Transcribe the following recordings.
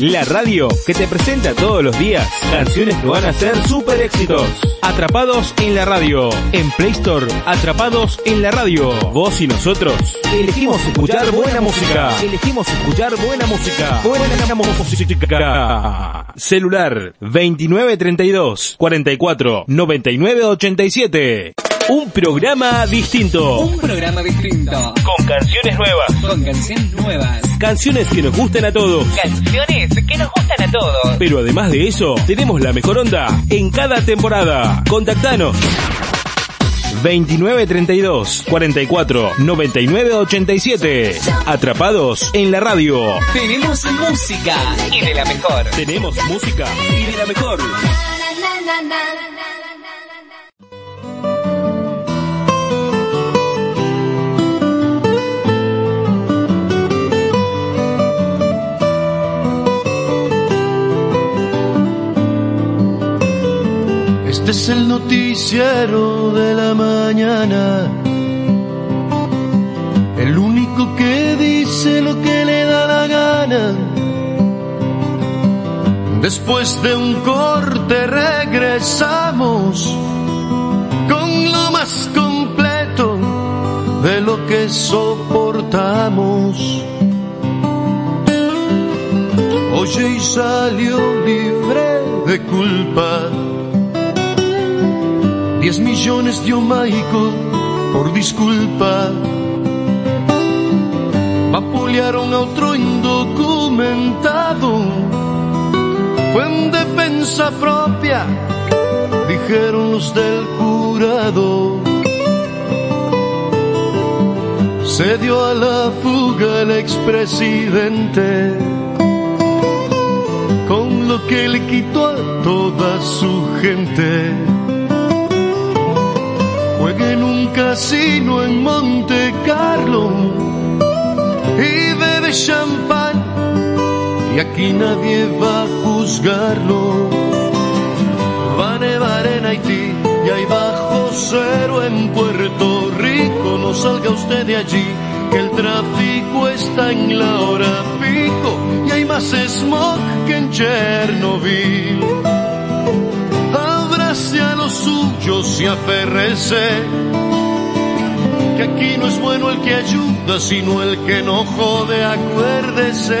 la radio que te presenta todos los días canciones que van a ser super éxitos. Atrapados en la radio. En Play Store, Atrapados en la radio. Vos y nosotros elegimos escuchar buena música. Elegimos escuchar buena música. Buena música. Celular 2932 44 99 87. Un programa distinto. Un programa distinto. Con canciones nuevas. Con canciones nuevas. Canciones que nos gustan a todos. Canciones que nos gustan a todos. Pero además de eso, tenemos la mejor onda en cada temporada. Contactanos. 2932 44 99 87. Atrapados en la radio. Tenemos música y de la mejor. Tenemos música y de la mejor. Este es el noticiero de la mañana, el único que dice lo que le da la gana. Después de un corte regresamos con lo más completo de lo que soportamos. Oye y salió libre de culpa. Diez millones dio Michael por disculpa. Vapulearon a otro indocumentado. Fue en defensa propia, dijeron los del jurado. Se dio a la fuga el expresidente con lo que le quitó a toda su gente. Juegue en un casino en Monte Carlo y bebe champán y aquí nadie va a juzgarlo. Va a nevar en Haití y hay bajo cero en Puerto Rico. No salga usted de allí que el tráfico está en la hora pico y hay más smog que en Chernobyl. Abrace a los suyos y aférrese, que aquí no es bueno el que ayuda, sino el que no jode, acuérdese.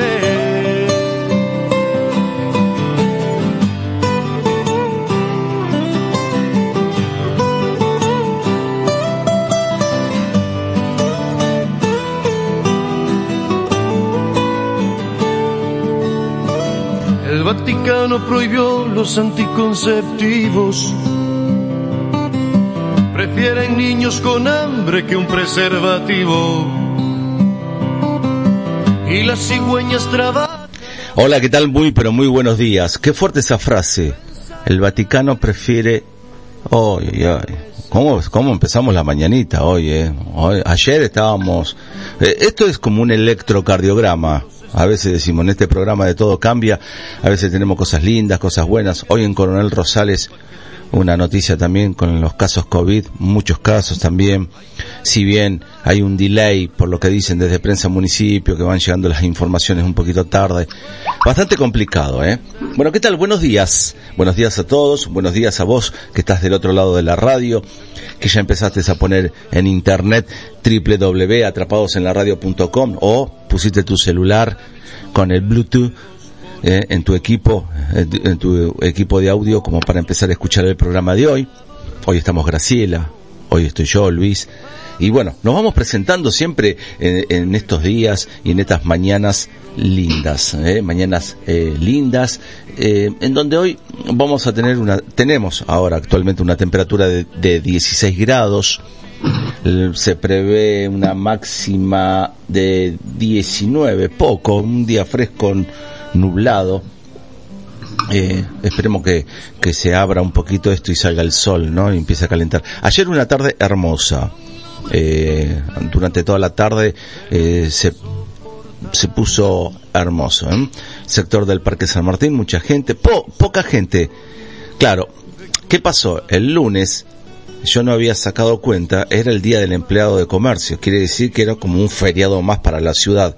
El Vaticano prohibió los anticonceptivos. Prefieren niños con hambre que un preservativo. Y las cigüeñas trabajan. Hola, ¿qué tal? Muy, pero muy buenos días. Qué fuerte esa frase. El Vaticano prefiere... Ay. ¿Cómo, ¿Cómo empezamos la mañanita hoy, eh? Hoy- ayer estábamos... eh, esto es como un electrocardiograma. A veces decimos, en este programa de todo cambia. A veces tenemos cosas lindas, cosas buenas. Hoy en Coronel Rosales una noticia también con los casos COVID, muchos casos también. Si bien hay un delay por lo que dicen desde prensa municipio, que van llegando las informaciones un poquito tarde. Bastante complicado, ¿eh? Bueno, ¿qué tal? Buenos días. Buenos días a todos. Buenos días a vos que estás del otro lado de la radio, que ya empezaste a poner en internet www.atrapadosenlaradio.com o pusiste tu celular con el Bluetooth eh, en tu equipo, eh, en tu equipo de audio como para empezar a escuchar el programa de hoy. Hoy estamos Graciela, hoy estoy yo, Luis. Y bueno, nos vamos presentando siempre en, en estos días y en estas mañanas lindas, eh, mañanas eh, lindas, eh, en donde hoy vamos a tener una, tenemos ahora actualmente una temperatura de, de 16 grados, se prevé una máxima de 19, poco, un día fresco, nublado. Eh, esperemos que, que se abra un poquito esto y salga el sol, ¿no? Y empiece a calentar. Ayer una tarde hermosa. Eh, durante toda la tarde eh, se, se puso hermoso. ¿eh? Sector del Parque San Martín, mucha gente, po- poca gente. Claro, ¿qué pasó? El lunes yo no había sacado cuenta, era el día del empleado de comercio, quiere decir que era como un feriado más para la ciudad,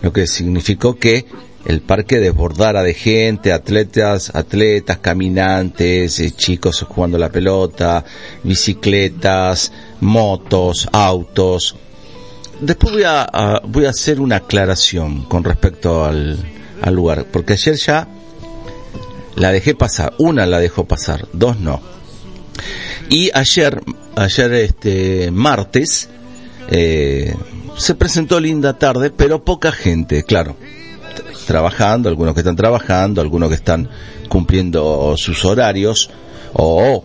lo que significó que el parque desbordara de gente, atletas, atletas, caminantes, eh, chicos jugando la pelota, bicicletas, motos, autos. Después voy a, voy a hacer una aclaración con respecto al, al lugar, porque ayer ya la dejé pasar, una la dejó pasar, dos no. Y ayer, ayer este martes, eh, se presentó linda tarde, pero poca gente, claro. Trabajando, algunos que están trabajando, algunos que están cumpliendo sus horarios, o,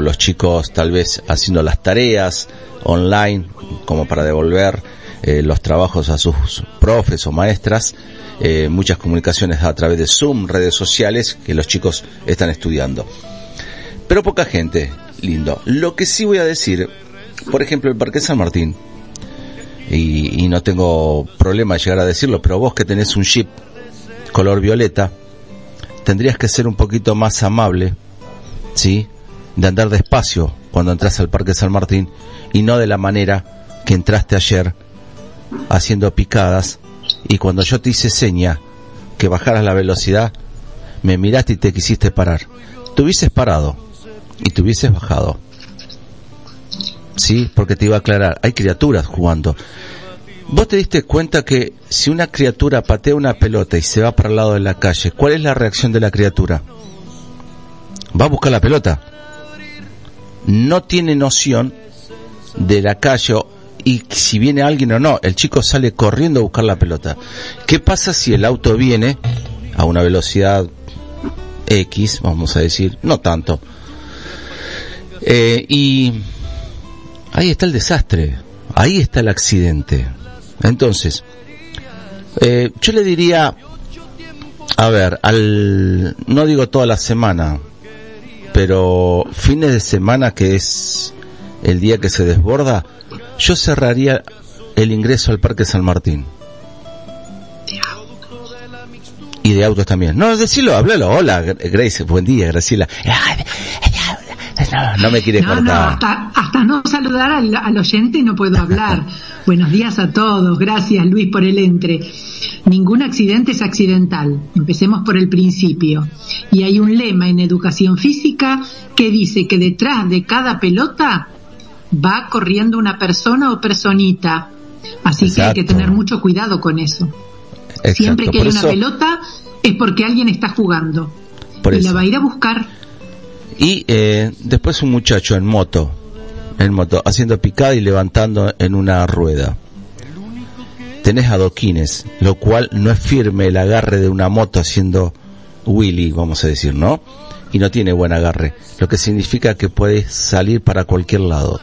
los chicos tal vez haciendo las tareas online, como para devolver eh, los trabajos a sus profes o maestras, eh, muchas comunicaciones a través de Zoom, redes sociales que los chicos están estudiando. Pero poca gente, lindo. Lo que sí voy a decir, por ejemplo, el Parque San Martín, y, no tengo problema de llegar a decirlo, pero vos que tenés un chip color violeta, tendrías que ser un poquito más amable, ¿sí? De andar despacio cuando entras al Parque San Martín y no de la manera que entraste ayer haciendo picadas y cuando yo te hice seña que bajaras la velocidad, me miraste y te quisiste parar. Te hubieses parado y te hubieses bajado. Sí, porque te iba a aclarar, hay criaturas jugando. Vos te diste cuenta que si una criatura patea una pelota y se va para el lado de la calle, ¿cuál es la reacción de la criatura? Va a buscar la pelota. No tiene noción de la calle y si viene alguien o no. El chico sale corriendo a buscar la pelota. ¿Qué pasa si el auto viene a una velocidad X, vamos a decir, no tanto? Eh, y ahí está el desastre, ahí está el accidente. Entonces, eh, yo le diría, a ver, al, no digo toda la semana, pero fines de semana que es el día que se desborda, yo cerraría el ingreso al Parque San Martín. Y de autos también. No, decilo, háblalo. Hola, Grace. Buen día, Graciela. No, no me quiere no, cortar. No, hasta, hasta no saludar al, al oyente no puedo hablar. Buenos días a todos. Gracias, Luis, por el entre. Ningún accidente es accidental. Empecemos por el principio. Y hay un lema en educación física que dice que detrás de cada pelota va corriendo una persona o personita. Así Exacto. que hay que tener mucho cuidado con eso. Exacto. Siempre que hay una pelota es porque alguien está jugando. Por y eso. la va a ir a buscar. Y eh, después un muchacho en moto, en moto, haciendo picada y levantando en una rueda. Tenés adoquines, lo cual no es firme el agarre de una moto haciendo Willy, vamos a decir, ¿no? Y no tiene buen agarre, lo que significa que puedes salir para cualquier lado.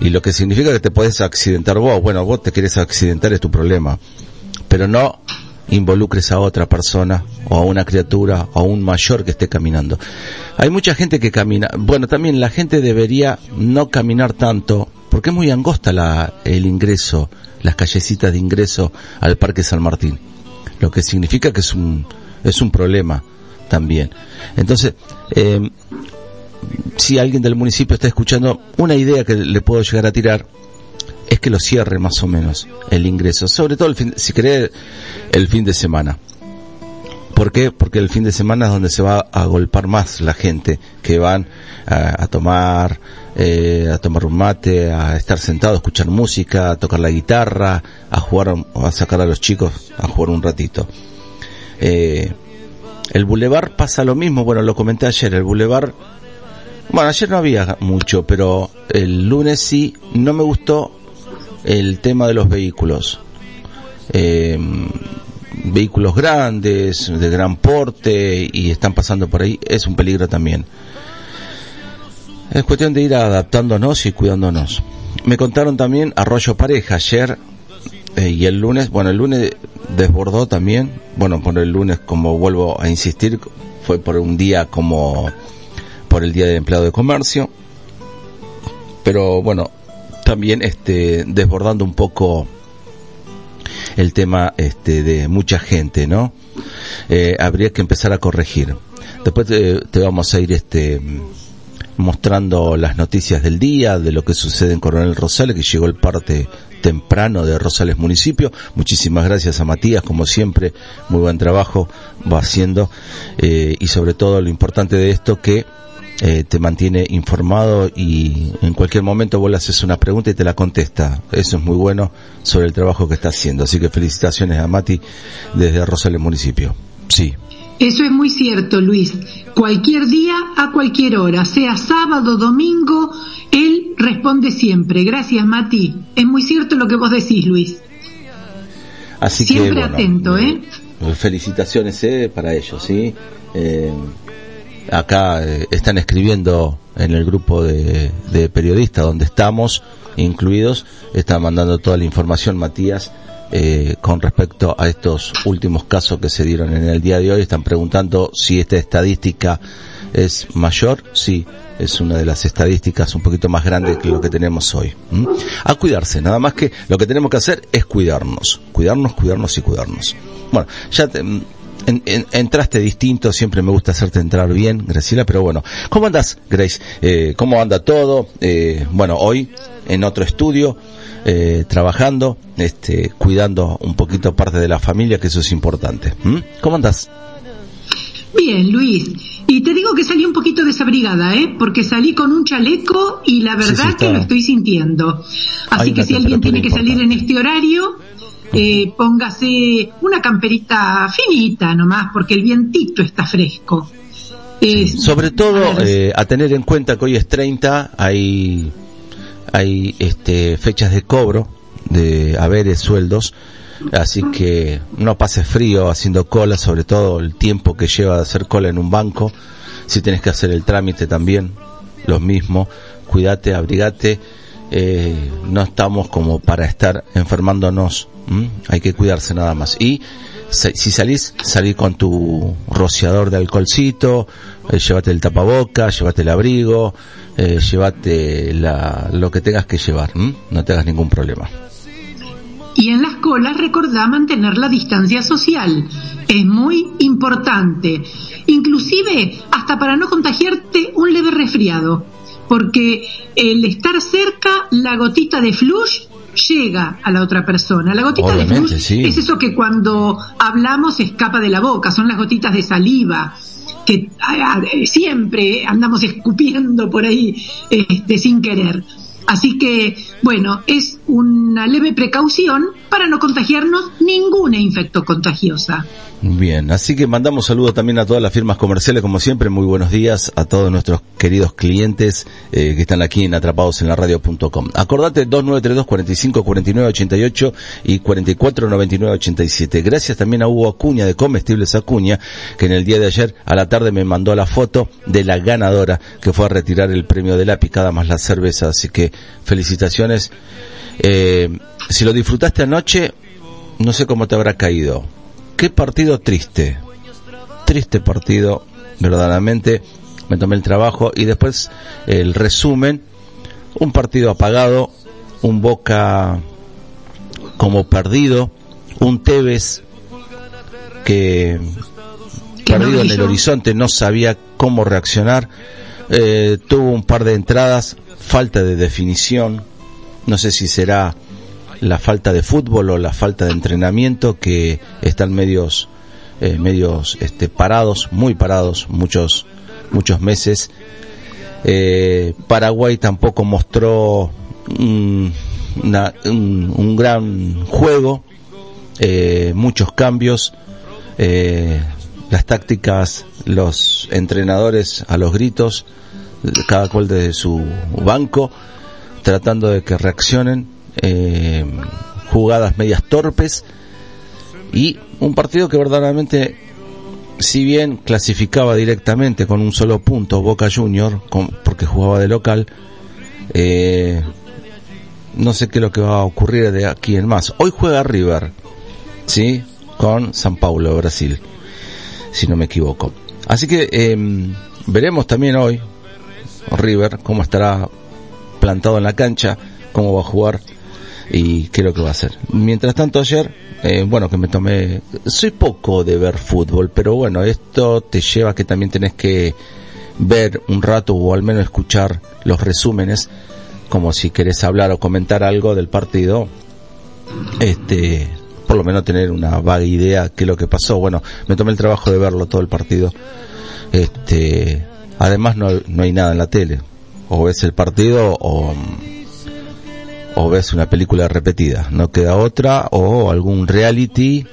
Y lo que significa que te puedes accidentar vos. Bueno, vos te querés accidentar, es tu problema. Pero no involucres a otra persona o a una criatura o a un mayor que esté caminando. Hay mucha gente que camina. Bueno, también la gente debería no caminar tanto porque es muy angosta la, el ingreso, las callecitas de ingreso al Parque San Martín. Lo que significa que es un, es un problema también. Entonces, eh, si alguien del municipio está escuchando, una idea que le puedo llegar a tirar es que lo cierre más o menos el ingreso, sobre todo el fin, si querés el fin de semana. ¿Por qué? Porque el fin de semana es donde se va a golpar más la gente que van a, a tomar, eh, a tomar un mate, a estar sentado, a escuchar música, a tocar la guitarra, a jugar, a sacar a los chicos a jugar un ratito. Eh, el bulevar pasa lo mismo, bueno, lo comenté ayer, el bulevar bueno, ayer no había mucho, pero el lunes sí, no me gustó el tema de los vehículos. Eh, vehículos grandes, de gran porte y están pasando por ahí, es un peligro también. Es cuestión de ir adaptándonos y cuidándonos. Me contaron también Arroyo Pareja ayer eh, y el lunes, bueno, el lunes desbordó también, bueno, por el lunes, como vuelvo a insistir, fue por un día como por el Día del Empleado de Comercio. Pero bueno, también este desbordando un poco el tema este de mucha gente, ¿no? Eh, habría que empezar a corregir. Después te, te, vamos a ir este mostrando las noticias del día, de lo que sucede en Coronel Rosales, que llegó el parte temprano de Rosales Municipio. Muchísimas gracias a Matías, como siempre, muy buen trabajo va haciendo eh, y sobre todo lo importante de esto que eh, te mantiene informado y en cualquier momento vos le haces una pregunta y te la contesta. Eso es muy bueno sobre el trabajo que está haciendo. Así que felicitaciones a Mati desde Rosales Municipio. Sí. Eso es muy cierto, Luis. Cualquier día, a cualquier hora, sea sábado, domingo, él responde siempre. Gracias, Mati. Es muy cierto lo que vos decís, Luis. Así siempre que, bueno, atento, ¿eh? Felicitaciones eh, para ellos, ¿sí? Eh, acá eh, están escribiendo en el grupo de, periodistas donde estamos incluidos, están mandando toda la información, Matías, eh, con respecto a estos últimos casos que se dieron en el día de hoy. Están preguntando si esta estadística es mayor. Sí, es una de las estadísticas un poquito más grandes que lo que tenemos hoy. A cuidarse, nada más que lo que tenemos que hacer es cuidarnos. Cuidarnos, cuidarnos y cuidarnos. Bueno, ya te, en, en, entraste distinto, siempre me gusta hacerte entrar bien, Graciela, pero bueno, ¿cómo andas, Grace? Eh, ¿Cómo anda todo? Eh, bueno, hoy en otro estudio, eh, trabajando, este, cuidando un poquito parte de la familia, que eso es importante. ¿Mm? ¿Cómo andas? Bien, Luis. Y te digo que salí un poquito desabrigada, ¿eh? Porque salí con un chaleco y la verdad Sí, sí, está. que lo estoy sintiendo. Así que si alguien tiene que salir en este horario, eh, póngase una camperita finita nomás, porque el vientito está fresco. Eh, Sobre todo, a eh, a tener en cuenta que hoy es 30, hay, hay este, fechas de cobro de haberes, sueldos, así que no pases frío haciendo cola, sobre todo el tiempo que lleva de hacer cola en un banco, si tienes que hacer el trámite también, lo mismo, cuídate, abrigate, eh, no estamos como para estar enfermándonos, ¿m? hay que cuidarse nada más. Y si salís, salí con tu rociador de alcoholcito, eh, llévate el tapaboca, llévate el abrigo, eh, llévate la, lo que tengas que llevar, no te hagas ningún problema. Y en las colas recordá mantener la distancia social. Es muy importante. Inclusive hasta para no contagiarte un leve resfriado. Porque el estar cerca, la gotita de flush llega a la otra persona. La gotita de flush sí. es eso que cuando hablamos escapa de la boca, son las gotitas de saliva que ah, ah, siempre andamos escupiendo por ahí este, sin querer. Así que, bueno, es una leve precaución para no contagiarnos ninguna infecto contagiosa. Bien, así que mandamos saludos también a todas las firmas comerciales, como siempre, muy buenos días a todos nuestros queridos clientes eh, que están aquí en atrapados en la radio.com. Acordate 2932 45 49 88 y 44 99 87. Gracias también a Hugo Acuña de Comestibles Acuña, que en el día de ayer a la tarde me mandó la foto de la ganadora que fue a retirar el premio de la picada más la cerveza, así que felicitaciones. Eh, si lo disfrutaste anoche, no sé cómo te habrá caído. Qué partido triste. Triste partido, verdaderamente. Me tomé el trabajo y después el resumen. Un partido apagado, un Boca como perdido, un Tevez que no perdido en el horizonte, no sabía cómo reaccionar. Eh, tuvo un par de entradas, falta de definición. No sé si será la falta de fútbol o la falta de entrenamiento que están medios eh, medios este parados muy parados muchos muchos meses. Eh, Paraguay tampoco mostró un, gran juego eh, muchos cambios. Las tácticas los entrenadores a los gritos cada cual desde su banco tratando de que reaccionen eh, jugadas medias torpes y un partido que verdaderamente si bien clasificaba directamente con un solo punto Boca Junior con- porque jugaba de local eh, no sé qué es lo que va a ocurrir de aquí en más. Hoy juega River sí con San Paulo Brasil si no me equivoco. Así que eh, veremos también hoy River cómo estará plantado en la cancha, cómo va a jugar y qué es lo que va a hacer. Mientras tanto ayer, eh, bueno, que me tomé, soy poco de ver fútbol, pero bueno, esto te lleva a que también tenés que ver un rato o al menos escuchar los resúmenes, como si querés hablar o comentar algo del partido, este, por lo menos tener una vaga idea qué es lo que pasó. Bueno, me tomé el trabajo de verlo todo el partido. Este, además no, no hay nada en la tele. O ves el partido o, ves una película repetida. No queda otra o algún reality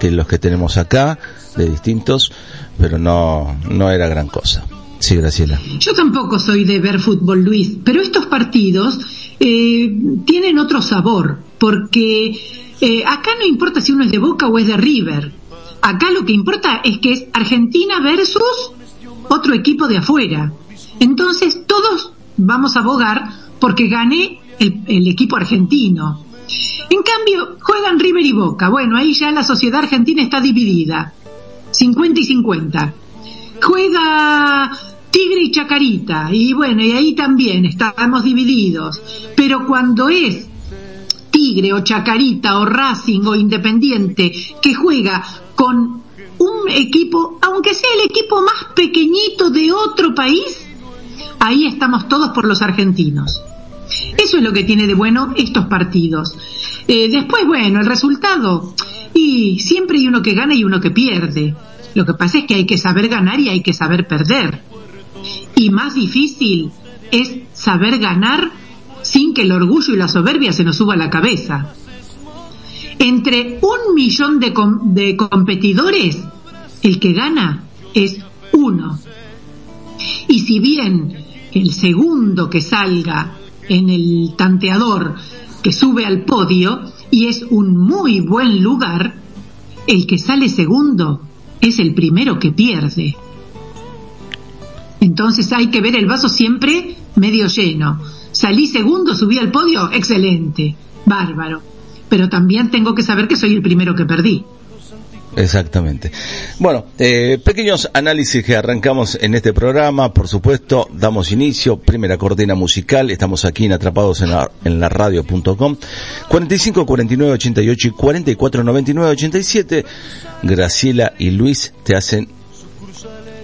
que los que tenemos acá de distintos, pero no, no era gran cosa. Sí, Graciela. Yo tampoco soy de ver fútbol, Luis, pero estos partidos eh, tienen otro sabor, porque eh, acá no importa si uno es de Boca o es de River. Acá lo que importa es que es Argentina versus otro equipo de afuera. Entonces todos vamos a abogar porque gane el, el equipo argentino. En cambio, juegan River y Boca. Bueno, ahí ya la sociedad argentina está dividida. 50 y 50. Juega Tigre y Chacarita. Y bueno, y ahí también estamos divididos. Pero cuando es Tigre o Chacarita o Racing o Independiente que juega con un equipo, aunque sea el equipo más pequeñito de otro país, ahí estamos todos por los argentinos. Eso es lo que tiene de bueno estos partidos. Eh, después, bueno, el resultado. Y siempre hay uno que gana y uno que pierde. Lo que pasa es que hay que saber ganar y hay que saber perder. Y más difícil es saber ganar sin que el orgullo y la soberbia se nos suba a la cabeza. Entre un millón de, com de competidores, el que gana es uno. Y si bien el segundo que salga en el tanteador que sube al podio y es un muy buen lugar, el que sale segundo es el primero que pierde. Entonces hay que ver el vaso siempre medio lleno. Salí segundo, subí al podio, excelente, bárbaro. Pero también tengo que saber que soy el primero que perdí. Exactamente. Bueno, eh, pequeños análisis que arrancamos en este programa, por supuesto, damos inicio, primera cortina musical, estamos aquí en Atrapados en la, en la radio.com, 45, 49, 88 y 44, 99, 87, Graciela y Luis te hacen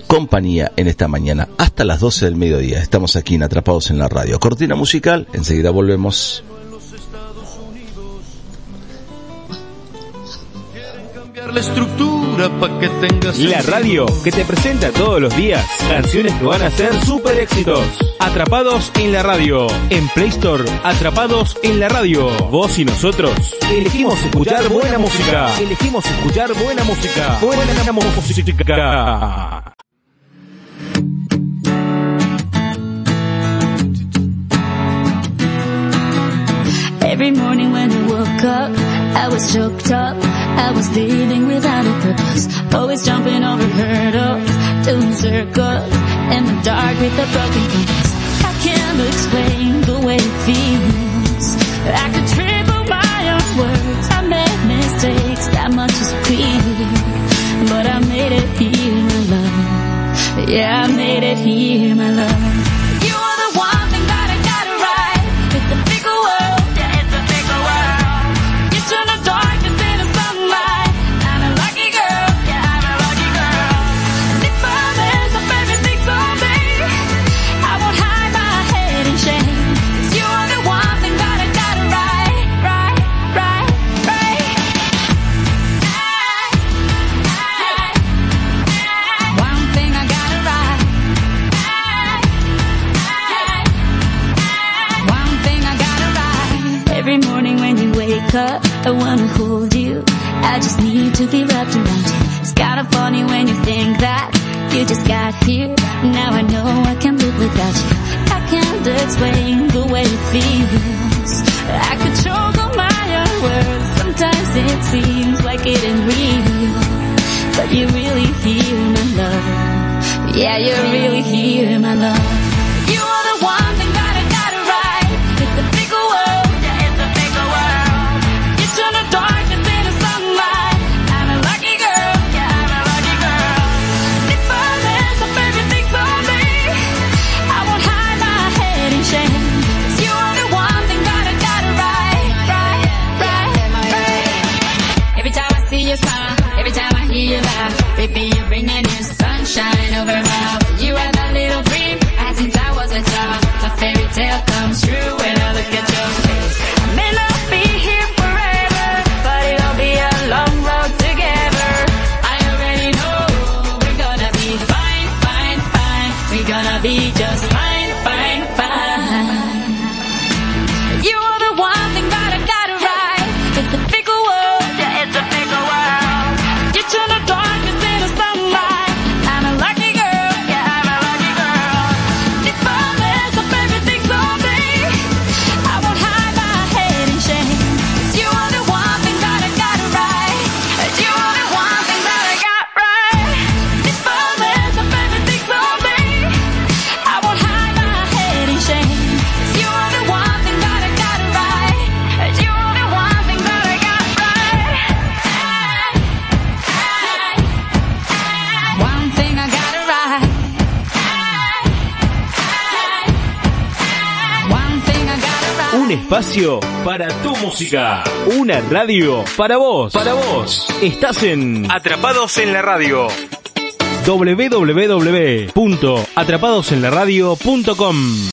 compañía en esta mañana, hasta las 12 del mediodía, estamos aquí en Atrapados en la radio. Cortina musical, enseguida volvemos. La estructura para que tengas La radio que te presenta todos los días canciones que van a ser super éxitos. Atrapados en la radio. En Play Store, Atrapados en la radio. Vos y nosotros elegimos escuchar buena música. Elegimos escuchar buena música. Buena música. Every morning when I woke up, I was choked up. I was living without a purpose. Always jumping over hurdles, doing circles in the dark with a broken compass. I can't explain the way it feels. I could triple my own words. I made mistakes, that much is clear. But I made it here, my love. Yeah, I made it here, my love. I wanna hold you. I just need to be wrapped around you. It's kinda funny when you think that you just got here. Now I know I can't live without you. I can't explain the way it feels. I could choke on my own words. Sometimes it seems like it ain't real. But you're really here, my love. Yeah, you're really here, my love. Espacio para tu música. Una radio para vos. Para vos. Estás en Atrapados en la Radio. www.atrapadosenlaradio.com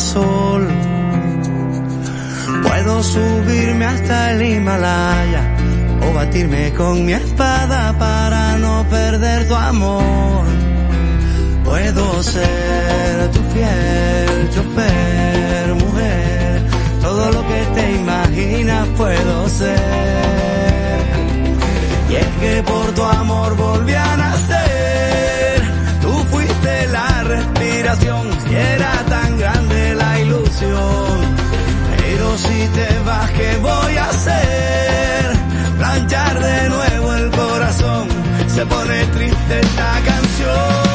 sol. Puedo subirme hasta el Himalaya o batirme con mi espada para no perder tu amor. Puedo ser tu fiel chofer, mujer. Todo lo que te imaginas puedo ser. Y es que por tu amor volví a nacer. Tú fuiste la respiración y era tan Pero si te vas, ¿qué voy a hacer? Planchar de nuevo el corazón. Se pone triste esta canción.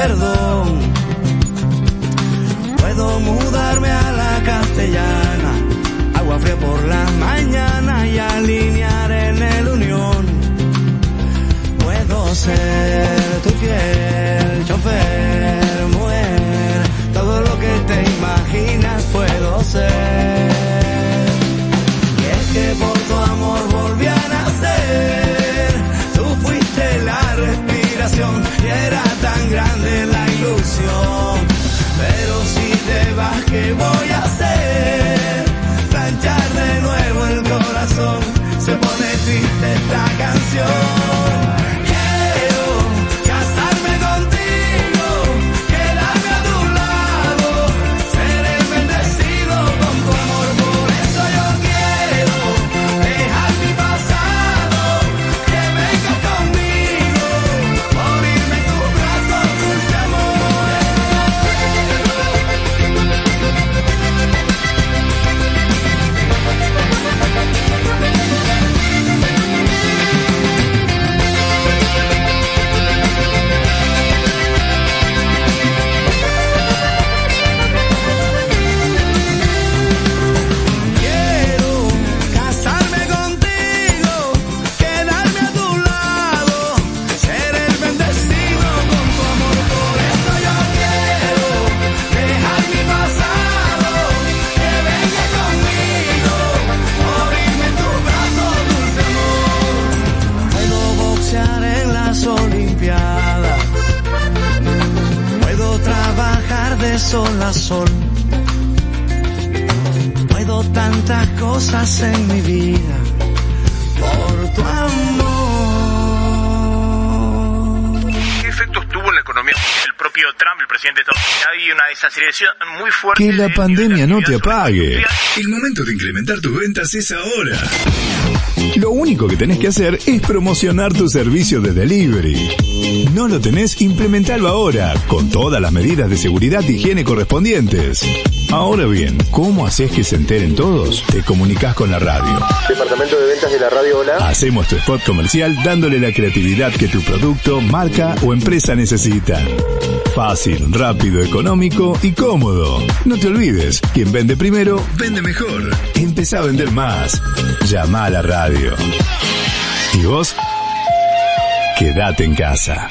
Perdón. Puedo mudarme a la castellana. Agua fría por la mañana y alinear en el unión. Puedo ser tu fiel chofer, mujer. Todo lo que te imaginas puedo ser. Vas, ¿qué voy a hacer? Planchar de nuevo el corazón. Se pone triste esta canción. Muy fuerte. Que la de- pandemia no te apague. El momento de incrementar tus ventas es ahora. Lo único que tenés que hacer es promocionar tu servicio de delivery. No lo tenés, implementalo ahora, con todas las medidas de seguridad e higiene correspondientes. Ahora bien, ¿cómo haces que se enteren todos? Te comunicas con la radio. Departamento de ventas de la radio Hola. Hacemos tu spot comercial dándole la creatividad que tu producto, marca o empresa necesita. Fácil, rápido, económico y cómodo. No te olvides, quien vende primero, vende mejor. Empezá a vender más. Llama a la radio. ¿Y vos? Quédate en casa.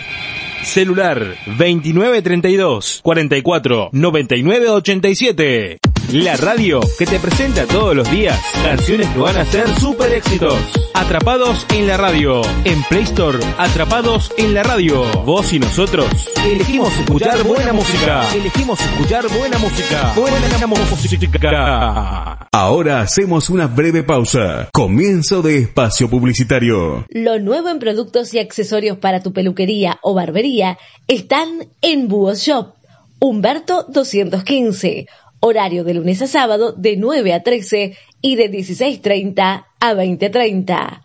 Celular 2932 44 99 87. La radio que te presenta todos los días canciones que van a ser super éxitos. Atrapados en la radio. En Play Store, Atrapados en la radio. Vos y nosotros elegimos escuchar buena música. Elegimos escuchar buena música. Buena música. Ahora hacemos una breve pausa. Comienzo de espacio publicitario. Lo nuevo en productos y accesorios para tu peluquería o barbería están en Búho Shop. Humberto 215 Horario de lunes a sábado de 9 a 13 y de 16.30 a 20.30.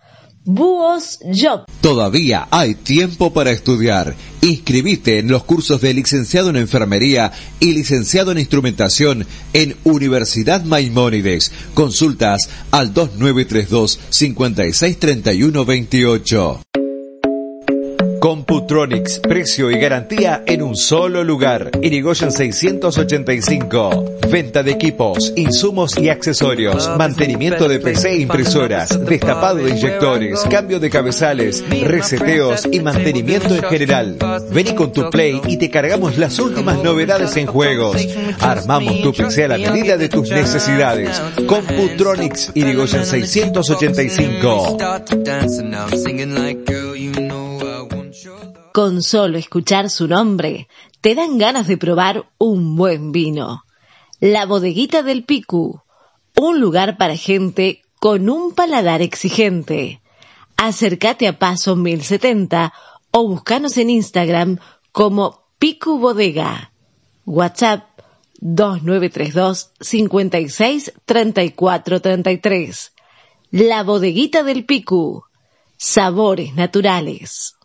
Búhos Job. Todavía hay tiempo para estudiar. Inscribite en los cursos de licenciado en enfermería y licenciado en instrumentación en Universidad Maimónides. Consultas al 2932 563128. Computronics, precio y garantía en un solo lugar. Irigoyen 685. Venta de equipos, insumos y accesorios, mantenimiento de PC e impresoras, destapado de inyectores, cambio de cabezales, reseteos y mantenimiento en general. Vení con tu Play y te cargamos las últimas novedades en juegos. Armamos tu PC a la medida de tus necesidades. Computronics, Irigoyen 685. Con solo escuchar su nombre, te dan ganas de probar un buen vino. La bodeguita del Picu, un lugar para gente con un paladar exigente. Acércate a Paso 1070 o búscanos en Instagram como Picu Bodega. WhatsApp 2932 56 34 33. La bodeguita del Picu. Sabores naturales.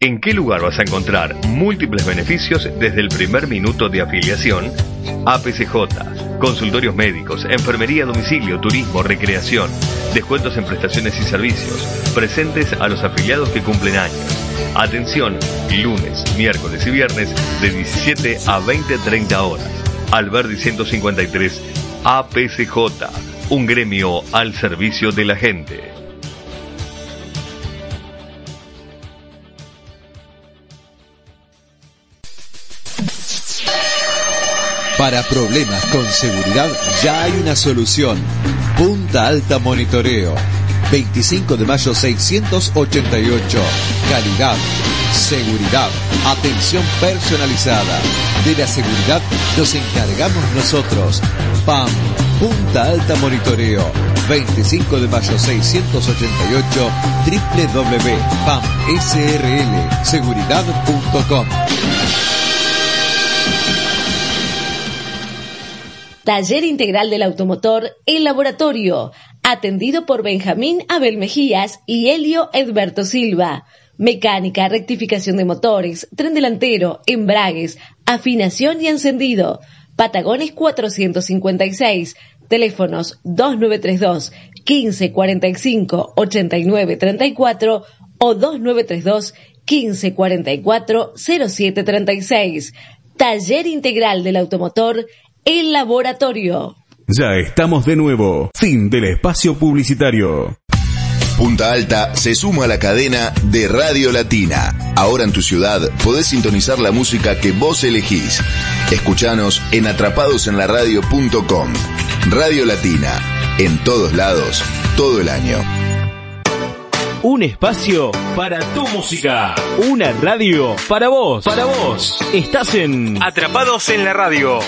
¿En qué lugar vas a encontrar múltiples beneficios desde el primer minuto de afiliación? APCJ, consultorios médicos, enfermería domicilio, turismo, recreación, descuentos en prestaciones y servicios, presentes a los afiliados que cumplen años. Atención, lunes, miércoles y viernes de 17 a 20-30 horas. Alberdi 153, APCJ, un gremio al servicio de la gente. Para problemas con seguridad ya hay una solución. Punta Alta Monitoreo. 25 de mayo 688. Calidad, seguridad, atención personalizada. De la seguridad nos encargamos nosotros. PAM, Punta Alta Monitoreo. 25 de mayo 688 www.pamsrlseguridad.com Taller Integral del Automotor El Laboratorio, atendido por Benjamín Abel Mejías y Helio Edberto Silva. Mecánica, rectificación de motores, tren delantero, embragues, afinación y encendido. Patagones 456, teléfonos 2932 1545 8934 o 2932 1544 0736. Taller Integral del Automotor el laboratorio. Ya estamos de nuevo. Fin del espacio publicitario. Punta Alta se suma a la cadena de Radio Latina. Ahora en tu ciudad podés sintonizar la música que vos elegís. Escuchanos en atrapadosenlaradio.com. Radio Latina, en todos lados, todo el año. Un espacio para tu música. Una radio para vos. Para vos. Estás en Atrapados en la Radio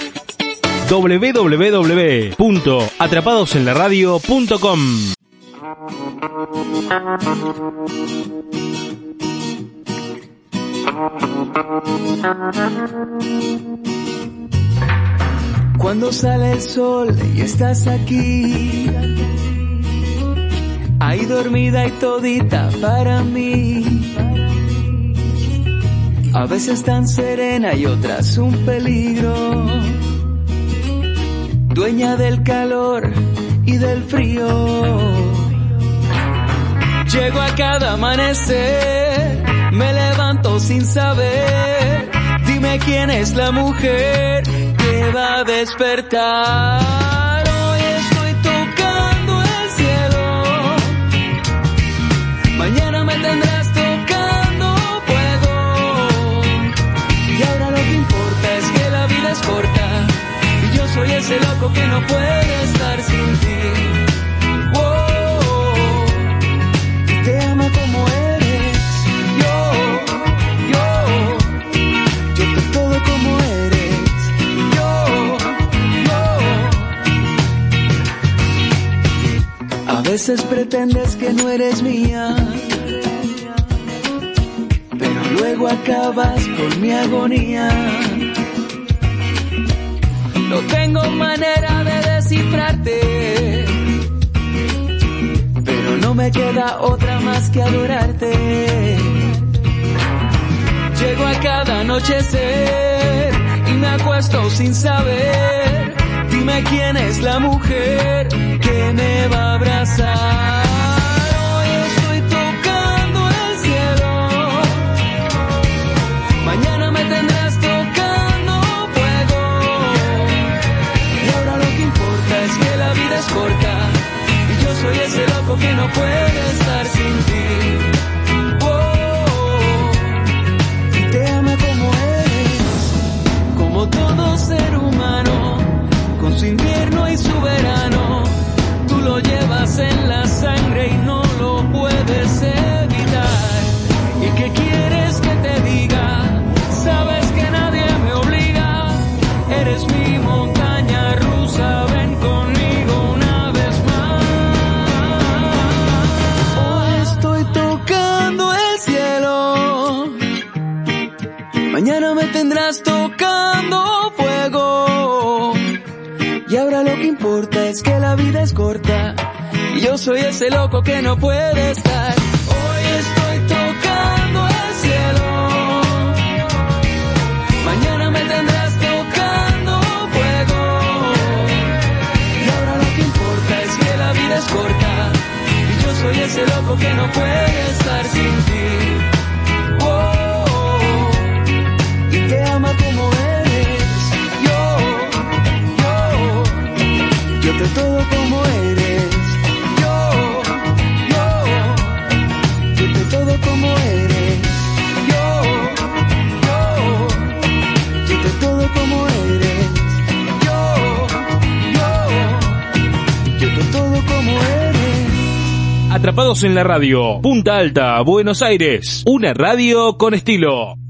www.atrapadosenlaradio.com Cuando sale el sol y estás aquí, ahí dormida y todita para mí. A veces tan serena y otras un peligro dueña del calor y del frío. Llego a cada amanecer, me levanto sin saber. Dime quién es la mujer que va a despertar. Que no puede estar sin ti. Oh, te ama como eres. Yo, yo, yo te todo como eres. Yo, yo. A veces pretendes que no eres mía. Pero luego acabas con mi agonía. No tengo manera de descifrarte, pero no me queda otra más que adorarte. Llego a cada anochecer y me acuesto sin saber. Dime quién es la mujer que me va a abrazar. Soy ese loco que no puede estar sin ti. Oh, y te ama como eres, como todo ser humano, con su invierno y su verano. Tú lo llevas en la sangre y no lo puedes evitar. Mañana me tendrás tocando fuego. Y ahora lo que importa es que la vida es corta. Y yo soy ese loco que no puede estar. Hoy estoy tocando el cielo. Mañana me tendrás tocando fuego. Y ahora lo que importa es que la vida es corta. Y yo soy ese loco que no puede estar sin ti. Yo, yo. Yo, yo. Atrapados en la radio. Punta Alta, Buenos Aires. Una radio con estilo.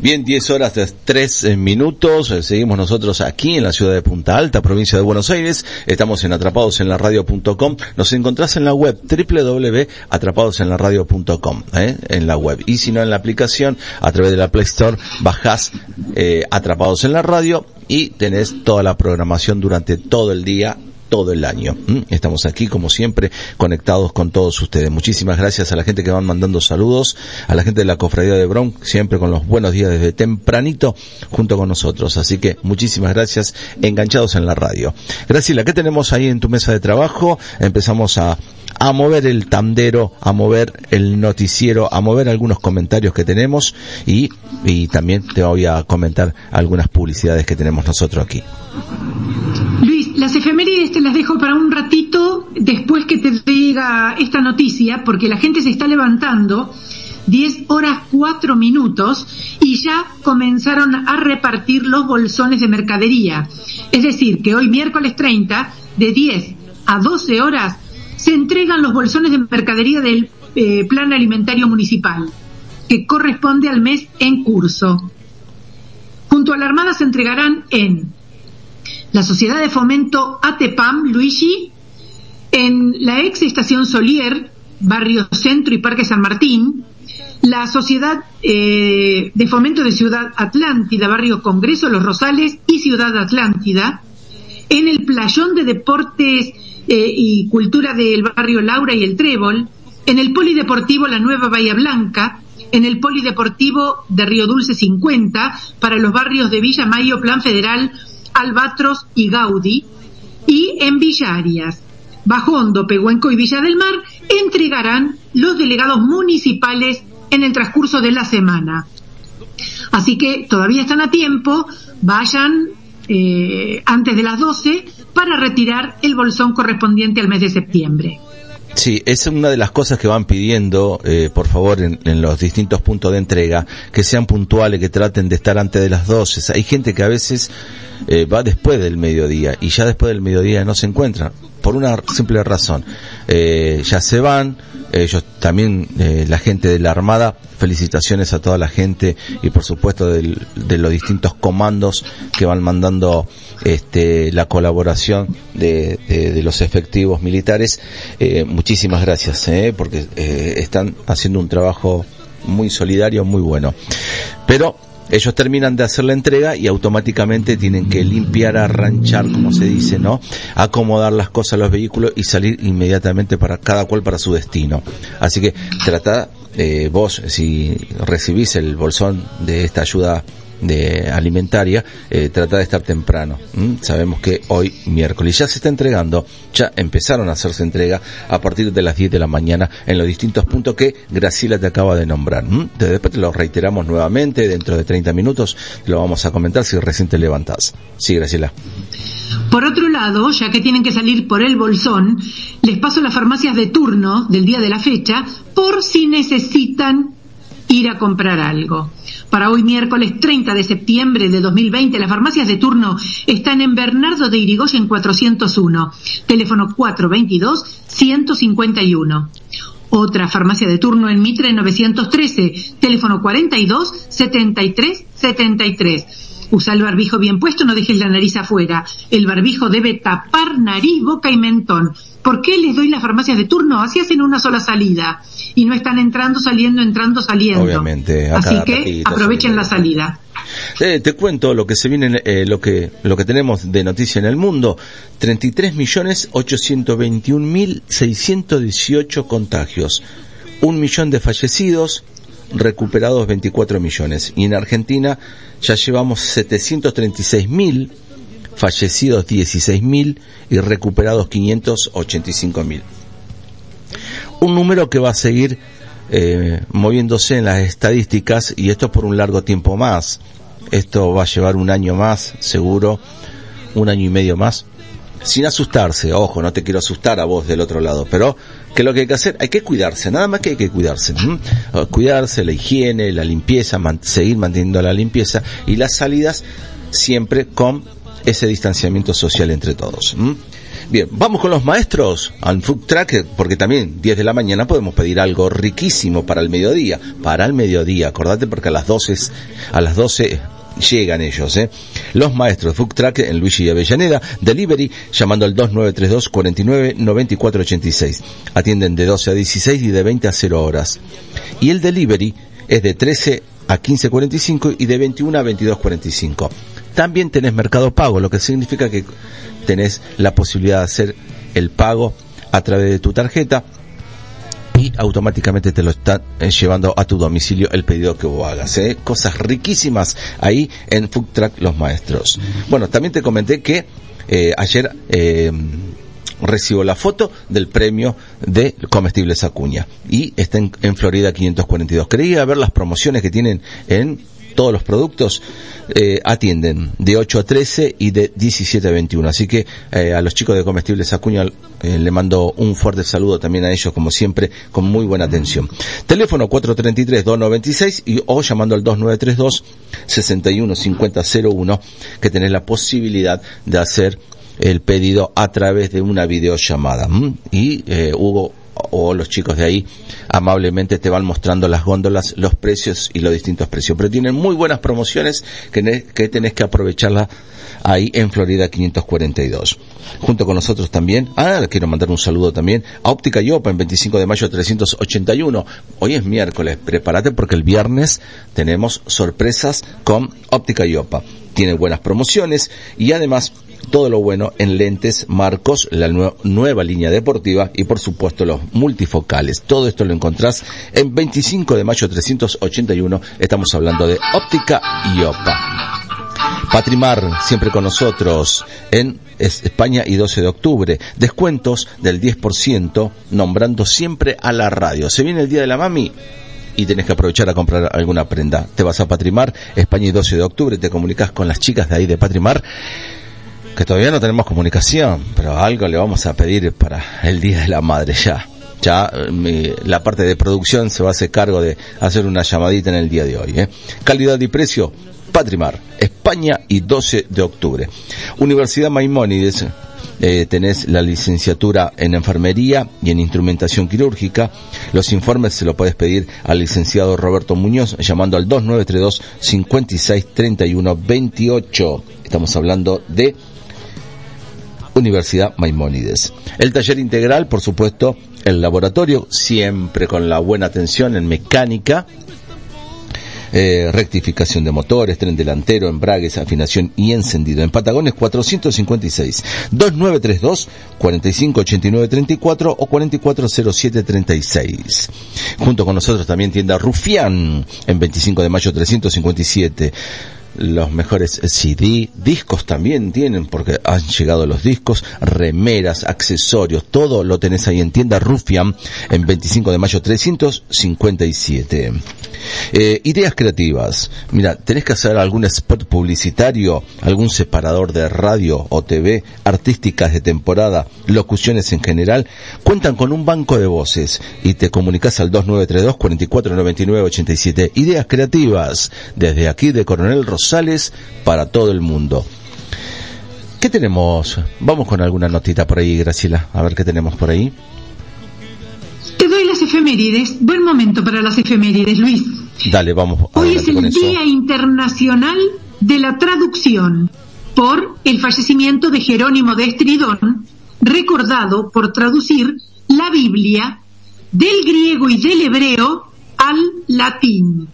Bien, 10 horas de 3 minutos. Eh, Seguimos nosotros aquí en la ciudad de Punta Alta, provincia de Buenos Aires. Estamos en atrapadosenlaradio.com. Nos encontrás en la web www.atrapadosenlaradio.com, ¿eh? en la web. Y si no en la aplicación, a través de la Play Store, bajás eh, Atrapados en la Radio y tenés toda la programación durante todo el día todo el año. ¿m? Estamos aquí, como siempre, conectados con todos ustedes. Muchísimas gracias a la gente que van mandando saludos, a la gente de la Cofradía de Bronx, siempre con los buenos días desde tempranito, junto con nosotros. Así que muchísimas gracias, enganchados en la radio. Graciela, ¿qué tenemos ahí en tu mesa de trabajo? Empezamos a, a mover el tandero, a mover el noticiero, a mover algunos comentarios que tenemos y, y también te voy a comentar algunas publicidades que tenemos nosotros aquí. Las efemérides te las dejo para un ratito después que te diga esta noticia, porque la gente se está levantando. 10 horas 4 minutos y ya comenzaron a repartir los bolsones de mercadería. Es decir, que hoy miércoles 30, de 10 a 12 horas, se entregan los bolsones de mercadería del eh, Plan Alimentario Municipal, que corresponde al mes en curso. Junto a la Armada se entregarán en la Sociedad de Fomento ATEPAM Luigi, en la ex estación Solier, Barrio Centro y Parque San Martín, la Sociedad eh, de Fomento de Ciudad Atlántida, Barrio Congreso, Los Rosales y Ciudad Atlántida, en el Playón de Deportes eh, y Cultura del Barrio Laura y el Trébol, en el Polideportivo La Nueva Bahía Blanca, en el Polideportivo de Río Dulce 50, para los barrios de Villa Mayo, Plan Federal, Albatros y Gaudí, y en Villa Arias. Bajondo, Pehuenco y Villa del Mar entregarán los delegados municipales en el transcurso de la semana. Así que todavía están a tiempo, vayan eh, antes de las 12 para retirar el bolsón correspondiente al mes de septiembre. Sí, es una de las cosas que van pidiendo, eh, por favor, en, en, los distintos puntos de entrega, que sean puntuales, que traten de estar antes de las 12. Hay gente que a veces eh, va después del mediodía y ya después del mediodía no se encuentran, por una simple razón. Eh, ya se van, ellos también, eh, la gente de la Armada, felicitaciones a toda la gente y por supuesto del, de los distintos comandos que van mandando este, la colaboración de, de, de los efectivos militares. Eh, muchísimas gracias, eh, porque eh, están haciendo un trabajo muy solidario, muy bueno. Pero ellos terminan de hacer la entrega y automáticamente tienen que limpiar, arranchar, como se dice, ¿no? Acomodar las cosas los vehículos y salir inmediatamente para cada cual para su destino. Así que trata eh, vos, si recibís el bolsón de esta ayuda de alimentaria, eh, trata de estar temprano. Sabemos que hoy miércoles ya se está entregando, ya empezaron a hacerse entrega a partir de las 10 de la mañana en los distintos puntos que Graciela te acaba de nombrar. ¿Mm? Después te lo reiteramos nuevamente, dentro de 30 minutos lo vamos a comentar si recién te levantás. Sí, Graciela. Por otro lado, ya que tienen que salir por el bolsón, les paso las farmacias de turno del día de la fecha por si necesitan ir a comprar algo. Para hoy miércoles 30 de septiembre de 2020, las farmacias de turno están en Bernardo de Irigoyen 401, teléfono 422-151. Otra farmacia de turno en Mitre 913, teléfono 42-73-73. Usa el barbijo bien puesto, no dejes la nariz afuera. El barbijo debe tapar nariz, boca y mentón. ¿Por qué les doy las farmacias de turno? Así hacen una sola salida. Y no están entrando, saliendo, entrando, saliendo. Obviamente. Así que aprovechen la salida. Eh, te cuento lo que se viene, eh, lo que lo que tenemos de noticia en el mundo: 33 millones 821 mil 618 contagios, un millón de fallecidos, recuperados 24 millones. Y en Argentina ya llevamos 736 mil, fallecidos 16 mil y recuperados 585 mil. Un número que va a seguir eh, moviéndose en las estadísticas y esto por un largo tiempo más. Esto va a llevar un año más, seguro, un año y medio más. Sin asustarse, ojo, no te quiero asustar a vos del otro lado, pero que lo que hay que hacer, hay que cuidarse, nada más que hay que cuidarse. Cuidarse, la higiene, la limpieza, seguir manteniendo la limpieza y las salidas siempre con ese distanciamiento social entre todos. Bien, vamos con los maestros al food track, porque también 10 de la mañana podemos pedir algo riquísimo para el mediodía. Para el mediodía, acordate porque a las 12, a las 12 llegan ellos, ¿eh? Los maestros Food Track en Luigi y Avellaneda, Delivery, llamando al 2932 49 94 86. Atienden de 12 a 16 y de 20 a 0 horas. Y el Delivery es de 13 a 15.45 y de 21 a 22.45. También tenés Mercado Pago, lo que significa que tenés la posibilidad de hacer el pago a través de tu tarjeta y automáticamente te lo está eh, llevando a tu domicilio el pedido que vos hagas. ¿eh? Cosas riquísimas ahí en Food Track Los Maestros. Bueno, también te comenté que eh, ayer eh, recibo la foto del premio de Comestibles Acuña y está en, en Florida 542. Quería ver las promociones que tienen en todos los productos eh, atienden de 8 a 13 y de 17 a 21. Así que eh, a los chicos de Comestibles Acuña eh, le mando un fuerte saludo también a ellos, como siempre, con muy buena atención. Teléfono 433-296 y o llamando al 2932-615001 que tenés la posibilidad de hacer el pedido a través de una videollamada. ¿Mm? Y eh, Hugo o los chicos de ahí amablemente te van mostrando las góndolas, los precios y los distintos precios. Pero tienen muy buenas promociones que, que tenés que aprovecharlas ahí en Florida 542. Junto con nosotros también, ah, le quiero mandar un saludo también a Óptica Yopa en 25 de mayo 381. Hoy es miércoles, prepárate porque el viernes tenemos sorpresas con Óptica Yopa. Tiene buenas promociones y además todo lo bueno en lentes, marcos, la nue nueva línea deportiva y por supuesto los multifocales. Todo esto lo encontrás en 25 de mayo 381. Estamos hablando de óptica y OPA. Patrimar, siempre con nosotros en España y 12 de octubre. Descuentos del 10%, nombrando siempre a la radio. Se viene el Día de la Mami y tenés que aprovechar a comprar alguna prenda. Te vas a Patrimar, España y 12 de octubre, te comunicas con las chicas de ahí de Patrimar que todavía no tenemos comunicación, pero algo le vamos a pedir para el Día de la Madre ya. Ya eh, la parte de producción se va a hacer cargo de hacer una llamadita en el día de hoy. ¿eh? Calidad y precio, Patrimar, España y 12 de octubre. Universidad Maimónides, eh, tenés la licenciatura en enfermería y en instrumentación quirúrgica. Los informes se lo puedes pedir al licenciado Roberto Muñoz llamando al 2932 56 31 28. Estamos hablando de Universidad Maimónides. El taller integral, por supuesto, el laboratorio, siempre con la buena atención en mecánica, eh, rectificación de motores, tren delantero, embragues, afinación y encendido. En Patagones 456 2932 458934 o 440736. Junto con nosotros también tienda Rufián en 25 de mayo 357 los mejores CD, discos también tienen, porque han llegado los discos, remeras, accesorios, todo lo tenés ahí en tienda Rufian en 25 de mayo 357. Eh, ideas creativas. Mira, tenés que hacer algún spot publicitario, algún separador de radio o TV, artísticas de temporada, locuciones en general, cuentan con un banco de voces y te comunicas al 2932 4499 87. Ideas creativas desde aquí de Coronel Para todo el mundo. ¿Qué tenemos? Vamos con alguna notita por ahí, Graciela. A ver qué tenemos por ahí. Te doy las efemérides. Buen momento para las efemérides, Luis. Dale, vamos. Hoy es el. Día Internacional de la Traducción por el fallecimiento de Jerónimo de Estridón, recordado por traducir la Biblia del griego y del hebreo al latín.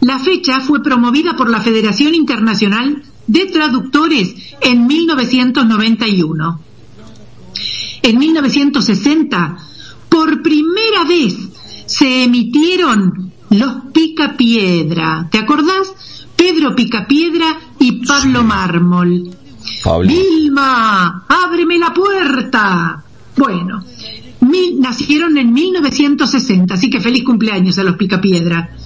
La fecha fue promovida por la Federación Internacional de Traductores en 1991. En 1960, por primera vez, se emitieron los Picapiedra. ¿Te acordás? Pedro Picapiedra y Pablo Mármol. Pablo. Vilma, ábreme la puerta. Bueno, mil- nacieron en 1960, así que feliz cumpleaños a los Picapiedra.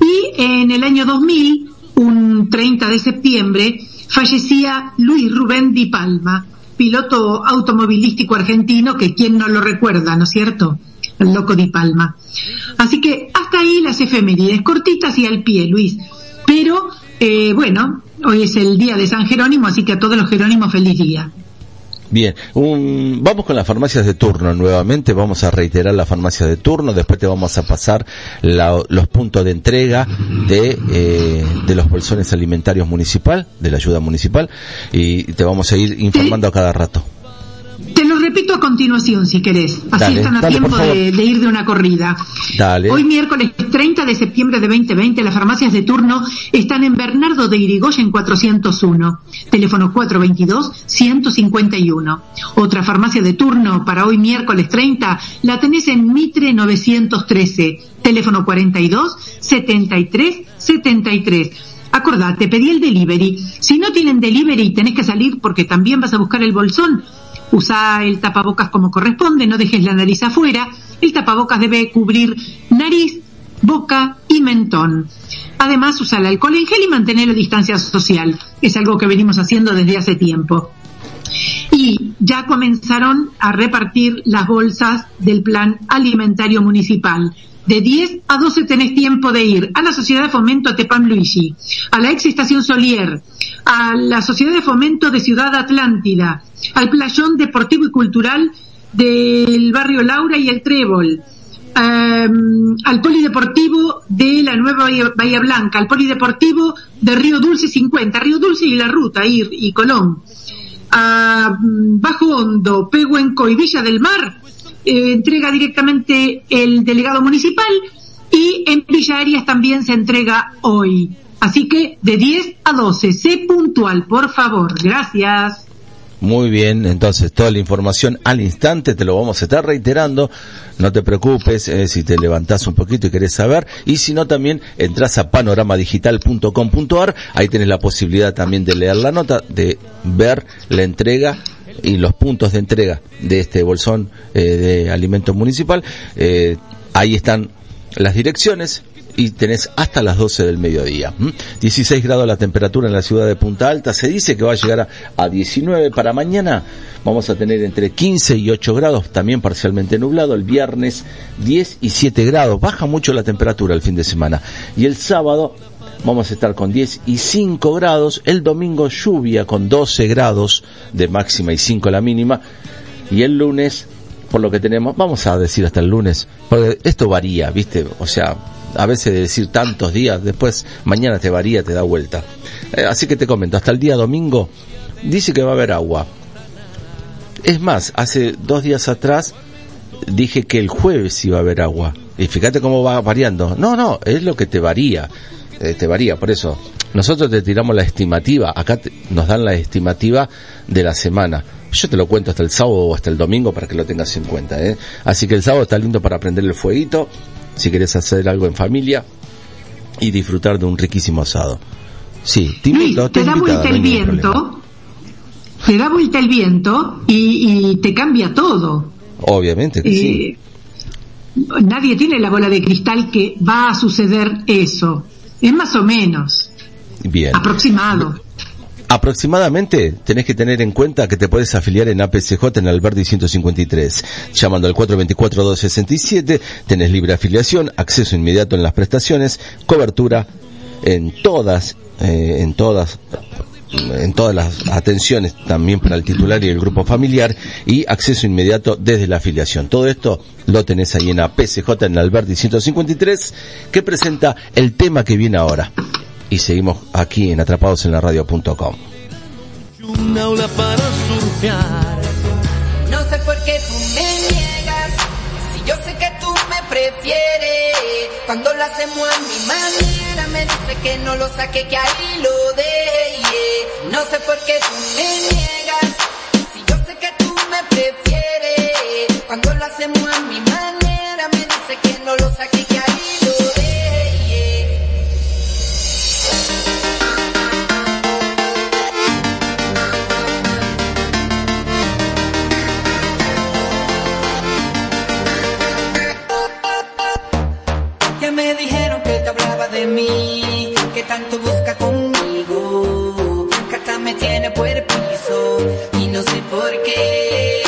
Y en el año 2000, un 30 de septiembre, fallecía Luis Rubén Di Palma, piloto automovilístico argentino que quien no lo recuerda, ¿no es cierto? El loco Di Palma. Así que hasta ahí las efemérides, cortitas y al pie, Luis. Pero, eh, bueno, hoy es el día de San Jerónimo, así que a todos los Jerónimos feliz día. Bien, un- vamos con las farmacias de turno nuevamente, vamos a reiterar las farmacias de turno, después te vamos a pasar la- los puntos de entrega de, eh, de los bolsones alimentarios municipal, de la ayuda municipal, y te vamos a ir informando a cada rato. Te lo repito a continuación, si querés. Así Dale, están a dale, tiempo de, de ir de una corrida. Dale. Hoy miércoles 30 de septiembre de 2020 las farmacias de turno están en Bernardo de Irigoyen 401, teléfono 422-151. Otra farmacia de turno para hoy miércoles 30 la tenés en Mitre 913, teléfono 42-73-73. Acordate, pedí el delivery. Si no tienen delivery tenés que salir porque también vas a buscar el bolsón. Usa el tapabocas como corresponde, no dejes la nariz afuera. El tapabocas debe cubrir nariz, boca y mentón. Además, usa el alcohol en gel y mantener la distancia social. Es algo que venimos haciendo desde hace tiempo. Y ya comenzaron a repartir las bolsas del plan alimentario municipal. De 10 a 12 tenés tiempo de ir a la Sociedad de Fomento Tepam Luigi, a la ex estación Solier, a la Sociedad de Fomento de Ciudad Atlántida, al playón deportivo y cultural del barrio Laura y el Trébol, em, al polideportivo de la Nueva Bahía, Blanca, al polideportivo de Río Dulce 50, Río Dulce y La Ruta y, y Colón, a mm, Bajo Hondo, Pehuenco y Villa del Mar, eh, entrega directamente el delegado municipal y en Villa Arias también se entrega hoy. Así que de 10 a 12, sé puntual, por favor. Gracias. Muy bien, entonces toda la información al instante te lo vamos a estar reiterando. No te preocupes eh, si te levantás un poquito y querés saber. Y si no, también entras a panoramadigital.com.ar. Ahí tenés la posibilidad también de leer la nota, de ver la entrega y los puntos de entrega de este bolsón eh, de alimento municipal. Eh, ahí están las direcciones y tenés hasta las 12 del mediodía. ¿m? 16 grados la temperatura en la ciudad de Punta Alta. Se dice que va a llegar a, a 19 para mañana. Vamos a tener entre 15 y 8 grados, también parcialmente nublado. El viernes 10 y 7 grados. Baja mucho la temperatura el fin de semana. Y el sábado vamos a estar con 10 y 5 grados. El domingo lluvia con 12 grados de máxima y 5 la mínima. Y el lunes, por lo que tenemos, vamos a decir hasta el lunes, porque esto varía, ¿viste? O sea, a veces de decir tantos días, después mañana te varía, te da vuelta. Eh, así que te comento, hasta el día domingo dice que va a haber agua. Es más, hace dos días atrás dije que el jueves iba a haber agua. Y fíjate cómo va variando. No, no, es lo que te varía. Eh, te varía, por eso. Nosotros te tiramos la estimativa. Acá te- nos dan la estimativa de la semana. Yo te lo cuento hasta el sábado o hasta el domingo para que lo tengas en cuenta. ¿eh? Así que el sábado está lindo para prender el fueguito. Si querés hacer algo en familia y disfrutar de un riquísimo asado. Sí, te invito, te da vuelta el viento, te da vuelta el viento y, y te cambia todo. Obviamente que sí. Nadie tiene la bola de cristal que va a suceder eso. Es más o menos, Bien. aproximado. Aproximadamente tenés que tener en cuenta que te puedes afiliar en APCJ en Alberdi 153. Llamando al 424-267, tenés libre afiliación, acceso inmediato en las prestaciones, cobertura en todas, eh, en todas, en todas las atenciones también para el titular y el grupo familiar y acceso inmediato desde la afiliación. Todo esto lo tenés ahí en APCJ en Alberdi 153 que presenta el tema que viene ahora. Y seguimos aquí en atrapados en la radio.com. Un aula para surfear. No sé por qué tú me niegas, si yo sé que tú me prefieres. Cuando lo hacemos a mi manera, me dice que no lo saque, que ahí lo deje. No sé por qué tú me niegas, si yo sé que tú me prefieres. Cuando lo hacemos a mi manera, me dice que no lo saque, que ahí lo Ya me dijeron que te hablaba de mí, que tanto busca conmigo, que hasta me tiene por el piso y no sé por qué.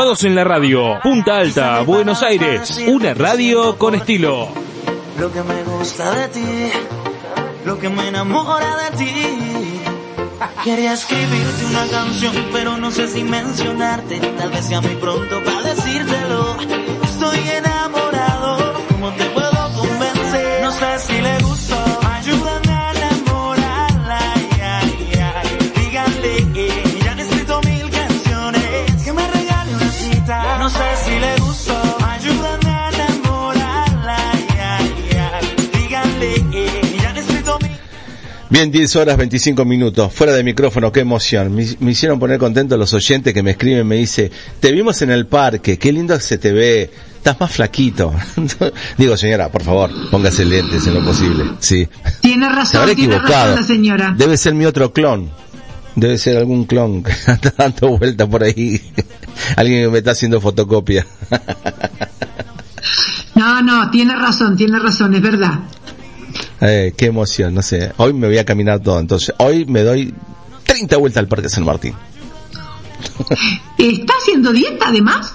Atrapados en la radio. Punta Alta, Buenos Aires. Una radio con estilo. Lo que me gusta de ti, lo que me enamora de ti. Quería escribirte una canción, pero no sé si mencionarte. Tal vez sea muy pronto para decírtelo. Bien, 10 horas 25 minutos, fuera de micrófono, qué emoción. Me, me hicieron poner contento los oyentes que me escriben, me dice, te vimos en el parque, qué lindo se te ve, estás más flaquito. Digo, señora, por favor, póngase lentes en lo posible. Sí. Tiene razón, tiene equivocado. razón la señora. Debe ser mi otro clon. Debe ser algún clon que anda dando vuelta por ahí. Alguien que me está haciendo fotocopia. No, no, tiene razón, tiene razón, es verdad. Eh, qué emoción, no sé. Hoy me voy a caminar todo, entonces hoy me doy 30 vueltas al Parque San Martín. ¿Está haciendo dieta además?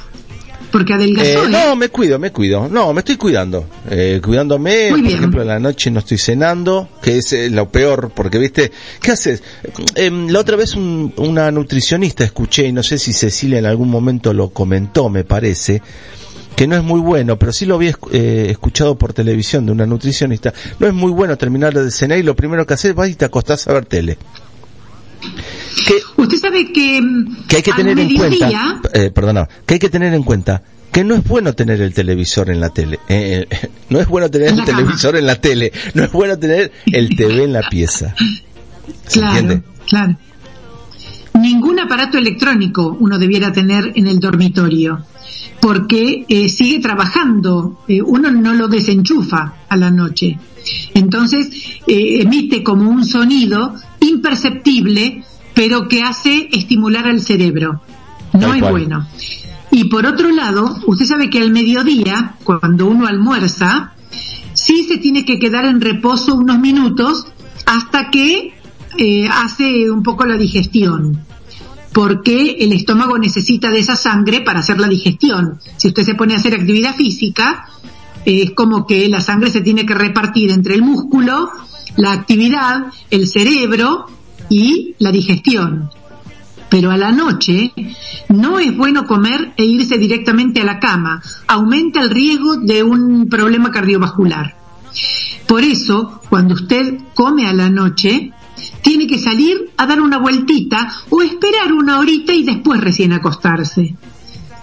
Porque adelgazó, Eh, ¿eh? no, me cuido, me cuido. No, me estoy cuidando. Eh, cuidándome, Muy por bien. ejemplo, en la noche no estoy cenando, que es eh, lo peor, porque, viste, ¿qué haces? Em, la otra vez un- una nutricionista escuché, y no sé si Cecilia en algún momento lo comentó, me parece, que no es muy bueno, pero sí lo había eh, escuchado por televisión de una nutricionista, no es muy bueno terminar de cenar y lo primero que haces vas y te acostás a ver tele. Usted sabe que, que hay que al tener en cuenta, eh, perdona, que hay que tener en cuenta que no es bueno tener el televisor en la tele, eh, eh, no es bueno tener En el cama. televisor en la tele, no es bueno tener el TV en la pieza. ¿Se Claro, entiende? claro. Ningún aparato electrónico uno debiera tener en el dormitorio, porque eh, sigue trabajando, eh, uno no lo desenchufa a la noche. Entonces eh, emite como un sonido imperceptible, pero que hace estimular al cerebro. No es bueno. Y por otro lado, usted sabe que al mediodía, cuando uno almuerza, sí se tiene que quedar en reposo unos minutos hasta que eh, hace un poco la digestión, porque el estómago necesita de esa sangre para hacer la digestión. Si usted se pone a hacer actividad física, es como que la sangre se tiene que repartir entre el músculo, la actividad, el cerebro y la digestión. Pero a la noche no es bueno comer e irse directamente a la cama. Aumenta el riesgo de un problema cardiovascular. Por eso, cuando usted come a la noche, tiene que salir a dar una vueltita o esperar una horita y después recién acostarse.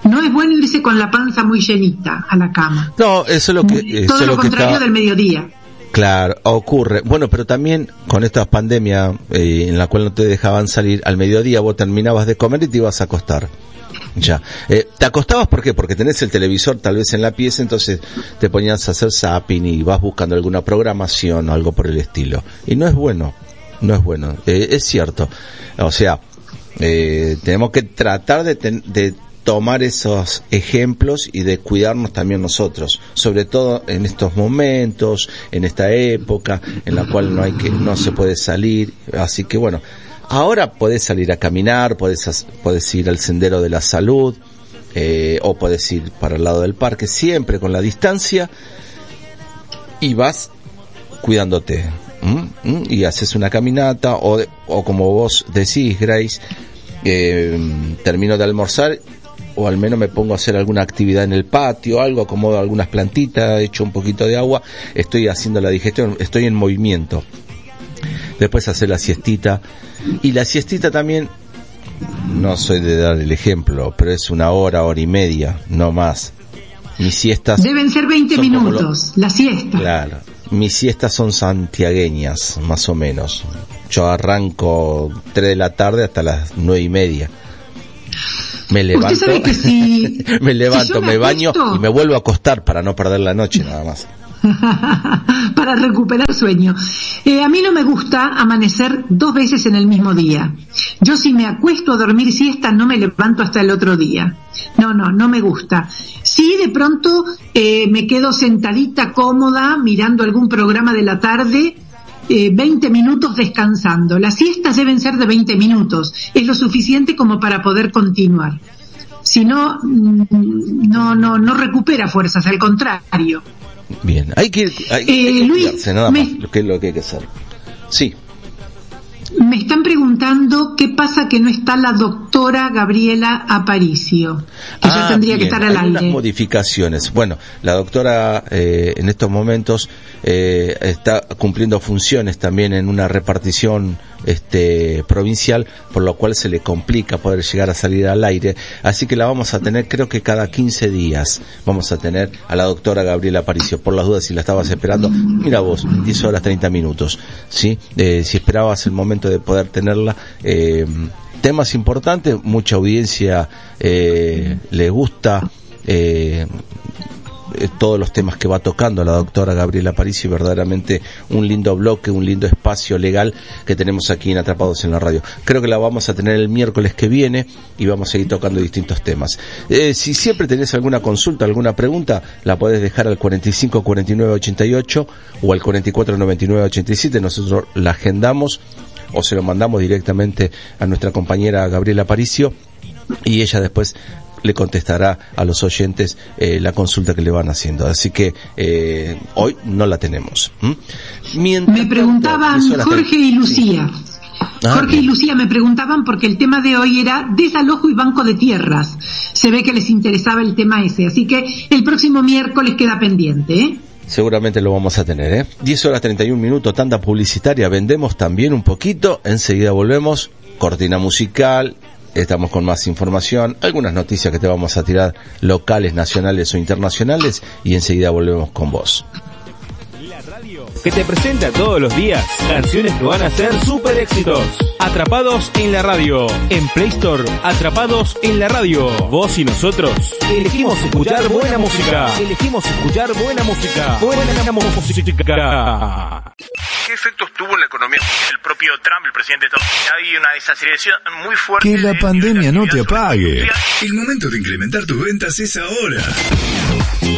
No es bueno irse con la panza muy llenita a la cama. No, eso es lo que, eso Todo lo lo que contrario del mediodía. Claro, ocurre. Bueno, pero también con esta pandemia eh, en la cual no te dejaban salir, al mediodía vos terminabas de comer y te ibas a acostar. Ya. Eh, ¿Te acostabas por qué? Porque tenés el televisor tal vez en la pieza, entonces te ponías a hacer zapping y vas buscando alguna programación o algo por el estilo. Y no es bueno, no es bueno. Eh, es cierto. O sea, eh, tenemos que tratar de, ten- de tomar esos ejemplos y de cuidarnos también nosotros, sobre todo en estos momentos, en esta época en la cual no hay que, no se puede salir, así que bueno, ahora podés salir a caminar, podés, podés ir al sendero de la salud, eh, o podés ir para el lado del parque, siempre con la distancia, y vas cuidándote. ¿M? ¿m? Y haces una caminata, o, o como vos decís, Grace, eh, termino de almorzar o al menos me pongo a hacer alguna actividad en el patio, algo, acomodo algunas plantitas, echo un poquito de agua, estoy haciendo la digestión, estoy en movimiento. Después hacer la siestita. Y la siestita también, no soy de dar el ejemplo, pero es una hora, hora y media, no más. Mis siestas, Deben ser 20 son como lo- minutos, la siesta. claro, mis siestas son santiagueñas, más o menos. Yo arranco 3 de la tarde hasta las nueve y media. Me levanto, si- me levanto, me, baño y me vuelvo a acostar para no perder la noche nada más. para recuperar sueño. Eh, a mí no me gusta amanecer dos veces en el mismo día. Yo si me acuesto a dormir siesta no me levanto hasta el otro día. No, no, no me gusta. Si de pronto eh, me quedo sentadita cómoda mirando algún programa de la tarde, eh, 20 minutos descansando. Las siestas deben ser de 20 minutos. Es lo suficiente como para poder continuar. Si no, mm, no, no, no recupera fuerzas, al contrario. Bien, hay que, hay, hay Eh, que Luis, cuidarse, nada me- más, lo que es lo que hay que hacer. Sí, Me están preguntando qué pasa que no está la doctora Gabriela Aparicio, que ya Ah, tendría que estar al hay unas aire. modificaciones. Bueno, la doctora eh, en estos momentos eh, está cumpliendo funciones también en una repartición este provincial, por lo cual se le complica poder llegar a salir al aire. Así que la vamos a tener, creo que cada 15 días vamos a tener a la doctora Gabriela Aparicio. Por las dudas, si la estabas esperando, mira vos, 10 horas 30 minutos. ¿sí? Eh, si esperabas el momento de poder tenerla, eh, temas importantes, mucha audiencia eh, le gusta eh, eh, todos los temas que va tocando la doctora Gabriela Parisi, verdaderamente un lindo bloque, un lindo espacio legal que tenemos aquí en Atrapados en la Radio. Creo que la vamos a tener el miércoles que viene y vamos a seguir tocando distintos temas. Eh, si siempre tenés alguna consulta, alguna pregunta, la podés dejar al 45 49 88 o al 44 99 87, nosotros la agendamos o se lo mandamos directamente a nuestra compañera Gabriela Paricio y ella después le contestará a los oyentes eh, la consulta que le van haciendo. Así que eh, hoy no la tenemos. Me preguntaban tanto, eso Jorge y Lucía. Ah, Jorge y. Lucía me preguntaban porque el tema de hoy era desalojo y banco de tierras. Se ve que les interesaba el tema ese, así que el próximo miércoles queda pendiente. ¿eh? Seguramente lo vamos a tener, ¿eh? 10 horas 31 minutos, tanda publicitaria, vendemos también un poquito, enseguida volvemos cortina musical, estamos con más información, algunas noticias que te vamos a tirar locales, nacionales o internacionales y enseguida volvemos con vos. Que te presenta todos los días canciones que van a ser super éxitos. Atrapados en la radio. En Play Store, Atrapados en la radio. Vos y nosotros elegimos escuchar buena música. Elegimos escuchar buena música. Buena música. ¿Qué efectos tuvo en la economía el propio Trump, el presidente de Estados Unidos? Hay una desaceleración muy fuerte. Que la pandemia no te apague. El momento de incrementar tus ventas es ahora.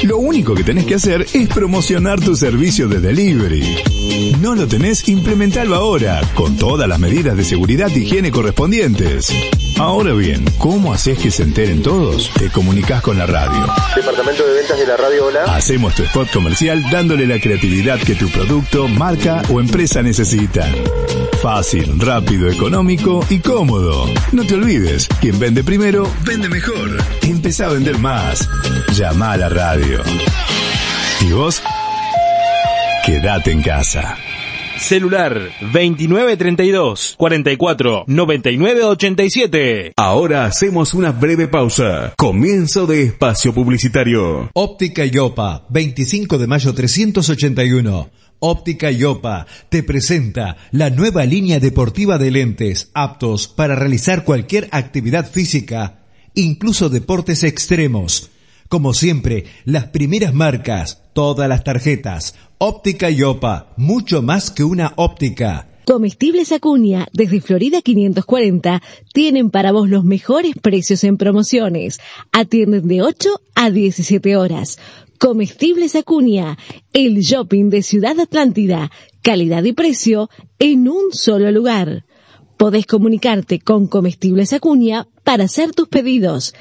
Lo único que tenés que hacer es promocionar tu servicio de delivery. No lo tenés, implementalo ahora, con todas las medidas de seguridad y higiene correspondientes. Ahora bien, ¿cómo haces que se enteren todos? Te comunicas con la radio. Departamento de ventas de la radio Hola. Hacemos tu spot comercial dándole la creatividad que tu producto, marca o empresa necesita. Fácil, rápido, económico y cómodo. No te olvides, quien vende primero, vende mejor. Empezá a vender más. Llama a la radio. ¿Y vos? Quédate en casa. Celular 2932 44 99 87. Ahora hacemos una breve pausa. Comienzo de espacio publicitario. Óptica Yopa, 25 de mayo 381. Óptica Yopa te presenta la nueva línea deportiva de lentes aptos para realizar cualquier actividad física, incluso deportes extremos. Como siempre, las primeras marcas, todas las tarjetas. Óptica Yopa, mucho más que una óptica. Comestibles Acuña, desde Florida 540, tienen para vos los mejores precios en promociones. Atienden de 8 a 17 horas. Comestibles Acuña, el shopping de Ciudad Atlántida. Calidad y precio en un solo lugar. Podés comunicarte con Comestibles Acuña para hacer tus pedidos.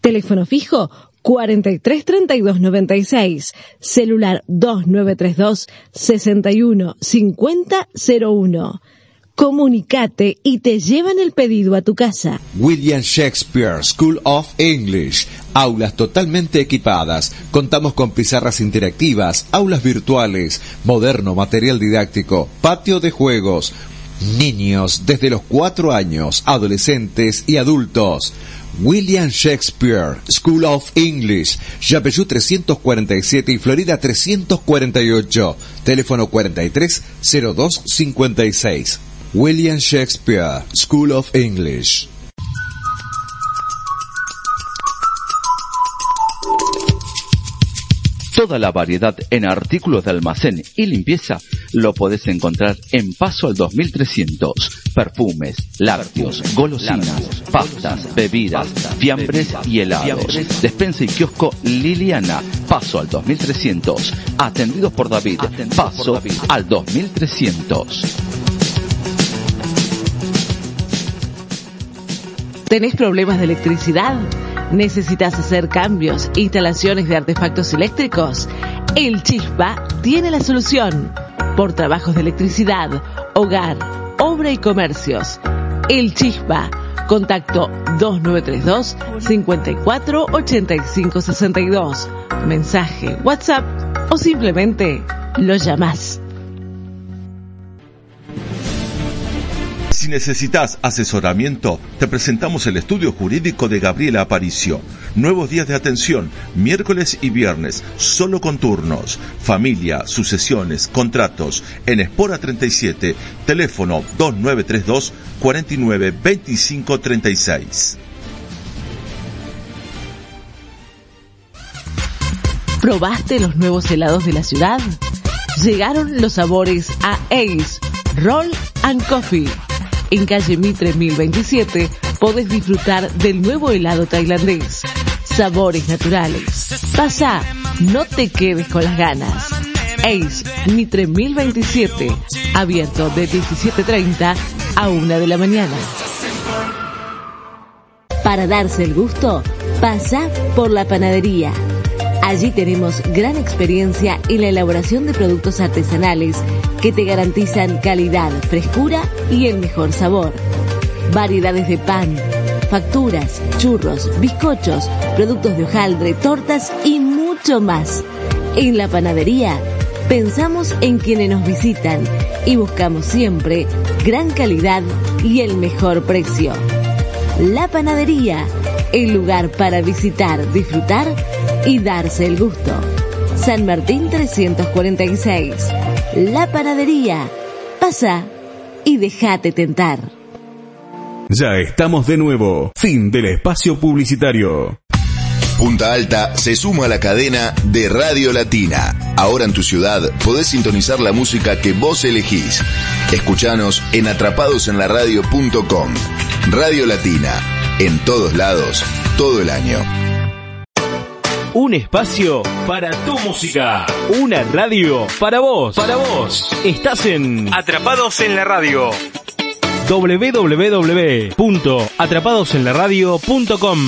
Teléfono fijo 43 32 96, celular 2932 61 50 01. Comunicate y te llevan el pedido a tu casa. William Shakespeare School of English. Aulas totalmente equipadas. Contamos con pizarras interactivas, aulas virtuales, moderno material didáctico, patio de juegos. Niños desde los 4 años, adolescentes y adultos. William Shakespeare School of English, Yapeyú 347 y Florida 348, teléfono 43 02 56. William Shakespeare School of English. Toda la variedad en artículos de almacén y limpieza lo podés encontrar en Paso al 2300. Perfumes, lácteos, golosinas, pastas, bebidas, fiambres y helados. Despensa y kiosco Liliana. Paso al 2300. Atendidos por David. Paso al 2300. ¿Tenés problemas de electricidad? ¿Necesitas hacer cambios, instalaciones de artefactos eléctricos? El Chispa tiene la solución. Por trabajos de electricidad, hogar, obra y comercios. El Chispa. Contacto 2932 54 85 62. Mensaje, WhatsApp o simplemente lo llamás. Si necesitas asesoramiento, te presentamos el estudio jurídico de Gabriela Aparicio. Nuevos días de atención, miércoles y viernes, solo con turnos. Familia, sucesiones, contratos. En Espora 37, teléfono 2932 49 25 36. ¿Probaste los nuevos helados de la ciudad? Llegaron los sabores a Ace, Roll and Coffee. En calle Mitre 1027 podés disfrutar del nuevo helado tailandés. Sabores naturales. Pasa, no te quedes con las ganas. Ace Mitre 1027, abierto de 17.30 a 1 de la mañana. Para darse el gusto, pasa por la panadería. Allí tenemos gran experiencia en la elaboración de productos artesanales que te garantizan calidad, frescura y el mejor sabor. Variedades de pan, facturas, churros, bizcochos, productos de hojaldre, tortas y mucho más. En la panadería Pensamos en quienes nos visitan y buscamos siempre gran calidad y el mejor precio. La Panadería, el lugar para visitar, disfrutar y darse el gusto. San Martín 346. La Panadería. Pasa y déjate tentar. Ya estamos de nuevo. Fin del espacio publicitario. Punta Alta se suma a la cadena de Radio Latina. Ahora en tu ciudad podés sintonizar la música que vos elegís. Escuchanos en atrapadosenlaradio.com. Radio Latina, en todos lados, todo el año. Un espacio para tu música. Una radio para vos. Para vos. Estás en Atrapados en la Radio. www.atrapadosenlaradio.com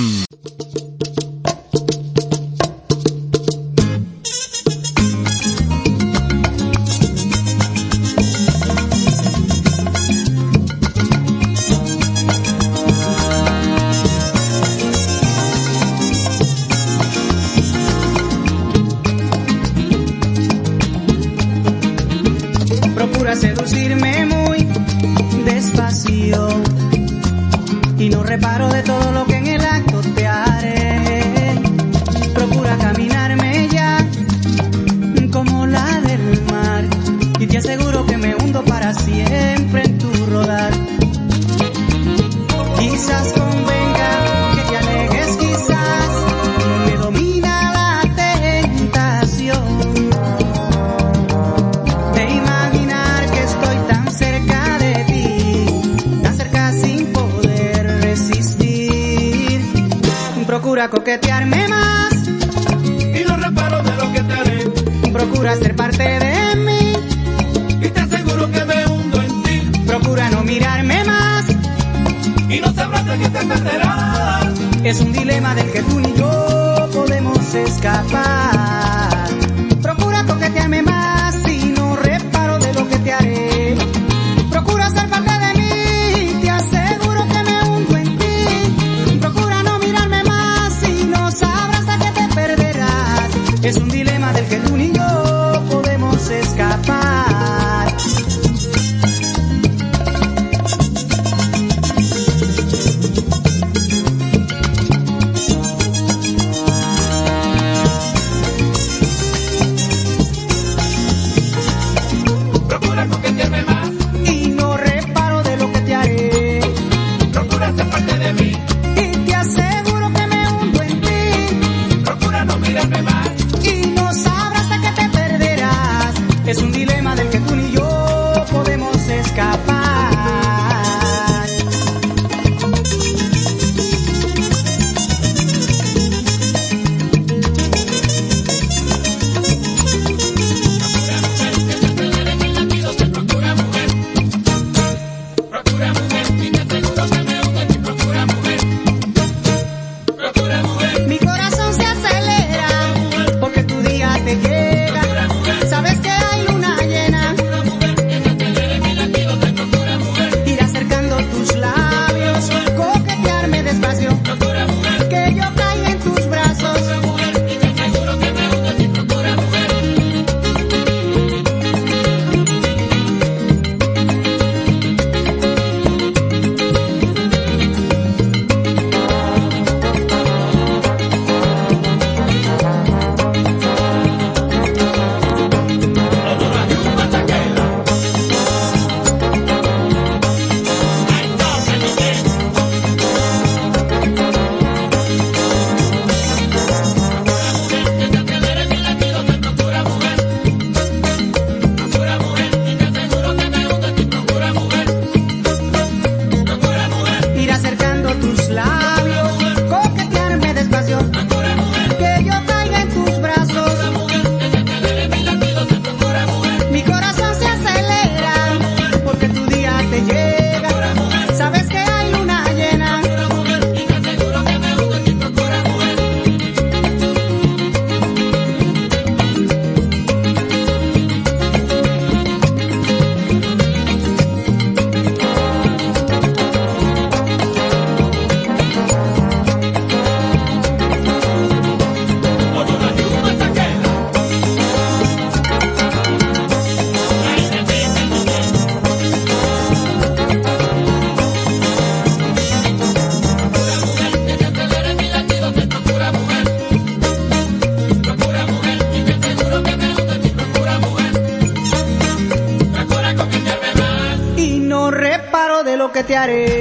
lo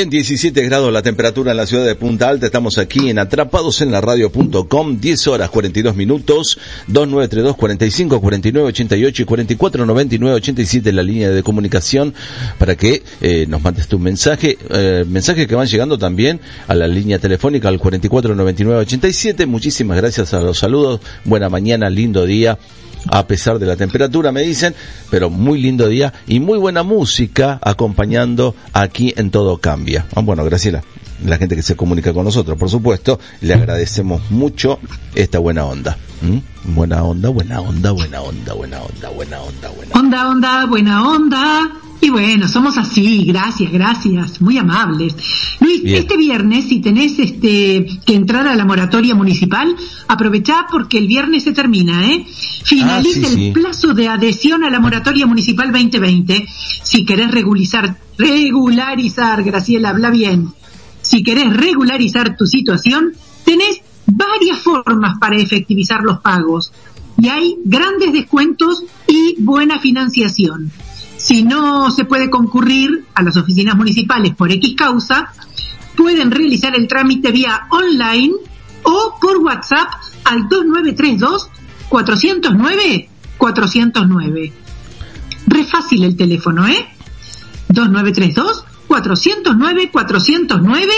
Bien, 17 grados la temperatura en la ciudad de Punta Alta. Estamos aquí en atrapados en la radio.com, 10 horas 42 minutos, 2932 45 49 88 y 44 99 87 la línea de comunicación para que eh, nos mandes tu mensaje, eh, mensajes que van llegando también a la línea telefónica al 44 99 87. Muchísimas gracias a los saludos. Buena mañana, lindo día a pesar de la temperatura, me dicen, pero muy lindo día y muy buena música acompañando aquí en Todo Cambia. Ah, bueno, Graciela, la gente que se comunica con nosotros, por supuesto, le agradecemos mucho esta buena onda. ¿Mm? Buena onda, buena onda, buena onda, buena onda, buena onda, buena Onda, onda, buena onda. Y bueno, somos así, gracias, gracias, muy amables. Luis, Bien. este viernes, si tenés este que entrar a la moratoria municipal, aprovechá porque el viernes se termina, ¿eh? Finaliza Ah, sí, el sí. plazo de adhesión a la moratoria municipal 2020. Si querés regularizar, regularizar, Graciela, habla bien. Si querés regularizar tu situación, tenés varias formas para efectivizar los pagos. Y hay grandes descuentos y buena financiación. Si no se puede concurrir a las oficinas municipales por X causa, pueden realizar el trámite vía online o por WhatsApp al 2932 409 409. Re fácil el teléfono, ¿eh? 2932 409 409,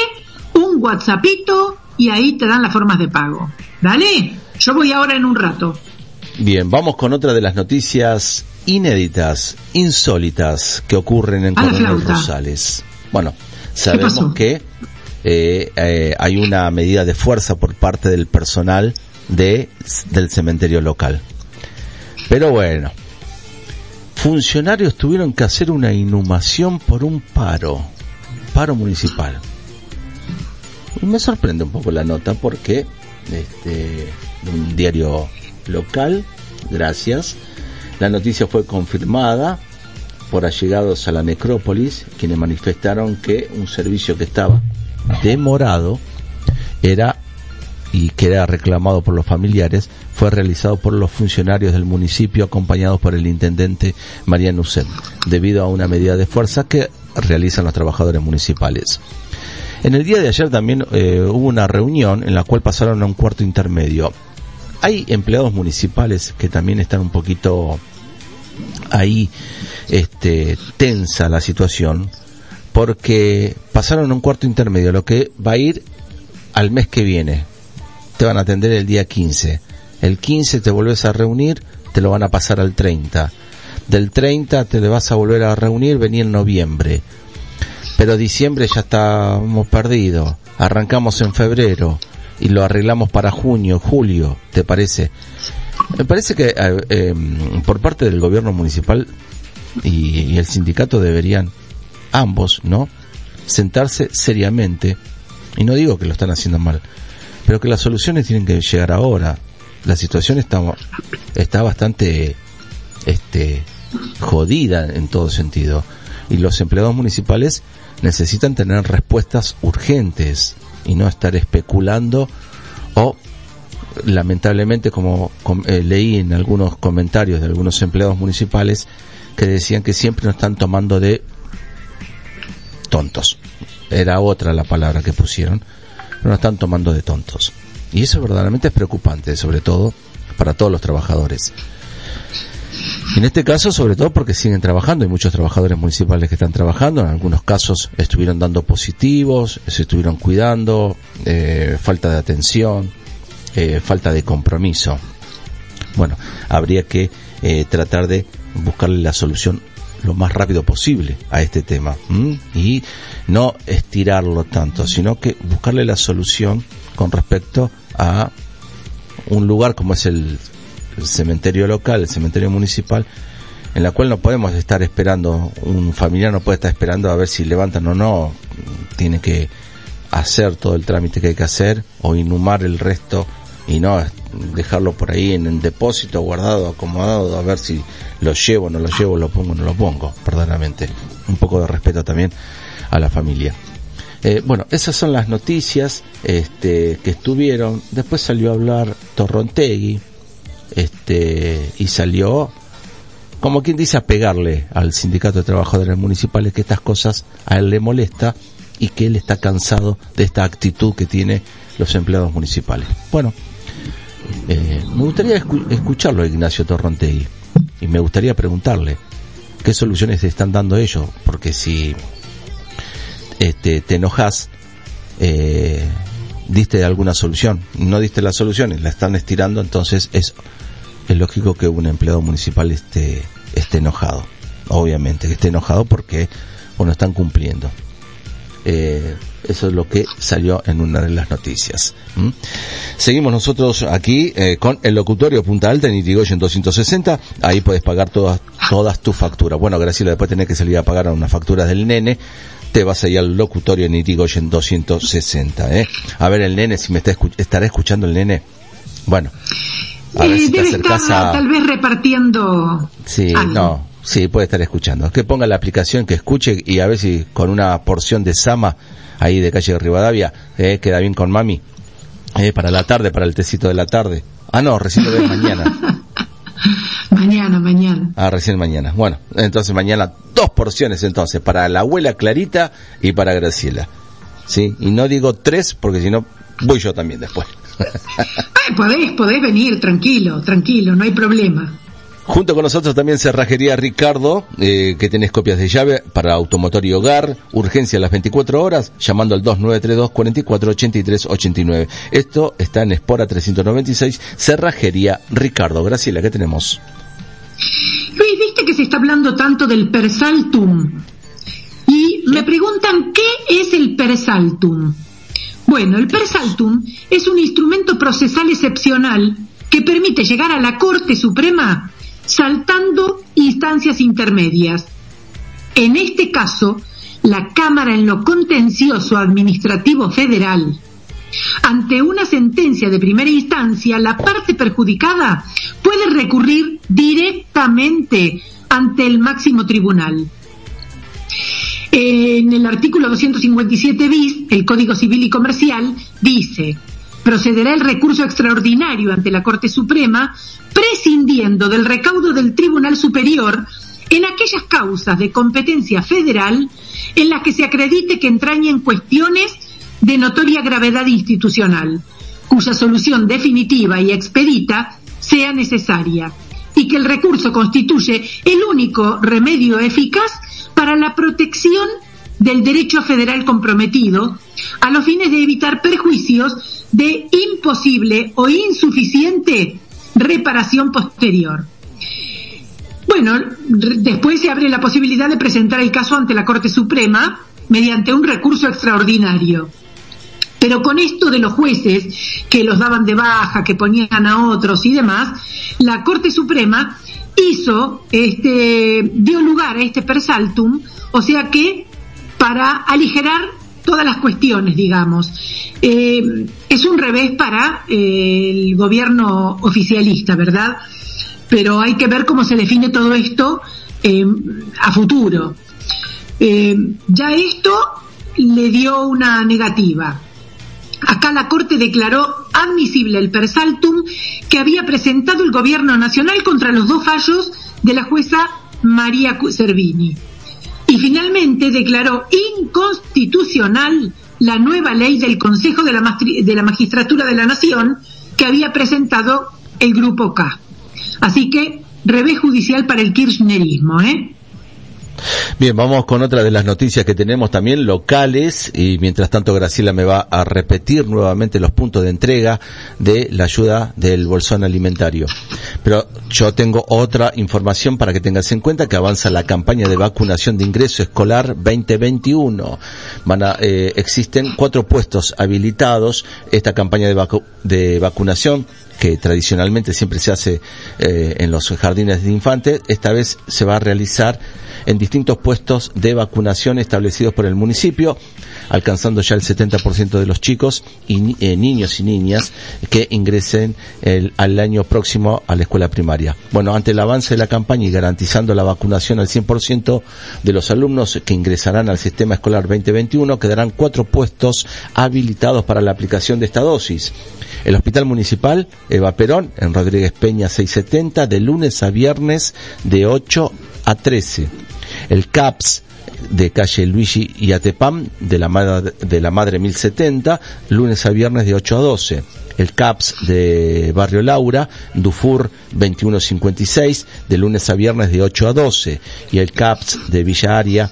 un WhatsAppito y ahí te dan las formas de pago. Dale, yo voy ahora en un rato. Bien, vamos con otra de las noticias inéditas, insólitas que ocurren en Coronel. Rosales. Bueno, sabemos que eh, eh, hay una medida de fuerza por parte del personal de, del cementerio local. Pero bueno, funcionarios tuvieron que hacer una inhumación por un paro, paro municipal. Y me sorprende un poco la nota porque este, un diario local, gracias, la noticia fue confirmada por allegados a la necrópolis, quienes manifestaron que un servicio que estaba demorado era y que era reclamado por los familiares fue realizado por los funcionarios del municipio acompañados por el intendente Mariano Ucen, debido a una medida de fuerza que realizan los trabajadores municipales. En el día de ayer también eh, hubo una reunión en la cual pasaron a un cuarto intermedio. Hay empleados municipales que también están un poquito ahí este, tensa la situación porque pasaron a un cuarto intermedio, lo que va a ir al mes que viene. Te van a atender el día 15. El 15 te vuelves a reunir, te lo van a pasar al 30. Del 30 te vas a volver a reunir, venía en noviembre. Pero diciembre ya estamos perdidos. Arrancamos en febrero y lo arreglamos para junio, julio, ¿te parece? Me parece que eh, eh, por parte del gobierno municipal y, y el sindicato deberían ambos, ¿no? Sentarse seriamente, y no digo que lo están haciendo mal, pero que las soluciones tienen que llegar ahora. La situación está, está bastante este, jodida en todo sentido. Y los empleados municipales necesitan tener respuestas urgentes y no estar especulando o lamentablemente como com- eh, leí en algunos comentarios de algunos empleados municipales que decían que siempre nos están tomando de tontos. Era otra la palabra que pusieron. Pero nos están tomando de tontos. Y eso verdaderamente es preocupante, sobre todo para todos los trabajadores. En este caso, sobre todo porque siguen trabajando, hay muchos trabajadores municipales que están trabajando, en algunos casos estuvieron dando positivos, se estuvieron cuidando, eh, falta de atención, eh, falta de compromiso. Bueno, habría que eh, tratar de buscarle la solución lo más rápido posible a este tema ¿m? y no estirarlo tanto, sino que buscarle la solución con respecto a un lugar como es el, el cementerio local, el cementerio municipal, en la cual no podemos estar esperando, un familiar no puede estar esperando a ver si levantan o no, tiene que hacer todo el trámite que hay que hacer o inhumar el resto y no dejarlo por ahí en el depósito guardado, acomodado, a ver si lo llevo, no lo llevo, lo pongo, no lo pongo, verdaderamente. Un poco de respeto también a la familia. Eh, bueno, esas son las noticias este, que estuvieron. Después salió a hablar Torrontegui este, y salió, como quien dice, a pegarle al sindicato de trabajadores municipales que estas cosas a él le molesta y que él está cansado de esta actitud que tiene los empleados municipales. Bueno, eh, me gustaría escu- escucharlo a Ignacio Torrontegui y me gustaría preguntarle qué soluciones están dando ellos, porque si este, te enojas, eh, diste alguna solución, no diste las soluciones, la están estirando, entonces es, es lógico que un empleado municipal esté, esté enojado, obviamente, que esté enojado porque, bueno, están cumpliendo. Eh, eso es lo que salió en una de las noticias. Seguimos nosotros aquí eh, con el locutorio Punta Alta en Itigoyen 260. Ahí puedes pagar todas, todas tus facturas. Bueno, Graciela, después tenés que salir a pagar unas facturas del nene. Te vas ahí al locutorio en Itigoyen 260. ¿eh? A ver, el nene, si me está escu- estará escuchando el nene. Bueno, a ver Eh, si debe estar a... tal vez repartiendo Sí, algo. no, sí, puede estar escuchando. Que ponga la aplicación, que escuche y a ver si con una porción de Sama ahí de calle de Rivadavia eh, queda bien con mami. Eh, para la tarde, para el tecito de la tarde. Ah, no, recién lo ves mañana. Mañana, mañana. Ah, recién mañana. Bueno, entonces mañana dos porciones entonces, para la abuela Clarita y para Graciela. Sí, y no digo tres porque si no voy yo también después. Ay, podés, podés venir, tranquilo, tranquilo, no hay problema. Junto con nosotros también Cerrajería Ricardo, eh, que tenés copias de llave para automotor y hogar, urgencia a las 24 horas, llamando al 2932 44 83 89. Esto está en Espora 396, Cerrajería Ricardo. Graciela, ¿qué tenemos? Luis, viste que se está hablando tanto del persaltum. Y me preguntan, ¿qué es el persaltum? Bueno, el persaltum es un instrumento procesal excepcional que permite llegar a la Corte Suprema saltando instancias intermedias. En este caso, la Cámara en lo contencioso administrativo federal. Ante una sentencia de primera instancia, la parte perjudicada puede recurrir directamente ante el máximo tribunal. En el artículo 257 bis, el Código Civil y Comercial, dice, procederá el recurso extraordinario ante la Corte Suprema, prescindiendo del recaudo del Tribunal Superior en aquellas causas de competencia federal en las que se acredite que entrañen cuestiones de notoria gravedad institucional, cuya solución definitiva y expedita sea necesaria, y que el recurso constituye el único remedio eficaz para la protección del derecho federal comprometido a los fines de evitar perjuicios de imposible o insuficiente reparación posterior. Bueno, después se abre la posibilidad de presentar el caso ante la Corte Suprema mediante un recurso extraordinario. Pero con esto de los jueces que los daban de baja, que ponían a otros y demás, la Corte Suprema hizo, este, dio lugar a este persaltum, o sea que para aligerar todas las cuestiones, digamos. Eh, es un revés para eh, el gobierno oficialista, ¿verdad? Pero hay que ver cómo se define todo esto eh, a futuro. Eh, ya esto le dio una negativa. Acá la Corte declaró admisible el persaltum que había presentado el Gobierno Nacional contra los dos fallos de la jueza María Servini. Y finalmente declaró inconstitucional la nueva ley del Consejo de la, de la Magistratura de la Nación que había presentado el Grupo K. Así que revés judicial para el kirchnerismo, ¿eh? Bien, vamos con otra de las noticias que tenemos también locales y mientras tanto Graciela me va a repetir nuevamente los puntos de entrega de la ayuda del bolsón alimentario. Pero yo tengo otra información para que tengas en cuenta que avanza la campaña de vacunación de ingreso escolar 2021. Van a, eh, existen cuatro puestos habilitados. Esta campaña de, vacu- de vacunación que tradicionalmente siempre se hace eh, en los jardines de infantes, esta vez se va a realizar en distintos puestos de vacunación establecidos por el municipio, alcanzando ya el 70% de los chicos y eh, niños y niñas que ingresen el- al año próximo a la escuela primaria. Bueno, ante el avance de la campaña y garantizando la vacunación al 100% de los alumnos que ingresarán al sistema escolar 2021, quedarán cuatro puestos habilitados para la aplicación de esta dosis. El Hospital Municipal Eva Perón, en Rodríguez Peña 670, de lunes a viernes de 8 a 13. El CAPS de calle Luigi y Atepam, de la, madre, de la Madre 1070, lunes a viernes de 8 a 12. El CAPS de Barrio Laura, Dufour 2156, de lunes a viernes de 8 a 12. Y el CAPS de Villa Aria,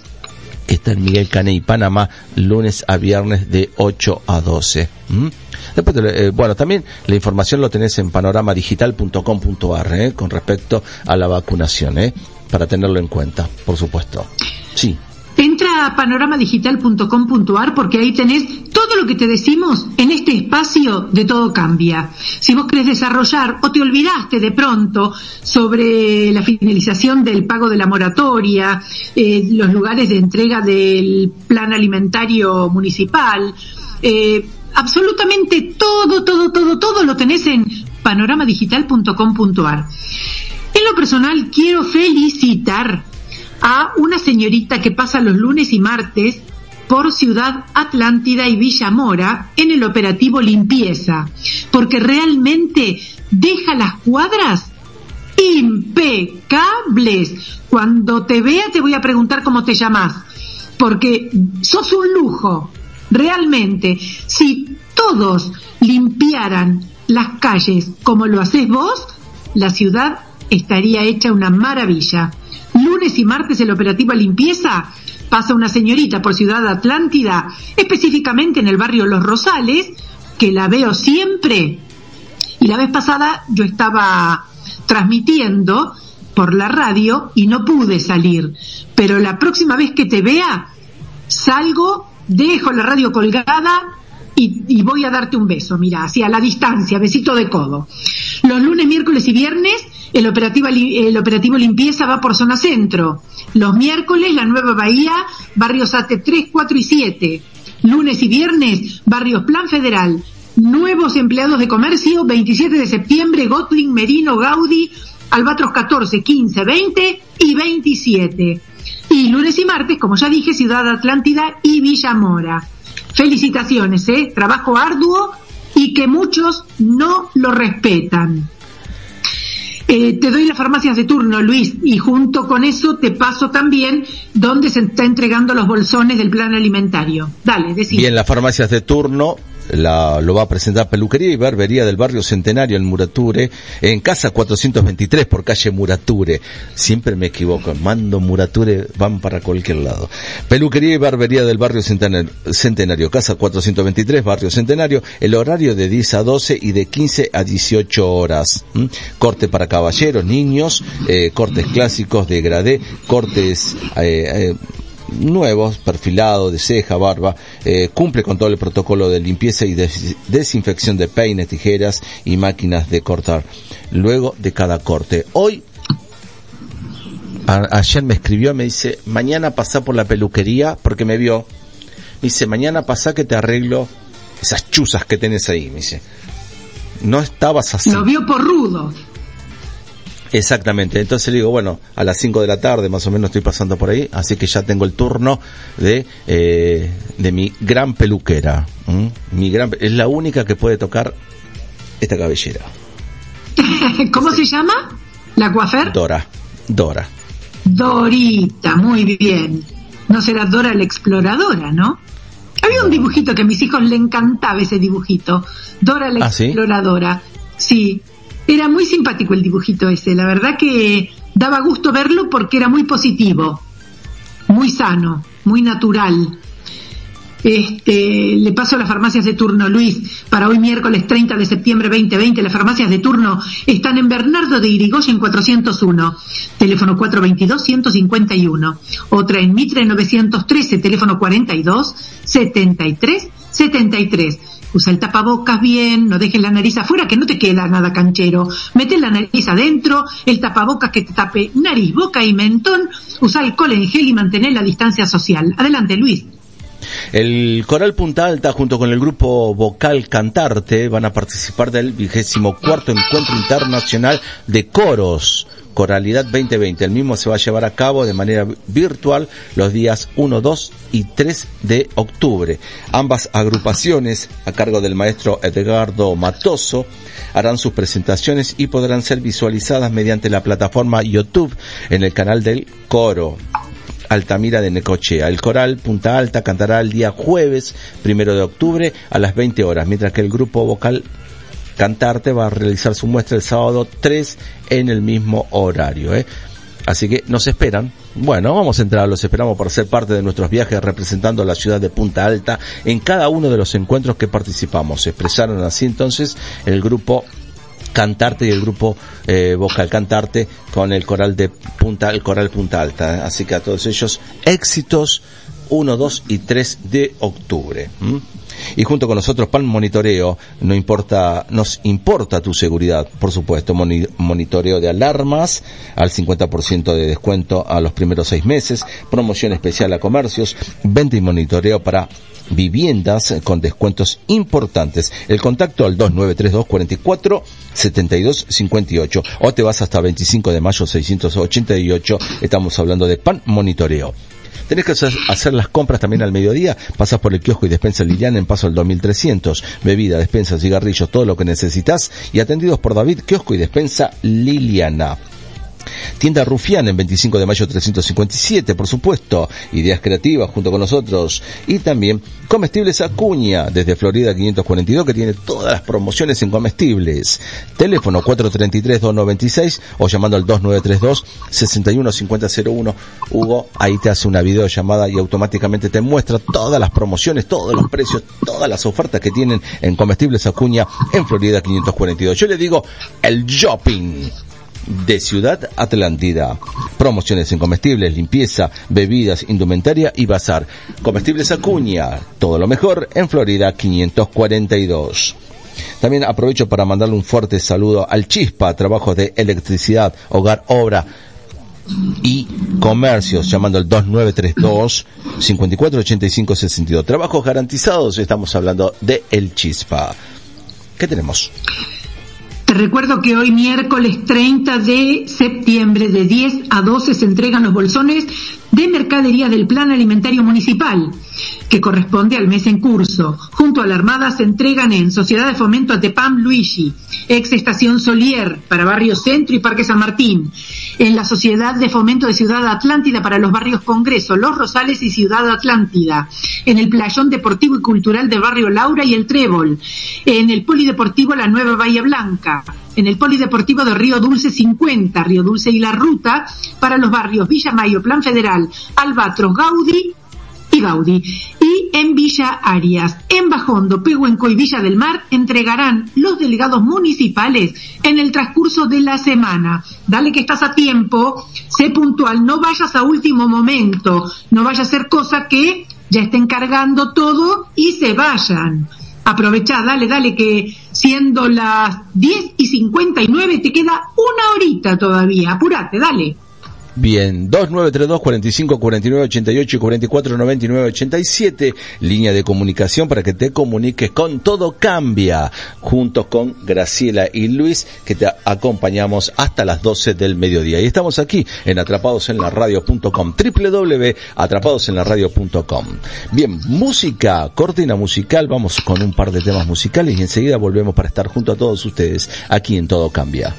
que está en Miguel Cane y Panamá, lunes a viernes de 8 a 12. ¿Mm? Después, eh, bueno, también la información lo tenés en panoramadigital.com.ar ¿eh? con respecto a la vacunación, ¿eh? para tenerlo en cuenta, por supuesto. Sí, Entra a panoramadigital.com.ar porque ahí tenés todo lo que te decimos en este espacio de todo cambia. Si vos querés desarrollar o te olvidaste de pronto sobre la finalización del pago de la moratoria, eh, los lugares de entrega del plan alimentario municipal, eh, absolutamente todo, todo, todo, todo lo tenés en panoramadigital.com.ar. En lo personal quiero felicitar a una señorita que pasa los lunes y martes por Ciudad Atlántida y Villa Mora en el operativo limpieza, porque realmente deja las cuadras impecables. Cuando te vea te voy a preguntar cómo te llamas, porque sos un lujo, realmente. Si todos limpiaran las calles como lo haces vos, la ciudad estaría hecha una maravilla. Lunes y martes el operativo limpieza pasa una señorita por Ciudad Atlántida, específicamente en el barrio Los Rosales, que la veo siempre. Y la vez pasada yo estaba transmitiendo por la radio y no pude salir. Pero la próxima vez que te vea, salgo, dejo la radio colgada y, y voy a darte un beso, mira, hacia la distancia, besito de codo. Los lunes, miércoles y viernes el operativo, el operativo limpieza va por zona centro. Los miércoles la nueva bahía, barrios AT 3, 4 y 7. Lunes y viernes, barrios Plan Federal. Nuevos empleados de comercio, 27 de septiembre, Gotling, Merino, Gaudí, Albatros 14, 15, 20 y 27. Y lunes y martes, como ya dije, Ciudad Atlántida y Villa Mora. Felicitaciones, ¿eh? Trabajo arduo y que muchos no lo respetan. Eh, te doy las farmacias de turno, Luis, y junto con eso te paso también dónde se está entregando los bolsones del plan alimentario. Dale, decime. Bien, las farmacias de turno la, lo va a presentar Peluquería y Barbería del barrio Centenario en Murature, en casa 423 por calle Murature. Siempre me equivoco, mando Murature, van para cualquier lado. Peluquería y Barbería del barrio Centenario, casa 423, barrio Centenario, el horario de 10 a 12 y de 15 a 18 horas. Corte para caballeros, niños, eh, cortes clásicos de gradé, cortes eh, eh, nuevos, perfilado, de ceja, barba, eh, cumple con todo el protocolo de limpieza y des- desinfección de peines, tijeras y máquinas de cortar, luego de cada corte. Hoy, ayer me escribió, me dice, mañana pasá por la peluquería, porque me vio, me dice, mañana pasá que te arreglo esas chuzas que tenés ahí, me dice. No estabas así. Lo vio por rudo. Exactamente, entonces le digo, bueno, a las 5 de la tarde más o menos estoy pasando por ahí, así que ya tengo el turno de, eh, de mi gran peluquera. ¿m? Mi gran, es la única que puede tocar esta cabellera. ¿Cómo se llama? ¿La coafer? Dora, Dora. Dorita, muy bien. No será Dora la exploradora, ¿no? Había un dibujito que a mis hijos le encantaba ese dibujito. Dora la ¿Ah, sí? exploradora. Sí, era muy simpático el dibujito ese. La verdad que daba gusto verlo porque era muy positivo, muy sano, muy natural. Este, le paso a las farmacias de turno, Luis, para hoy miércoles 30 de septiembre 2020. Las farmacias de turno están en Bernardo de Irigoyen 401, teléfono 422-151. Otra en Mitre 913, teléfono 42 73 73. Usa el tapabocas bien, no dejes la nariz afuera, que no te queda nada canchero. Mete la nariz adentro, el tapabocas que te tape nariz, boca y mentón. Usa alcohol en gel y mantener la distancia social. Adelante, Luis. El Coral Punta Alta junto con el grupo Vocal Cantarte van a participar del vigésimo cuarto encuentro internacional de coros. Coralidad 2020. El mismo se va a llevar a cabo de manera virtual los días 1, 2 y 3 de octubre. Ambas agrupaciones, a cargo del maestro Edgardo Matoso, harán sus presentaciones y podrán ser visualizadas mediante la plataforma YouTube en el canal del coro. Altamira de Necochea. El coral Punta Alta cantará el día jueves, primero de octubre, a las 20 horas, mientras que el grupo vocal Cantarte va a realizar su muestra el sábado 3 en el mismo horario. ¿eh? Así que nos esperan. Bueno, vamos a entrar, los esperamos para ser parte de nuestros viajes representando a la ciudad de Punta Alta en cada uno de los encuentros que participamos. Se expresaron así entonces el grupo Cantarte y el grupo eh, Vocal Cantarte con el coral de Punta, el coral Punta Alta. Así que a todos ellos éxitos 1, 2 y 3 de octubre. Y junto con nosotros Pan Monitoreo, no importa, nos importa tu seguridad, por supuesto, moni- monitoreo de alarmas al 50% de descuento a los primeros seis meses, promoción especial a comercios, venta y monitoreo para viviendas con descuentos importantes. El contacto al 2932 44 72 58 o te vas hasta 25 de mayo 688. Estamos hablando de Pan Monitoreo. Tenés que hacer, las compras también al mediodía, pasas por el kiosco y despensa Liliana en paso al 2300, bebida, despensa, cigarrillos, todo lo que necesitas y atendidos por David, kiosco y despensa Liliana. Tienda Rufián en 25 de mayo 357, por supuesto. Ideas creativas junto con nosotros. Y también Comestibles Acuña, desde Florida 542, que tiene todas las promociones en comestibles. Teléfono 433-296 o llamando al 2932-615001. Hugo, ahí te hace una videollamada y automáticamente te muestra todas las promociones, todos los precios, todas las ofertas que tienen en Comestibles Acuña en Florida 542. Yo le digo el shopping de Ciudad Atlántida. Promociones en comestibles, limpieza, bebidas, indumentaria y bazar. Comestibles Acuña, todo lo mejor en Florida 542. También aprovecho para mandarle un fuerte saludo al Chispa, trabajos de electricidad, hogar, obra y comercios, llamando al 2932 5485 62. Trabajos garantizados, estamos hablando de El Chispa. ¿Qué tenemos? Te recuerdo que hoy miércoles 30 de septiembre de 10 a 12 se entregan los bolsones de mercadería del Plan Alimentario Municipal, que corresponde al mes en curso. Junto a la Armada se entregan en Sociedad de Fomento Atepam Luigi, ex Estación Solier para Barrio Centro y Parque San Martín, en la Sociedad de Fomento de Ciudad Atlántida para los barrios Congreso, Los Rosales y Ciudad Atlántida, en el Playón Deportivo y Cultural de Barrio Laura y el Trébol, en el Polideportivo La Nueva Bahía Blanca, en el Polideportivo de Río Dulce 50, Río Dulce y La Ruta, para los barrios Villa Mayo, Plan Federal, Albatros, Gaudí y Gaudí. Y en Villa Arias, en Bajondo, Pehuenco y Villa del Mar entregarán los delegados municipales en el transcurso de la semana. Dale que estás a tiempo, sé puntual, no vayas a último momento, no vaya a ser cosa que ya estén cargando todo y se vayan. Aprovechá, dale, dale, que siendo las 10 y 59 te queda una horita todavía. Apurate, dale. Bien, 2932 45 49 88 y 44 99 87, línea de comunicación para que te comuniques con Todo Cambia, juntos con Graciela y Luis, que te acompañamos hasta las 12 del mediodía. Y estamos aquí en atrapadosenlaradio.com, www.atrapadosenlaradio.com. Bien, música, cortina musical, vamos con un par de temas musicales y enseguida volvemos para estar junto a todos ustedes aquí en Todo Cambia.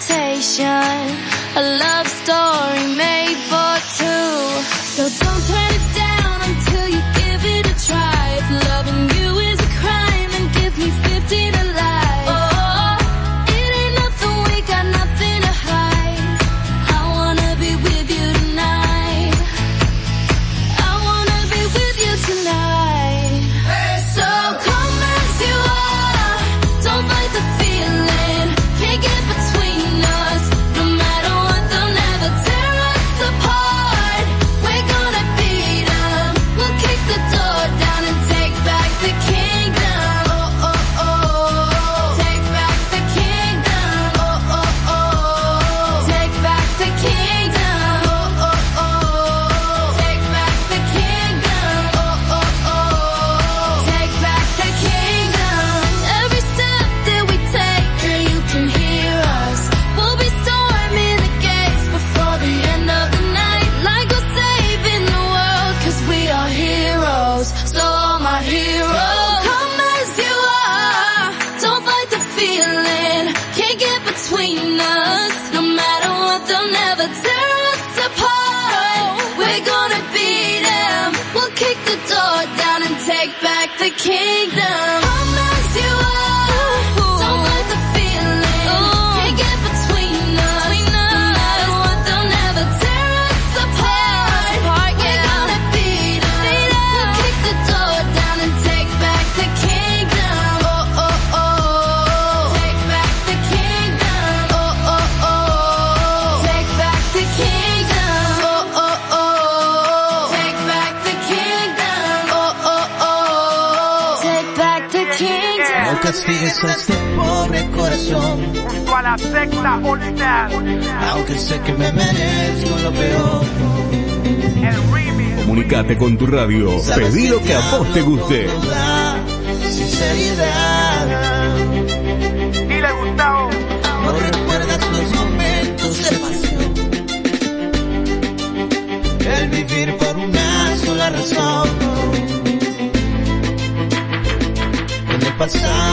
invitation, a love story made for two. So don't turn the king. tristeza este pobre corazón. Junto a la secta original. Aunque sé que me merezco lo peor. Comunicate con tu radio. Pedí lo que a vos te guste. Sinceridad. Y le gustado. No recuerdas los momentos de pasión. El vivir por una sola razón. En el pasado.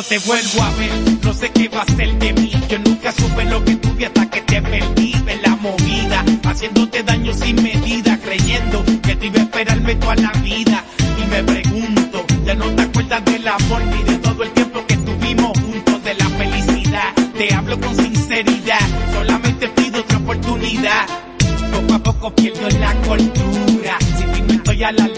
no te vuelvo a ver. No sé qué va a ser de mí. Yo nunca supe lo que tuve hasta que te perdí de la movida. Haciéndote daño sin medida, creyendo que te iba a esperarme toda la vida. Y me pregunto, ya no te acuerdas del amor ni de todo el tiempo que tuvimos juntos, de la felicidad. Te hablo con sinceridad, solamente pido otra oportunidad. Poco a poco pierdo la cordura. Si estoy a la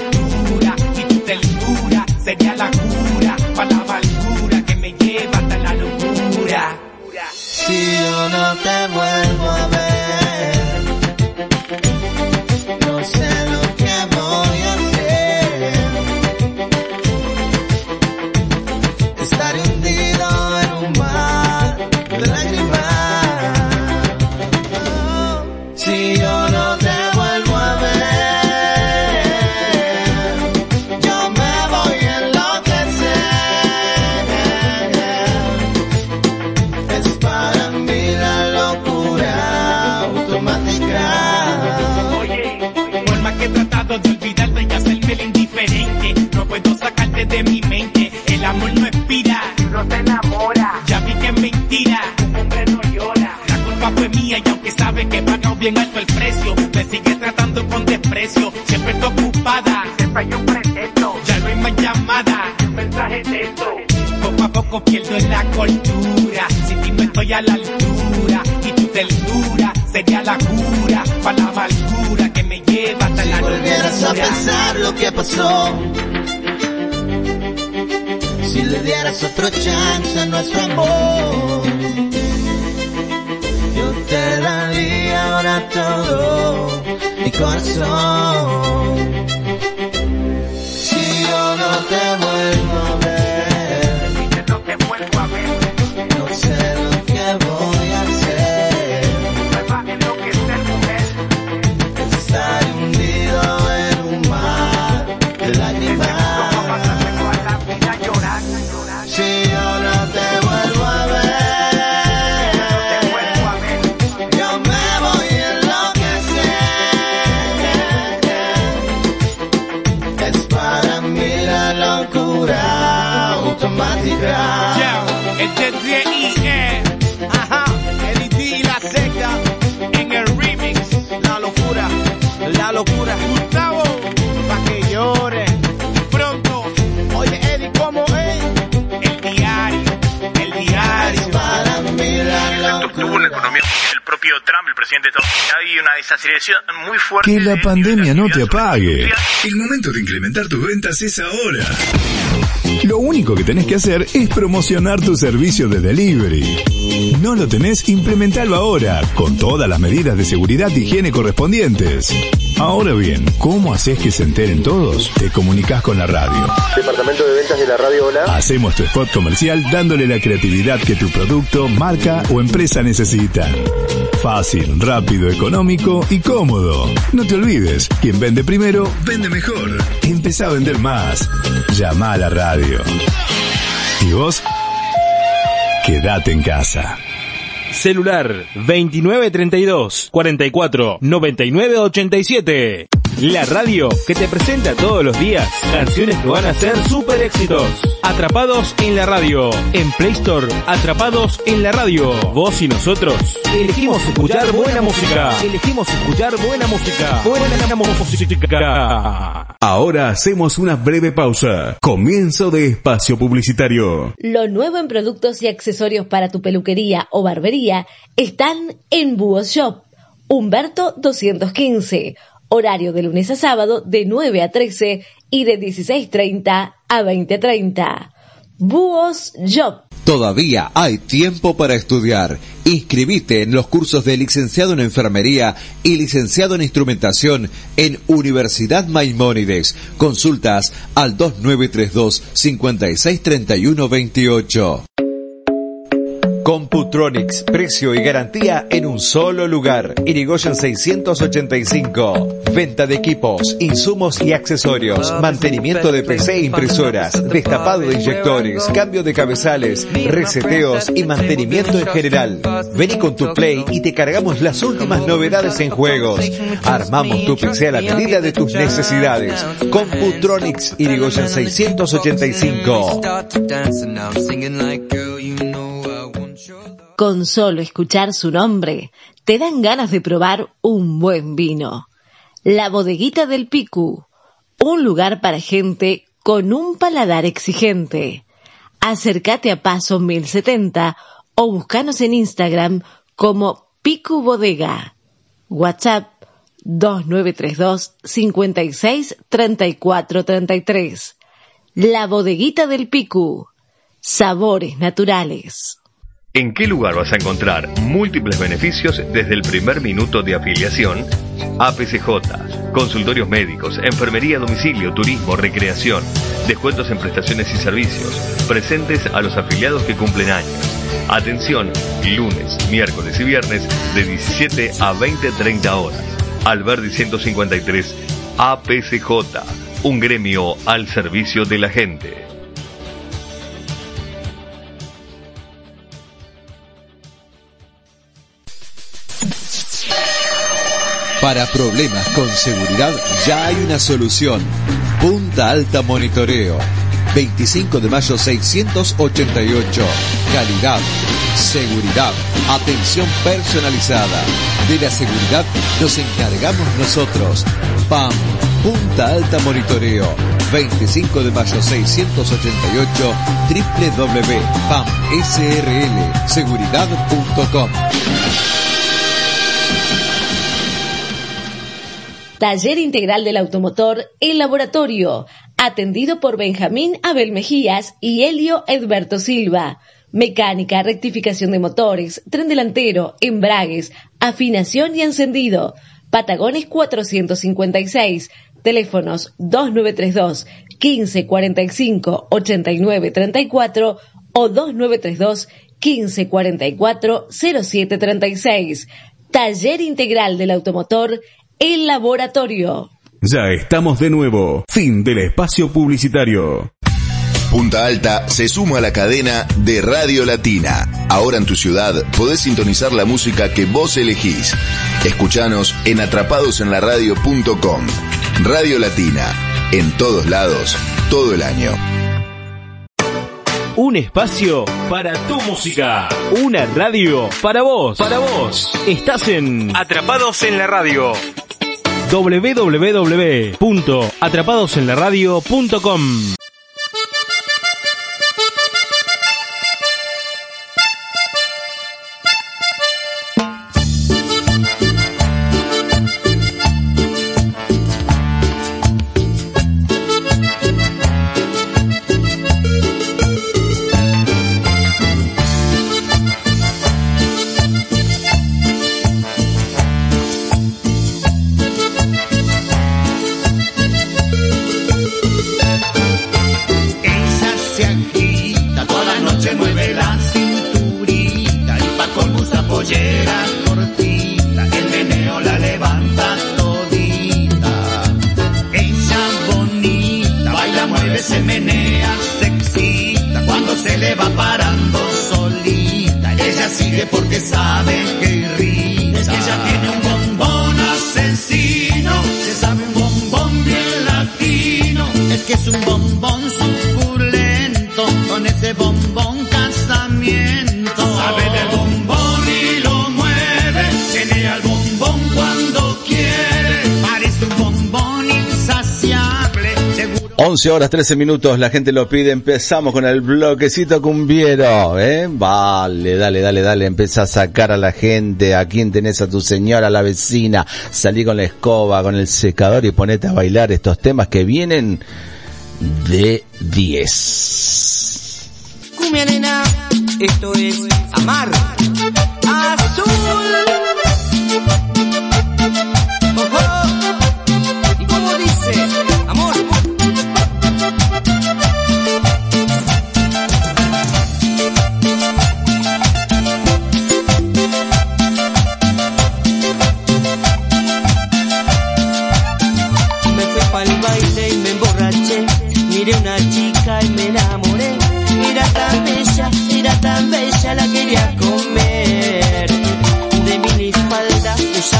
Que la pandemia no te apague. El momento de incrementar tus ventas es ahora. Lo único que tenés que hacer es promocionar tu servicio de delivery. No lo tenés, implementalo ahora, con todas las medidas de seguridad e higiene correspondientes. Ahora bien, ¿cómo haces que se enteren todos? Te comunicas con la radio. Departamento de ventas de la radio Hola. Hacemos tu spot comercial dándole la creatividad que tu producto, marca o empresa necesita. Fácil, rápido, económico y cómodo. No te olvides, quien vende primero, vende mejor. Empezá a vender más. Llama a la radio. ¿Y vos? Quédate en casa. Celular 2932 44 99 87. La radio que te presenta todos los días canciones que van a ser super éxitos. Atrapados en la radio. En Play Store, Atrapados en la radio. Vos y nosotros elegimos escuchar buena música. Elegimos escuchar buena música. Buena música. Ahora hacemos una breve pausa. Comienzo de espacio publicitario. Lo nuevo en productos y accesorios para tu peluquería o barbería están en Búho Shop. Humberto 215. Horario de lunes a sábado de 9 a 13 y de 16.30 a 20.30. Búhos Shop. Todavía hay tiempo para estudiar. Inscribite en los cursos de licenciado en enfermería y licenciado en instrumentación en Universidad Maimónides. Consultas al 2932 563128. Computronics, precio y garantía en un solo lugar. Irigoyen 685. Venta de equipos, insumos y accesorios, mantenimiento de PC e impresoras, destapado de inyectores, cambio de cabezales, reseteos y mantenimiento en general. Vení con tu Play y te cargamos las últimas novedades en juegos. Armamos tu PC a la medida de tus necesidades. Computronics, Irigoyen 685. Con solo escuchar su nombre, te dan ganas de probar un buen vino. La bodeguita del Picu, un lugar para gente con un paladar exigente. Acércate a Paso 1070 o búscanos en Instagram como Picu Bodega. WhatsApp 2932 56 34 33. La bodeguita del Picu. Sabores naturales. ¿En qué lugar vas a encontrar múltiples beneficios desde el primer minuto de afiliación? APCJ, consultorios médicos, enfermería a domicilio, turismo, recreación, descuentos en prestaciones y servicios, presentes a los afiliados que cumplen años. Atención, lunes, miércoles y viernes de 17 a 20-30 horas. Alberdi 153, APCJ, un gremio al servicio de la gente. Para problemas con seguridad ya hay una solución. Punta Alta Monitoreo. 25 de mayo 688. Calidad, seguridad, atención personalizada. De la seguridad nos encargamos nosotros. PAM, Punta Alta Monitoreo. 25 de mayo 688 www.pamsrlseguridad.com Taller Integral del Automotor El Laboratorio, atendido por Benjamín Abel Mejías y Helio Edberto Silva. Mecánica, rectificación de motores, tren delantero, embragues, afinación y encendido. Patagones 456, teléfonos 2932 1545 8934 o 2932 1544 0736. Taller Integral del Automotor, El Laboratorio. Ya estamos de nuevo. Fin del espacio publicitario. Punta Alta se suma a la cadena de Radio Latina. Ahora en tu ciudad podés sintonizar la música que vos elegís. Escuchanos en atrapadosenlaradio.com. Radio Latina, en todos lados, todo el año. Un espacio para tu música. Una radio para vos. Para vos. Estás en Atrapados en la Radio. www.atrapadosenlaradio.com 11 horas 13 minutos, la gente lo pide, empezamos con el bloquecito cumbiero, ¿eh? Vale, dale, dale, dale, empieza a sacar a la gente, a quién tenés a tu señora, a la vecina, salí con la escoba, con el secador y ponete a bailar estos temas que vienen de 10. Cumbia nena, esto es Amar Azul.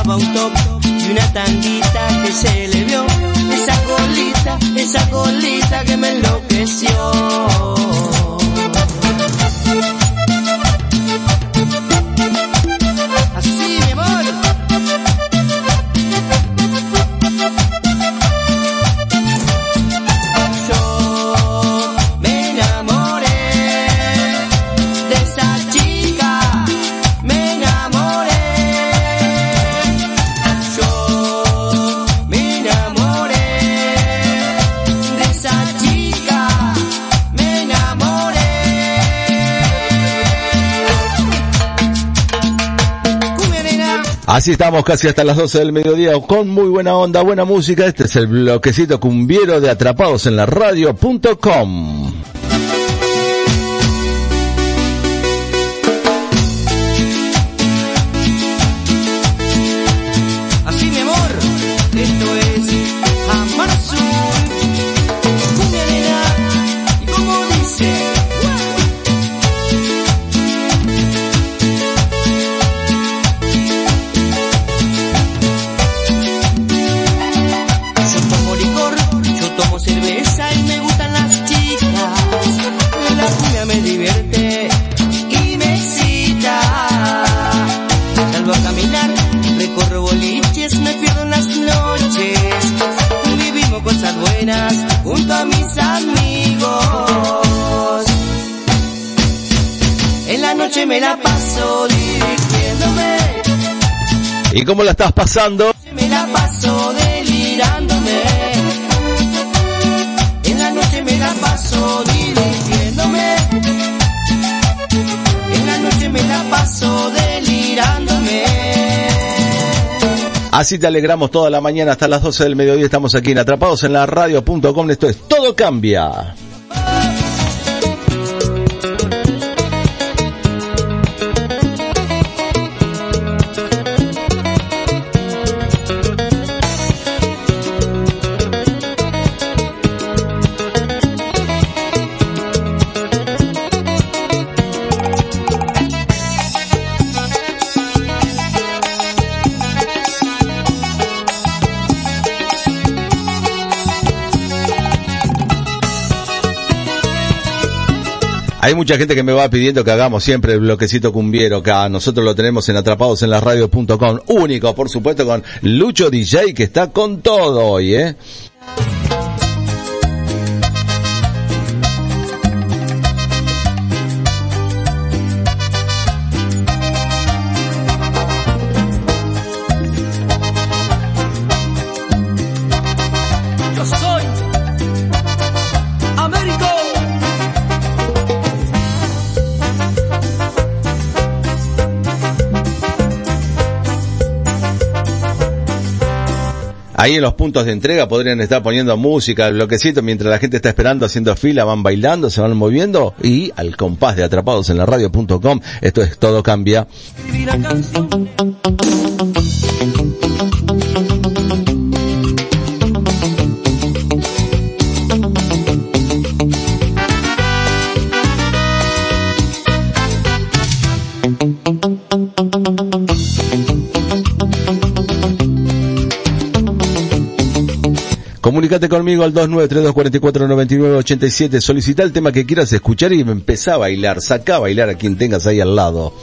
Un y una tanguita que se le vio. Esa colita, esa colita que me enloqueció. Así estamos casi hasta las 12 del mediodía con muy buena onda, buena música. Este es el bloquecito cumbiero de atrapados en la radio.com. ¿Y cómo la estás pasando? me la paso delirándome. En la noche me la paso divirtiéndome. En la noche me la paso delirándome. Así te alegramos toda la mañana hasta las 12 del mediodía. Estamos aquí en Atrapados en la radio.com. Esto es Todo Cambia. Hay mucha gente que me va pidiendo que hagamos siempre el bloquecito cumbiero acá. Nosotros lo tenemos en atrapados en la radio.com. Único, por supuesto, con Lucho DJ que está con todo hoy, ¿eh? Ahí en los puntos de entrega podrían estar poniendo música, bloquecito, mientras la gente está esperando, haciendo fila, van bailando, se van moviendo y al compás de atrapados en la radio.com, esto es todo cambia. Comunicate conmigo al 2932449987, solicita el tema que quieras escuchar y empezá a bailar, saca a bailar a quien tengas ahí al lado.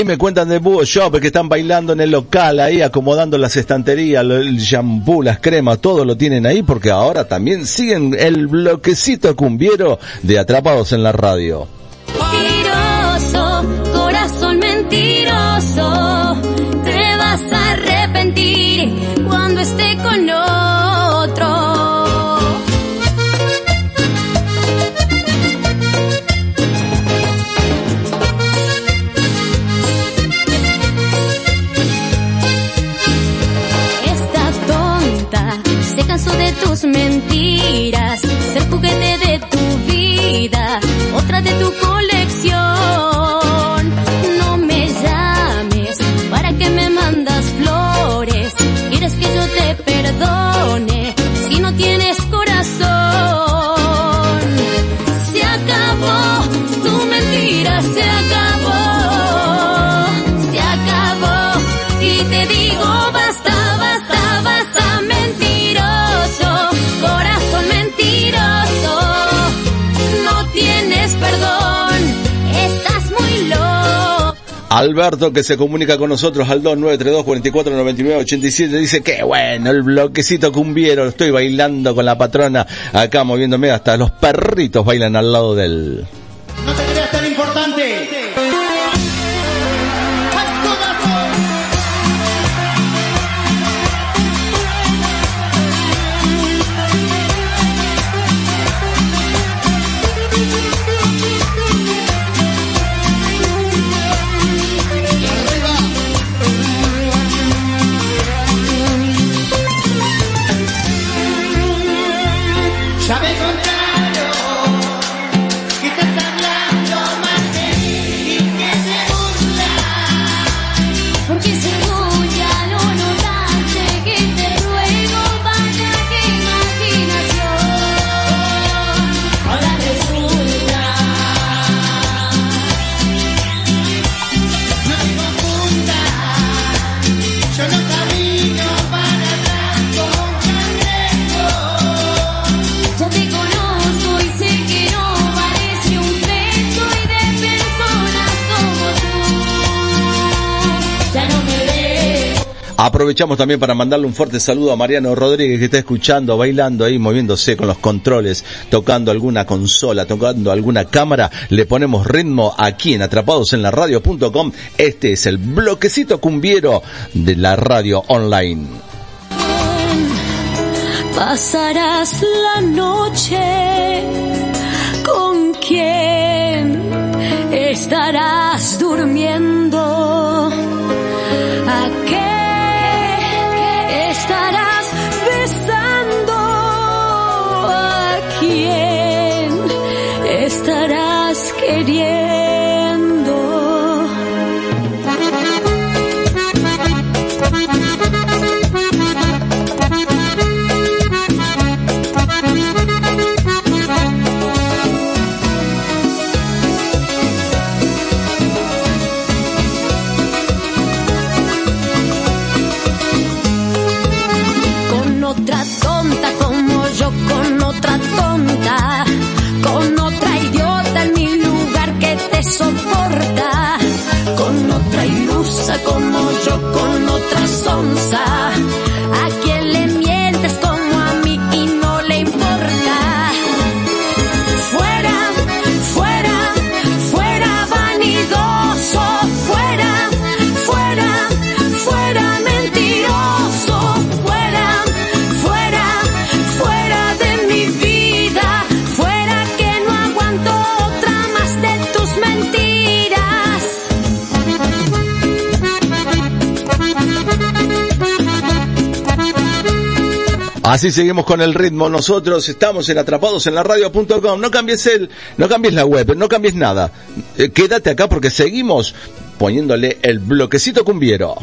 Ahí me cuentan de Búho Shop que están bailando en el local, ahí acomodando las estanterías, el shampoo, las cremas, todo lo tienen ahí porque ahora también siguen el bloquecito cumbiero de Atrapados en la radio. Mentiroso, corazón mentiroso, te vas a arrepentir cuando esté con otro. Mentiras, ser juguete de tu vida, otra de tu colección. No me llames para que me mandas flores, quieres que yo te perdone Alberto que se comunica con nosotros al 2932-449987 dice que bueno, el bloquecito cumbiero, estoy bailando con la patrona acá moviéndome, hasta los perritos bailan al lado del... No te creas Aprovechamos también para mandarle un fuerte saludo a Mariano Rodríguez que está escuchando, bailando ahí, moviéndose con los controles, tocando alguna consola, tocando alguna cámara. Le ponemos ritmo aquí en Atrapados en la Radio.com. Este es el bloquecito cumbiero de la radio online. Pasarás la noche con quién estarás durmiendo. ¿A qué ¿A Así seguimos con el ritmo. Nosotros estamos en atrapados en la radio.com. No cambies el, no cambies la web, no cambies nada. Eh, quédate acá porque seguimos poniéndole el bloquecito cumbiero.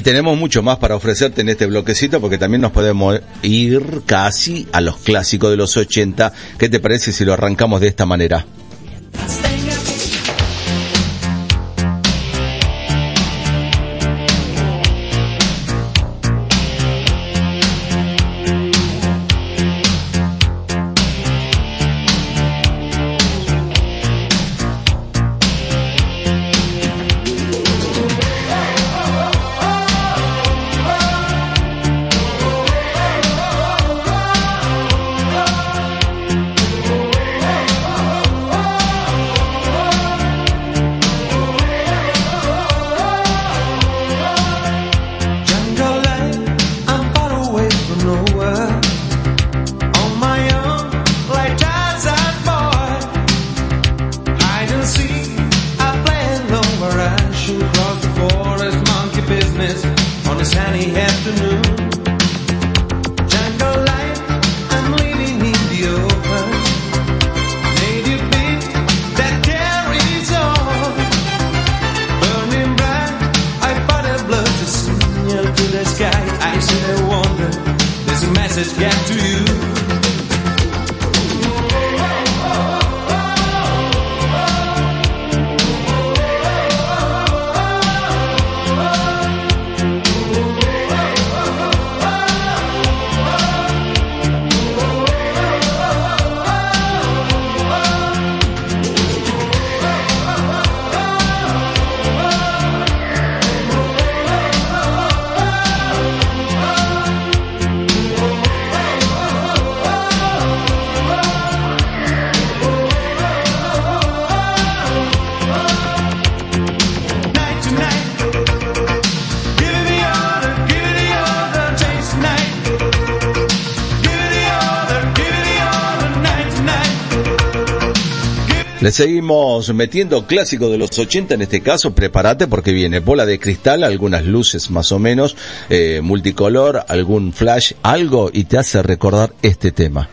Y tenemos mucho más para ofrecerte en este bloquecito porque también nos podemos ir casi a los clásicos de los 80. ¿Qué te parece si lo arrancamos de esta manera? Le seguimos metiendo clásico de los 80 en este caso, prepárate porque viene bola de cristal, algunas luces más o menos, eh, multicolor, algún flash, algo y te hace recordar este tema.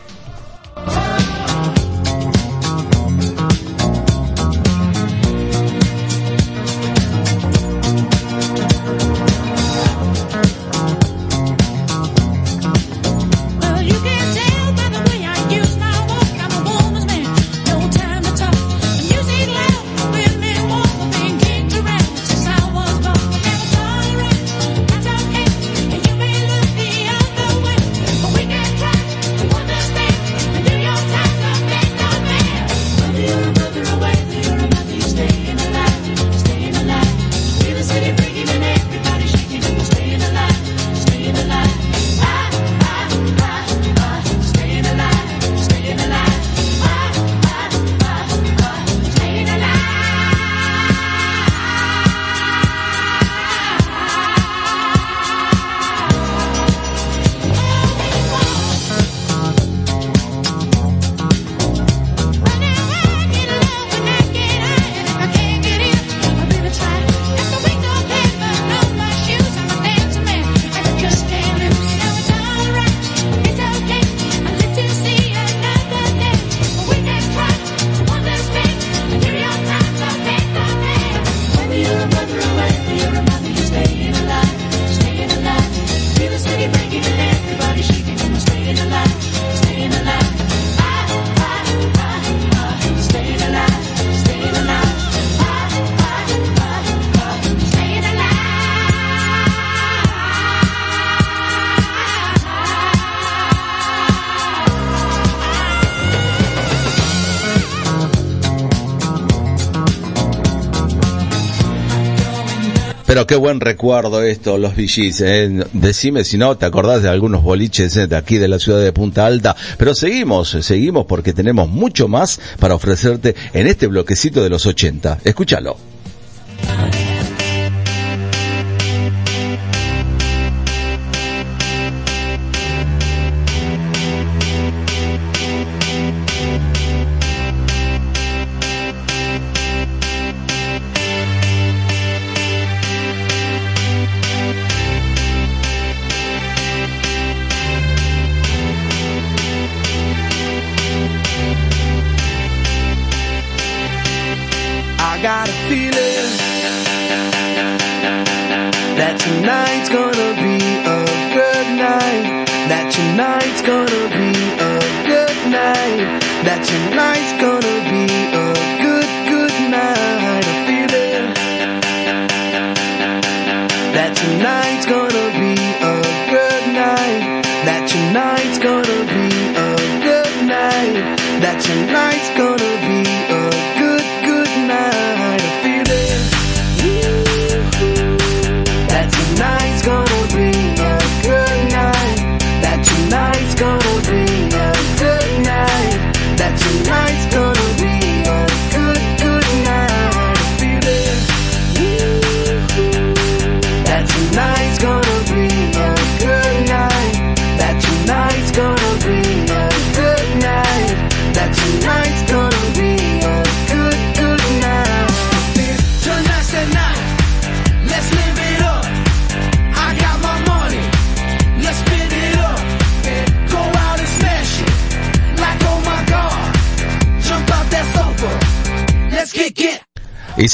Qué buen recuerdo esto, los VGs. ¿eh? Decime si no, te acordás de algunos boliches ¿eh? de aquí de la ciudad de Punta Alta. Pero seguimos, seguimos porque tenemos mucho más para ofrecerte en este bloquecito de los 80. Escúchalo.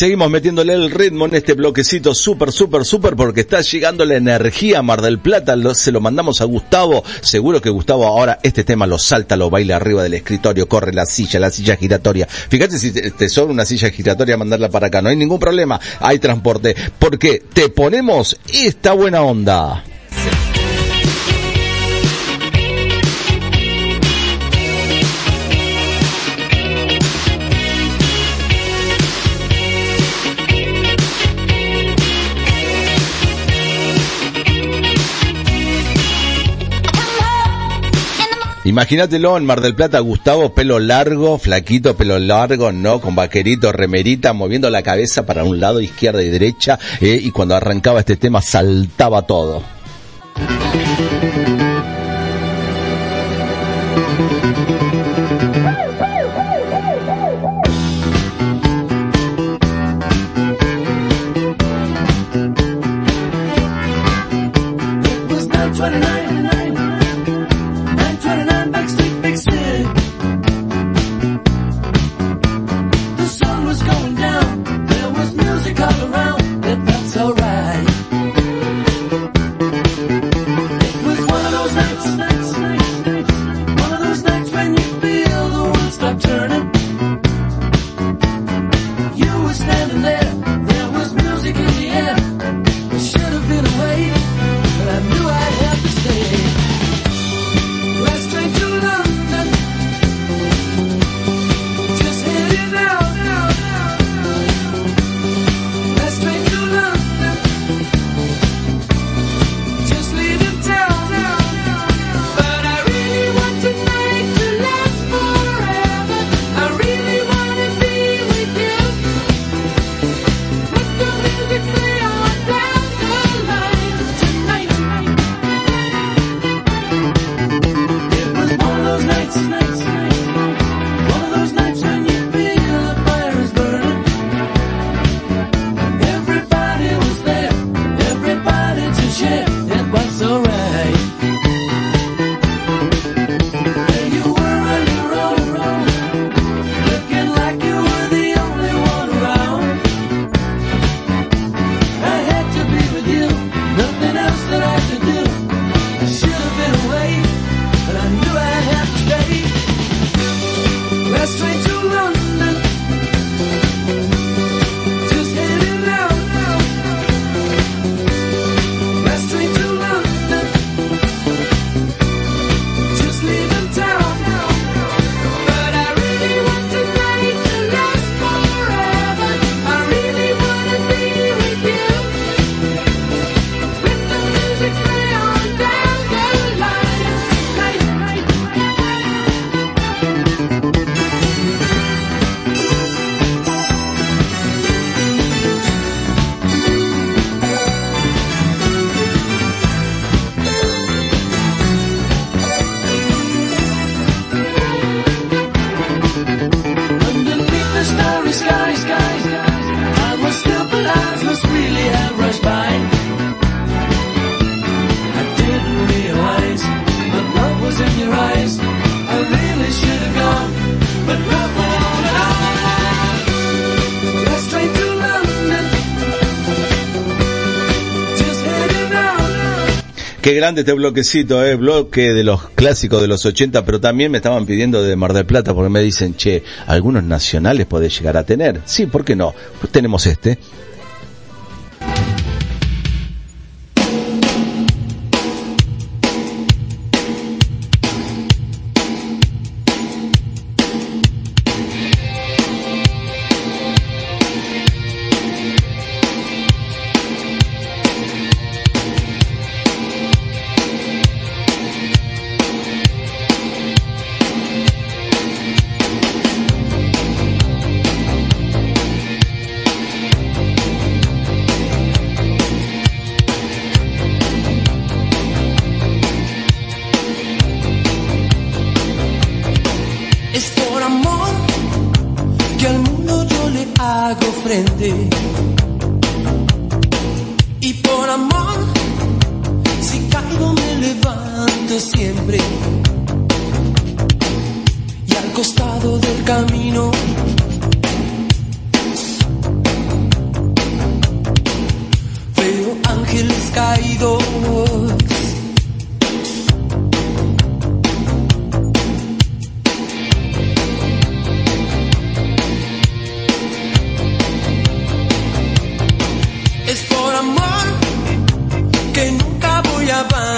Seguimos metiéndole el ritmo en este bloquecito súper, súper, súper porque está llegando la energía Mar del Plata. Se lo mandamos a Gustavo. Seguro que Gustavo ahora este tema lo salta, lo baila arriba del escritorio, corre la silla, la silla giratoria. Fíjate si te, te sobra una silla giratoria mandarla para acá. No hay ningún problema. Hay transporte. Porque te ponemos esta buena onda. Imagínatelo en Mar del Plata, Gustavo, pelo largo, flaquito, pelo largo, no, con vaquerito, remerita, moviendo la cabeza para un lado, izquierda y derecha, eh, y cuando arrancaba este tema saltaba todo. Grande este bloquecito, eh, bloque de los clásicos de los 80, pero también me estaban pidiendo de Mar del Plata porque me dicen, che, algunos nacionales podés llegar a tener. Sí, ¿por qué no? Pues tenemos este. Bye.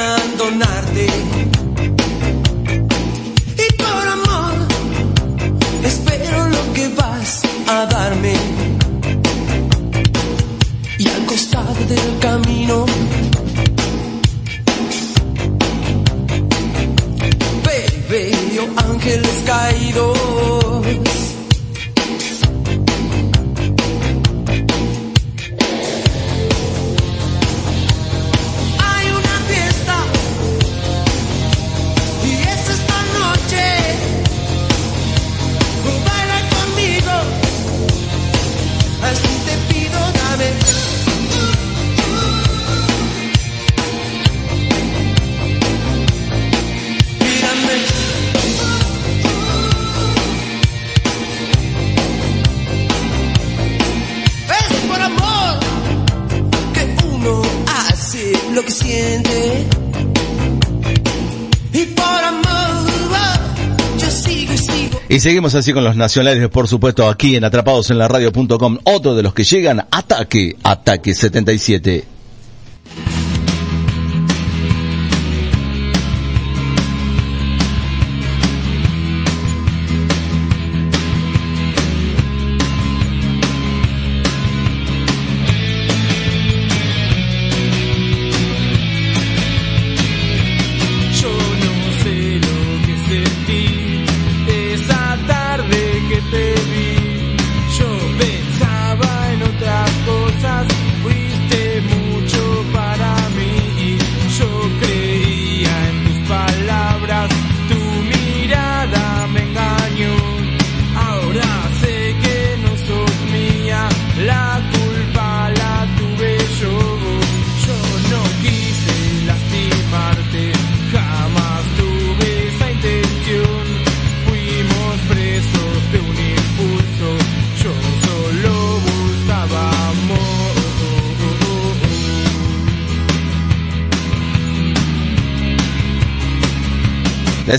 seguimos así con los nacionales, por supuesto, aquí en atrapados en la Otro de los que llegan, ataque, ataque 77.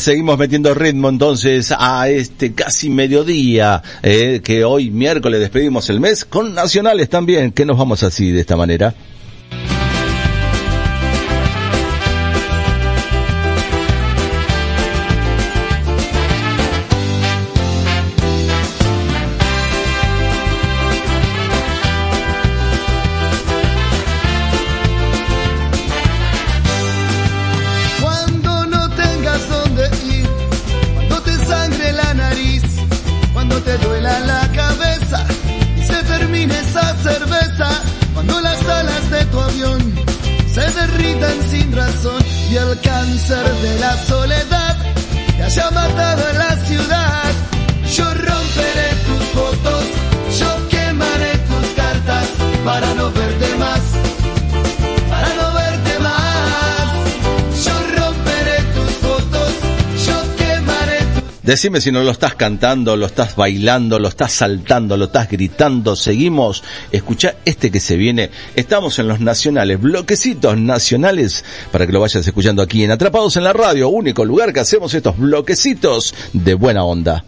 seguimos metiendo ritmo entonces a este casi mediodía, eh, que hoy miércoles despedimos el mes, con nacionales también, que nos vamos así de esta manera. Decime si no lo estás cantando, lo estás bailando, lo estás saltando, lo estás gritando. Seguimos. Escucha este que se viene. Estamos en los nacionales, bloquecitos nacionales, para que lo vayas escuchando aquí en Atrapados en la Radio, único lugar que hacemos estos bloquecitos de buena onda.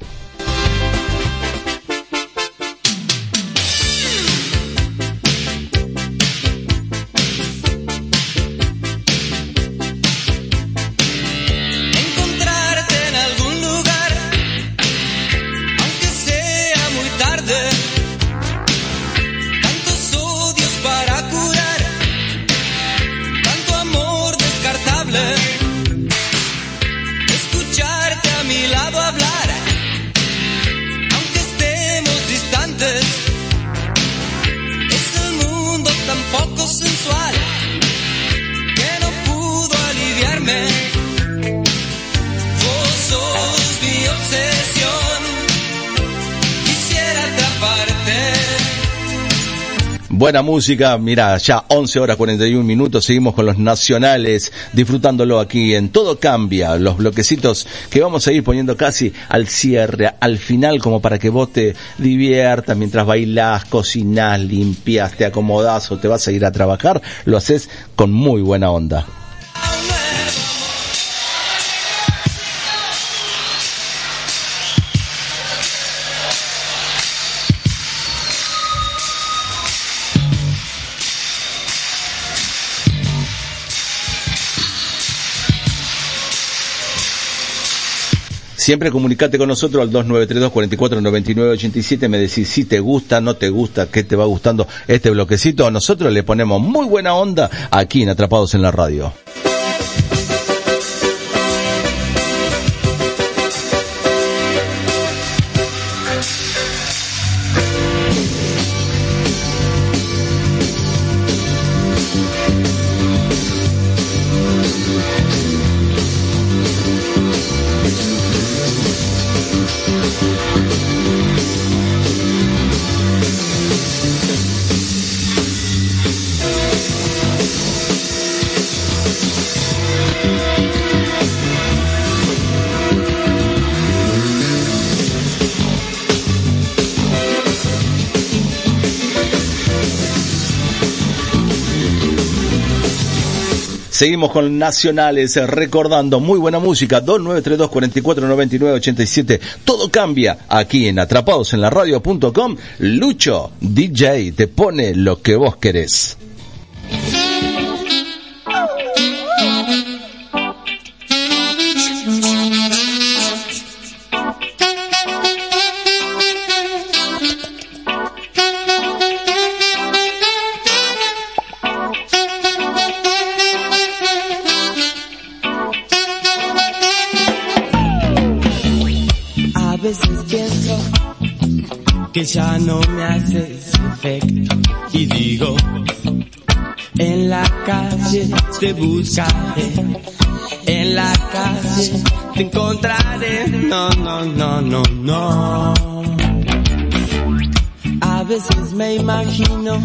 Buena música, mira, ya 11 horas 41 minutos, seguimos con los nacionales, disfrutándolo aquí en Todo Cambia, los bloquecitos que vamos a ir poniendo casi al cierre, al final, como para que vos te diviertas mientras bailás, cocinás, limpias, te acomodás o te vas a ir a trabajar, lo haces con muy buena onda. Siempre comunicate con nosotros al 2932 44 99 87. Me decís si te gusta, no te gusta, qué te va gustando este bloquecito. Nosotros le ponemos muy buena onda aquí en Atrapados en la Radio. Seguimos con nacionales, eh, recordando muy buena música, 2932 44 99 87. Todo cambia aquí en atrapadosenlaradio.com. Lucho, DJ, te pone lo que vos querés. Ya no me haces efecto. Y digo, en la calle te buscaré, en la calle te encontraré, no, no, no, no, no. A veces me imagino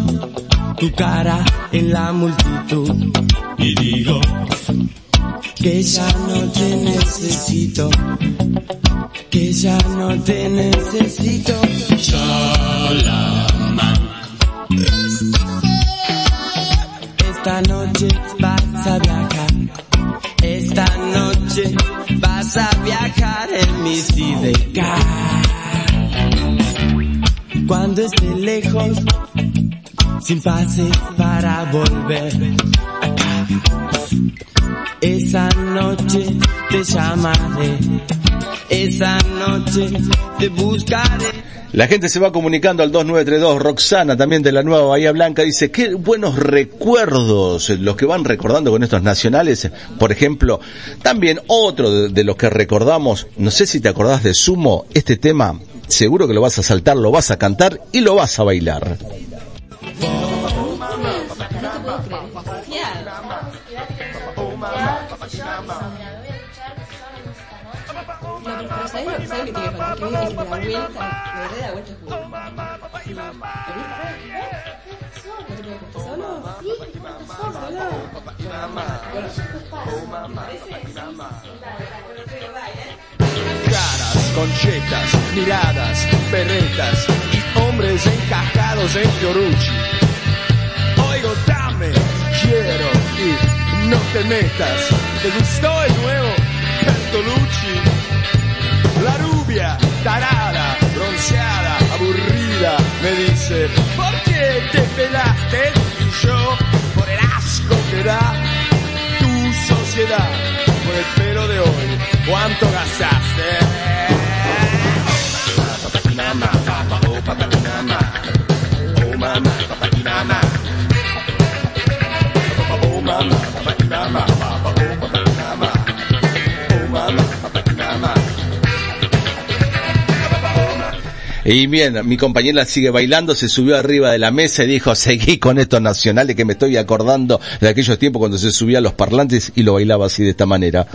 tu cara en la multitud. Y digo que ya no te necesito que ya no te necesito. Esta noche vas a viajar. Esta noche vas a viajar en mi sidecar. Cuando esté lejos, sin pase para volver acá. Esa noche te llamaré. Esa noche te buscaré. La gente se va comunicando al 2932. Roxana, también de la Nueva Bahía Blanca, dice, qué buenos recuerdos los que van recordando con estos nacionales. Por ejemplo, también otro de, de los que recordamos, no sé si te acordás de Sumo, este tema, seguro que lo vas a saltar, lo vas a cantar y lo vas a bailar. ¿Sabes lo, Caras conchetas, miradas, berretas y hombres encajados en Fiorucci. Oigo, dame, quiero y no te metas. ¿Te gustó el nuevo Bertolucci? La rubia, tarada, bronceada, aburrida, me dice, ¿por qué te pelaste? Y yo, por el asco que da tu sociedad, por el pelo de hoy, ¿cuánto gastaste? Y bien, mi compañera sigue bailando, se subió arriba de la mesa y dijo, seguí con estos nacionales que me estoy acordando de aquellos tiempos cuando se subía a los parlantes y lo bailaba así de esta manera.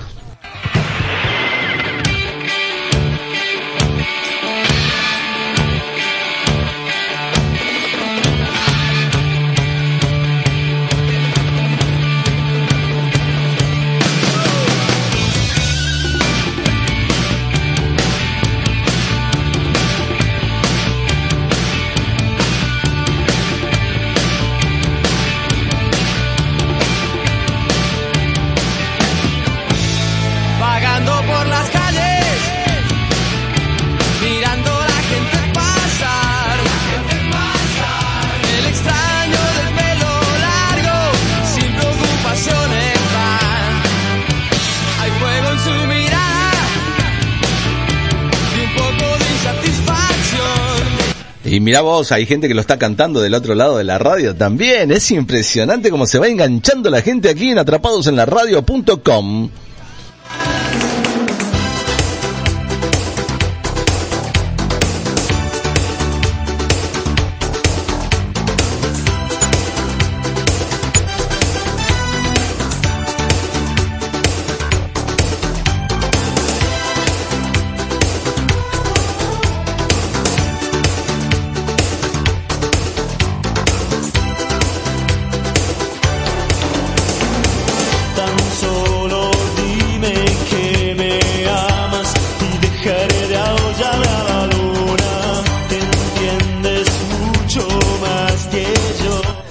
Y mira vos, hay gente que lo está cantando del otro lado de la radio también. Es impresionante cómo se va enganchando la gente aquí en atrapadosenlaradio.com.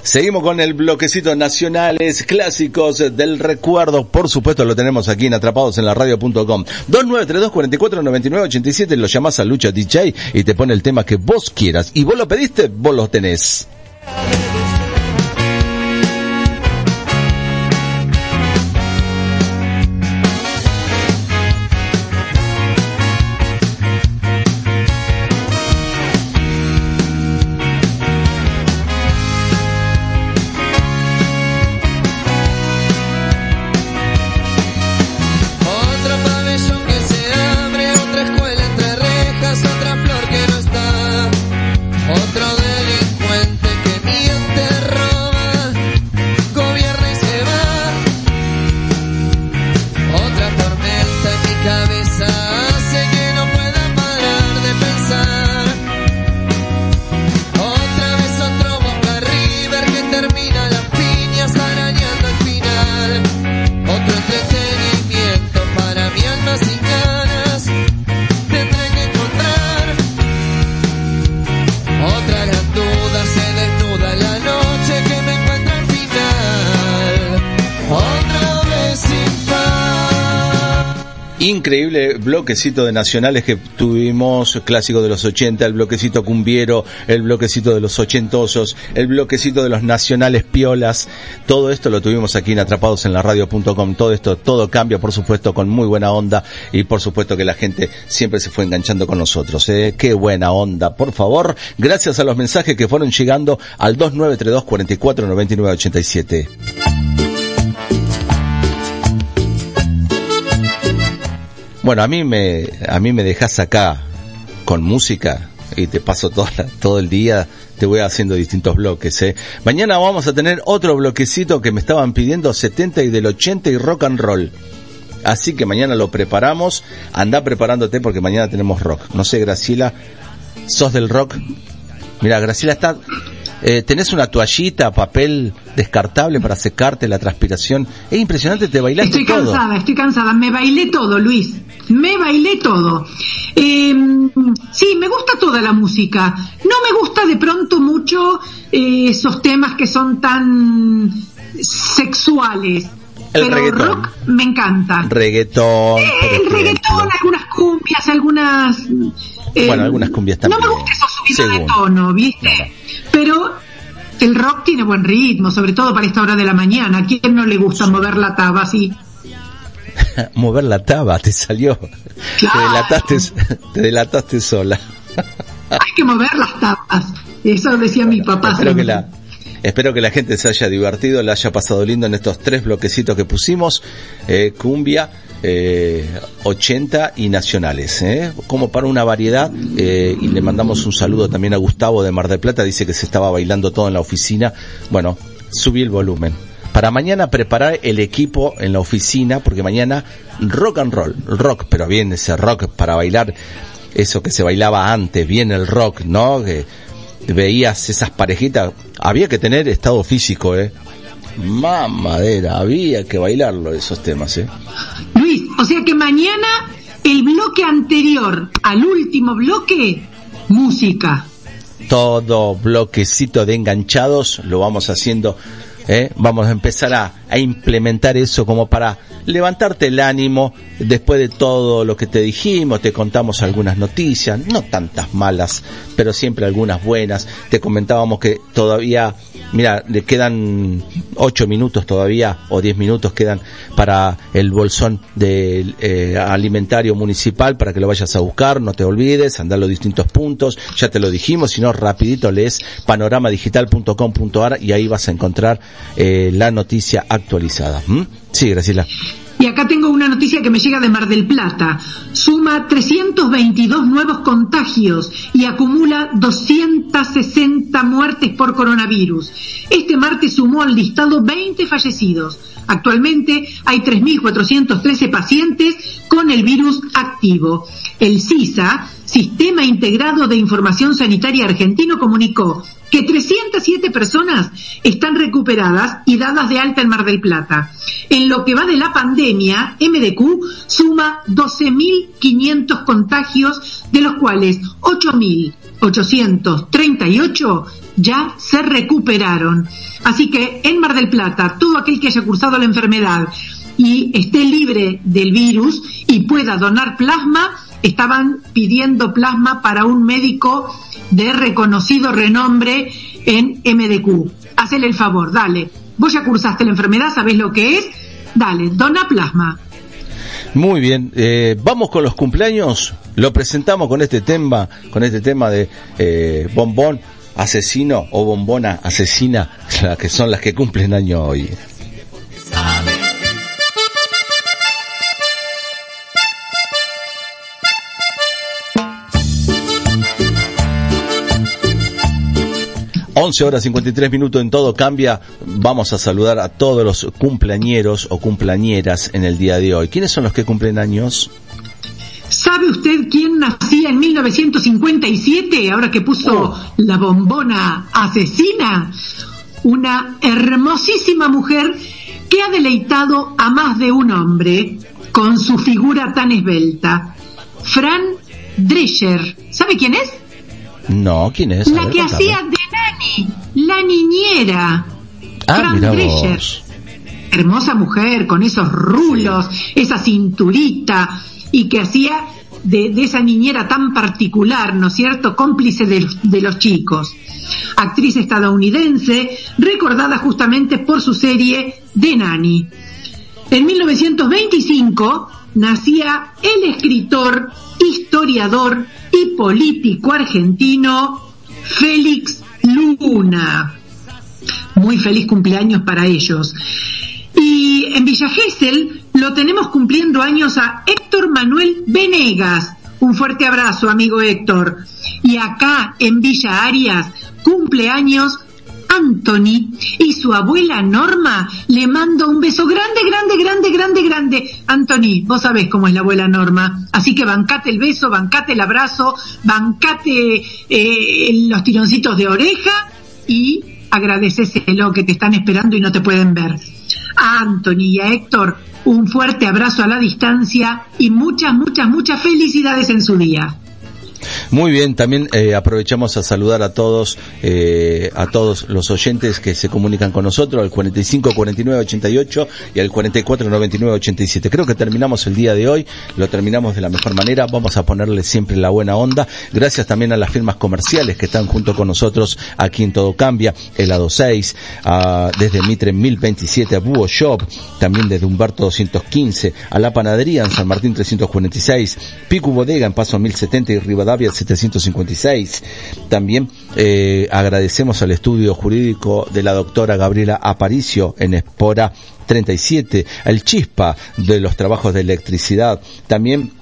Seguimos con el bloquecito nacionales clásicos del recuerdo. Por supuesto lo tenemos aquí en atrapados en la radio.com. 2932 44 99 87 lo llamás a Lucha DJ y te pone el tema que vos quieras. Y vos lo pediste, vos lo tenés. Increíble bloquecito de nacionales que tuvimos, clásico de los 80, el bloquecito cumbiero, el bloquecito de los ochentosos, el bloquecito de los nacionales piolas. Todo esto lo tuvimos aquí en atrapados en la radio.com. Todo esto, todo cambia, por supuesto, con muy buena onda y por supuesto que la gente siempre se fue enganchando con nosotros. ¿eh? Qué buena onda, por favor. Gracias a los mensajes que fueron llegando al 2932 44 Bueno, a mí me, a mí me dejas acá con música y te paso toda la- todo el día, te voy haciendo distintos bloques, ¿eh? Mañana vamos a tener otro bloquecito que me estaban pidiendo 70 y del 80 y rock and roll. Así que mañana lo preparamos, anda preparándote porque mañana tenemos rock. No sé, Graciela, ¿sos del rock? Mira, Graciela está, eh, tenés una toallita, papel descartable para secarte la transpiración. Es impresionante, te bailaste Estoy todo. cansada, estoy cansada. Me bailé todo, Luis. Me bailé todo. Eh, sí, me gusta toda la música. No me gusta de pronto mucho eh, esos temas que son tan sexuales. El pero reggaetón. rock me encanta. Reggaetón, por el reggaetón, algunas cumbias, algunas... eh, Bueno, algunas cumbias no también. me gusta eso subido de tono, ¿viste? Pero el rock tiene buen ritmo, sobre todo para esta hora de la mañana. ¿A quién no le gusta mover la taba así? Mover la taba, te salió. Te delataste, te delataste sola. Hay que mover las tapas. Eso decía mi papá. Espero que la, espero que la gente se haya divertido, la haya pasado lindo en estos tres bloquecitos que pusimos, eh, cumbia, eh, 80 y nacionales, eh, como para una variedad, eh, y le mandamos un saludo también a Gustavo de Mar del Plata, dice que se estaba bailando todo en la oficina, bueno, subí el volumen. Para mañana preparar el equipo en la oficina, porque mañana rock and roll, rock, pero bien ese rock para bailar, eso que se bailaba antes, bien el rock, ¿no? Que veías esas parejitas, había que tener estado físico, ¿eh? Mamadera, había que bailarlo esos temas, ¿eh? Luis, o sea que mañana el bloque anterior al último bloque, música. Todo bloquecito de enganchados lo vamos haciendo, ¿eh? Vamos a empezar a, a implementar eso como para levantarte el ánimo después de todo lo que te dijimos, te contamos algunas noticias, no tantas malas, pero siempre algunas buenas. Te comentábamos que todavía, mira, le quedan ocho minutos todavía o diez minutos quedan para el bolsón del eh, alimentario municipal para que lo vayas a buscar, no te olvides, andar los distintos puntos, ya te lo dijimos, si no rapidito lees panoramadigital.com.ar y ahí vas a encontrar eh, la noticia actualizada. Sí, Graciela. Y acá tengo una noticia que me llega de Mar del Plata. Suma 322 nuevos contagios y acumula 260 muertes por coronavirus. Este martes sumó al listado 20 fallecidos. Actualmente hay 3.413 pacientes con el virus activo. El CISA, Sistema Integrado de Información Sanitaria Argentino, comunicó que 307 personas están recuperadas y dadas de alta en Mar del Plata. En lo que va de la pandemia, MDQ suma 12.500 contagios, de los cuales 8.838 ya se recuperaron. Así que en Mar del Plata, todo aquel que haya cursado la enfermedad y esté libre del virus y pueda donar plasma, estaban pidiendo plasma para un médico de reconocido renombre en MDQ. Hacele el favor, dale. Vos ya cursaste la enfermedad, sabés lo que es, dale, dona plasma. Muy bien, eh, vamos con los cumpleaños. Lo presentamos con este tema, con este tema de eh, bombón asesino o bombona asesina, la que son las que cumplen año hoy. Once horas 53 minutos en todo cambia. Vamos a saludar a todos los cumpleañeros o cumpleañeras en el día de hoy. ¿Quiénes son los que cumplen años? ¿Sabe usted quién nacía en 1957? Ahora que puso la bombona asesina. Una hermosísima mujer que ha deleitado a más de un hombre con su figura tan esbelta. Fran Drescher. ¿Sabe quién es? No, ¿quién es? La ver, que contame. hacía de Nani, la niñera. Ah, Fran mira vos. Hermosa mujer con esos rulos, esa cinturita y que hacía de, de esa niñera tan particular, ¿no es cierto?, cómplice de, los- de los chicos. Actriz estadounidense, recordada justamente por su serie De Nani. En 1925 nacía el escritor, historiador y político argentino Félix Luna. Muy feliz cumpleaños para ellos. Y en Villa Gesell lo tenemos cumpliendo años a Héctor Manuel Venegas. Un fuerte abrazo, amigo Héctor. Y acá en Villa Arias, cumpleaños Anthony y su abuela Norma le mando un beso grande, grande, grande, grande, grande. Anthony, vos sabés cómo es la abuela Norma, así que bancate el beso, bancate el abrazo, bancate eh, los tironcitos de oreja y agradecéselo que te están esperando y no te pueden ver. A Anthony y a Héctor, un fuerte abrazo a la distancia y muchas, muchas, muchas felicidades en su día. Muy bien, también eh, aprovechamos a saludar a todos, eh, a todos los oyentes que se comunican con nosotros al 45 49 88 y al 44 99 87. Creo que terminamos el día de hoy, lo terminamos de la mejor manera, vamos a ponerle siempre la buena onda. Gracias también a las firmas comerciales que están junto con nosotros aquí en Todo Cambia, Helado 6, a- desde Mitre 1027 a Búho Shop, también desde Humberto 215 a La Panadería en San Martín 346, Picu Bodega en Paso 1070 y Rivadavia 756. También eh, agradecemos al estudio jurídico de la doctora Gabriela Aparicio en Espora 37, el Chispa de los trabajos de electricidad. También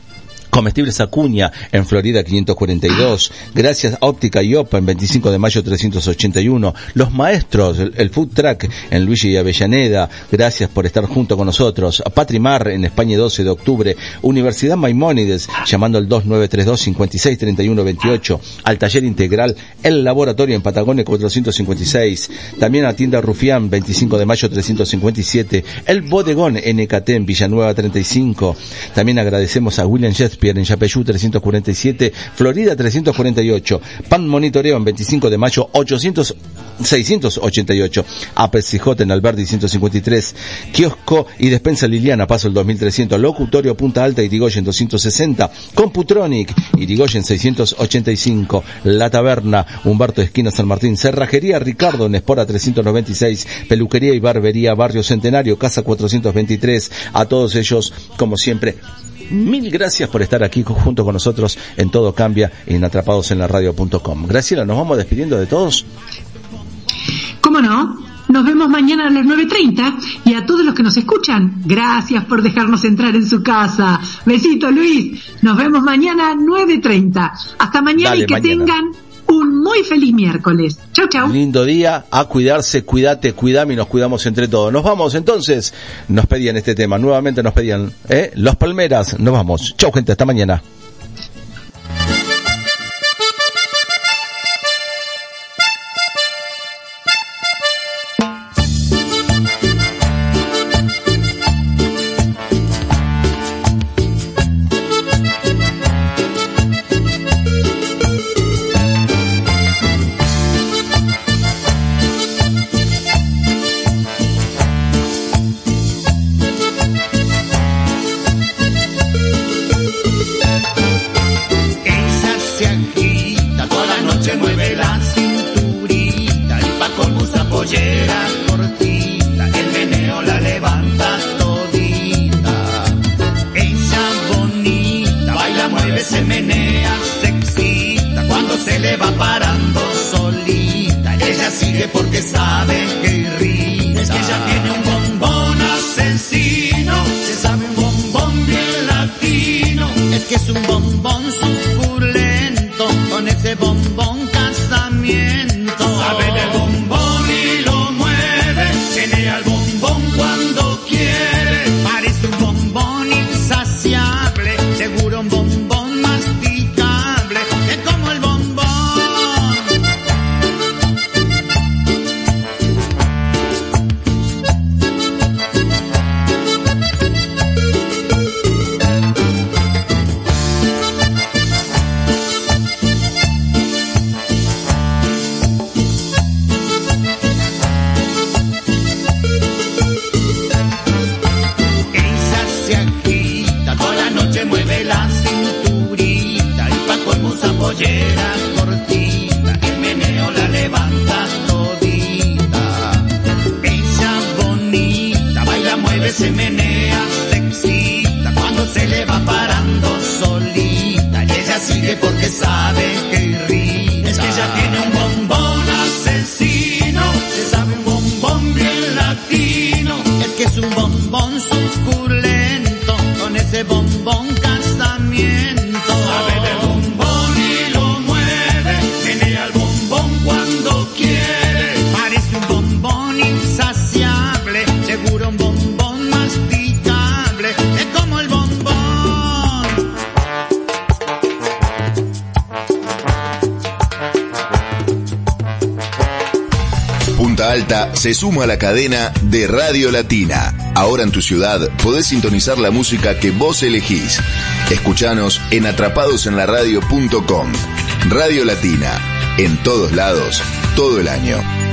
Comestibles Acuña en Florida 542. Gracias Óptica y Opa en 25 de mayo 381. Los Maestros, el, Food Track en Luigi y Avellaneda. Gracias por estar junto con nosotros. A Patrimar en España 12 de octubre. Universidad Maimónides llamando al 2932 56 31 28. Al Taller Integral El Laboratorio en Patagonia 456. También a Tienda Rufián 25 de mayo 357. El Bodegón en Villanueva 35. También agradecemos a William Shakespeare en Yapeyú 347, Florida 348, Pan Monitoreo en 25 de mayo 800, 688, APCJ en Alberdi 153, Kiosco y Despensa Liliana, paso el 2300, Locutorio Punta Alta Irigoyen 260, Computronic Irigoyen 685, La Taberna, Humberto Esquina San Martín, Cerrajería Ricardo en Espora 396, Peluquería y Barbería Barrio Centenario, Casa 423, a todos ellos, como siempre, Mil gracias por estar aquí junto con nosotros en Todo Cambia en atrapadosenlaradio.com. Graciela, nos vamos despidiendo de todos. ¿Cómo no? Nos vemos mañana a las 9.30 y a todos los que nos escuchan, gracias por dejarnos entrar en su casa. Besito Luis, nos vemos mañana a 9.30. Hasta mañana Dale, y que mañana. tengan un muy feliz miércoles. Chau, chau. Lindo día, a cuidarse, cuídate, cuidame y nos cuidamos entre todos. Nos vamos entonces, nos pedían este tema, nuevamente nos pedían, ¿eh? Los Palmeras, nos vamos. Chau gente, hasta mañana. Se suma a la cadena de Radio Latina. Ahora en tu ciudad podés sintonizar la música que vos elegís. Escuchanos en atrapadosenlaradio.com. Radio Latina, en todos lados, todo el año.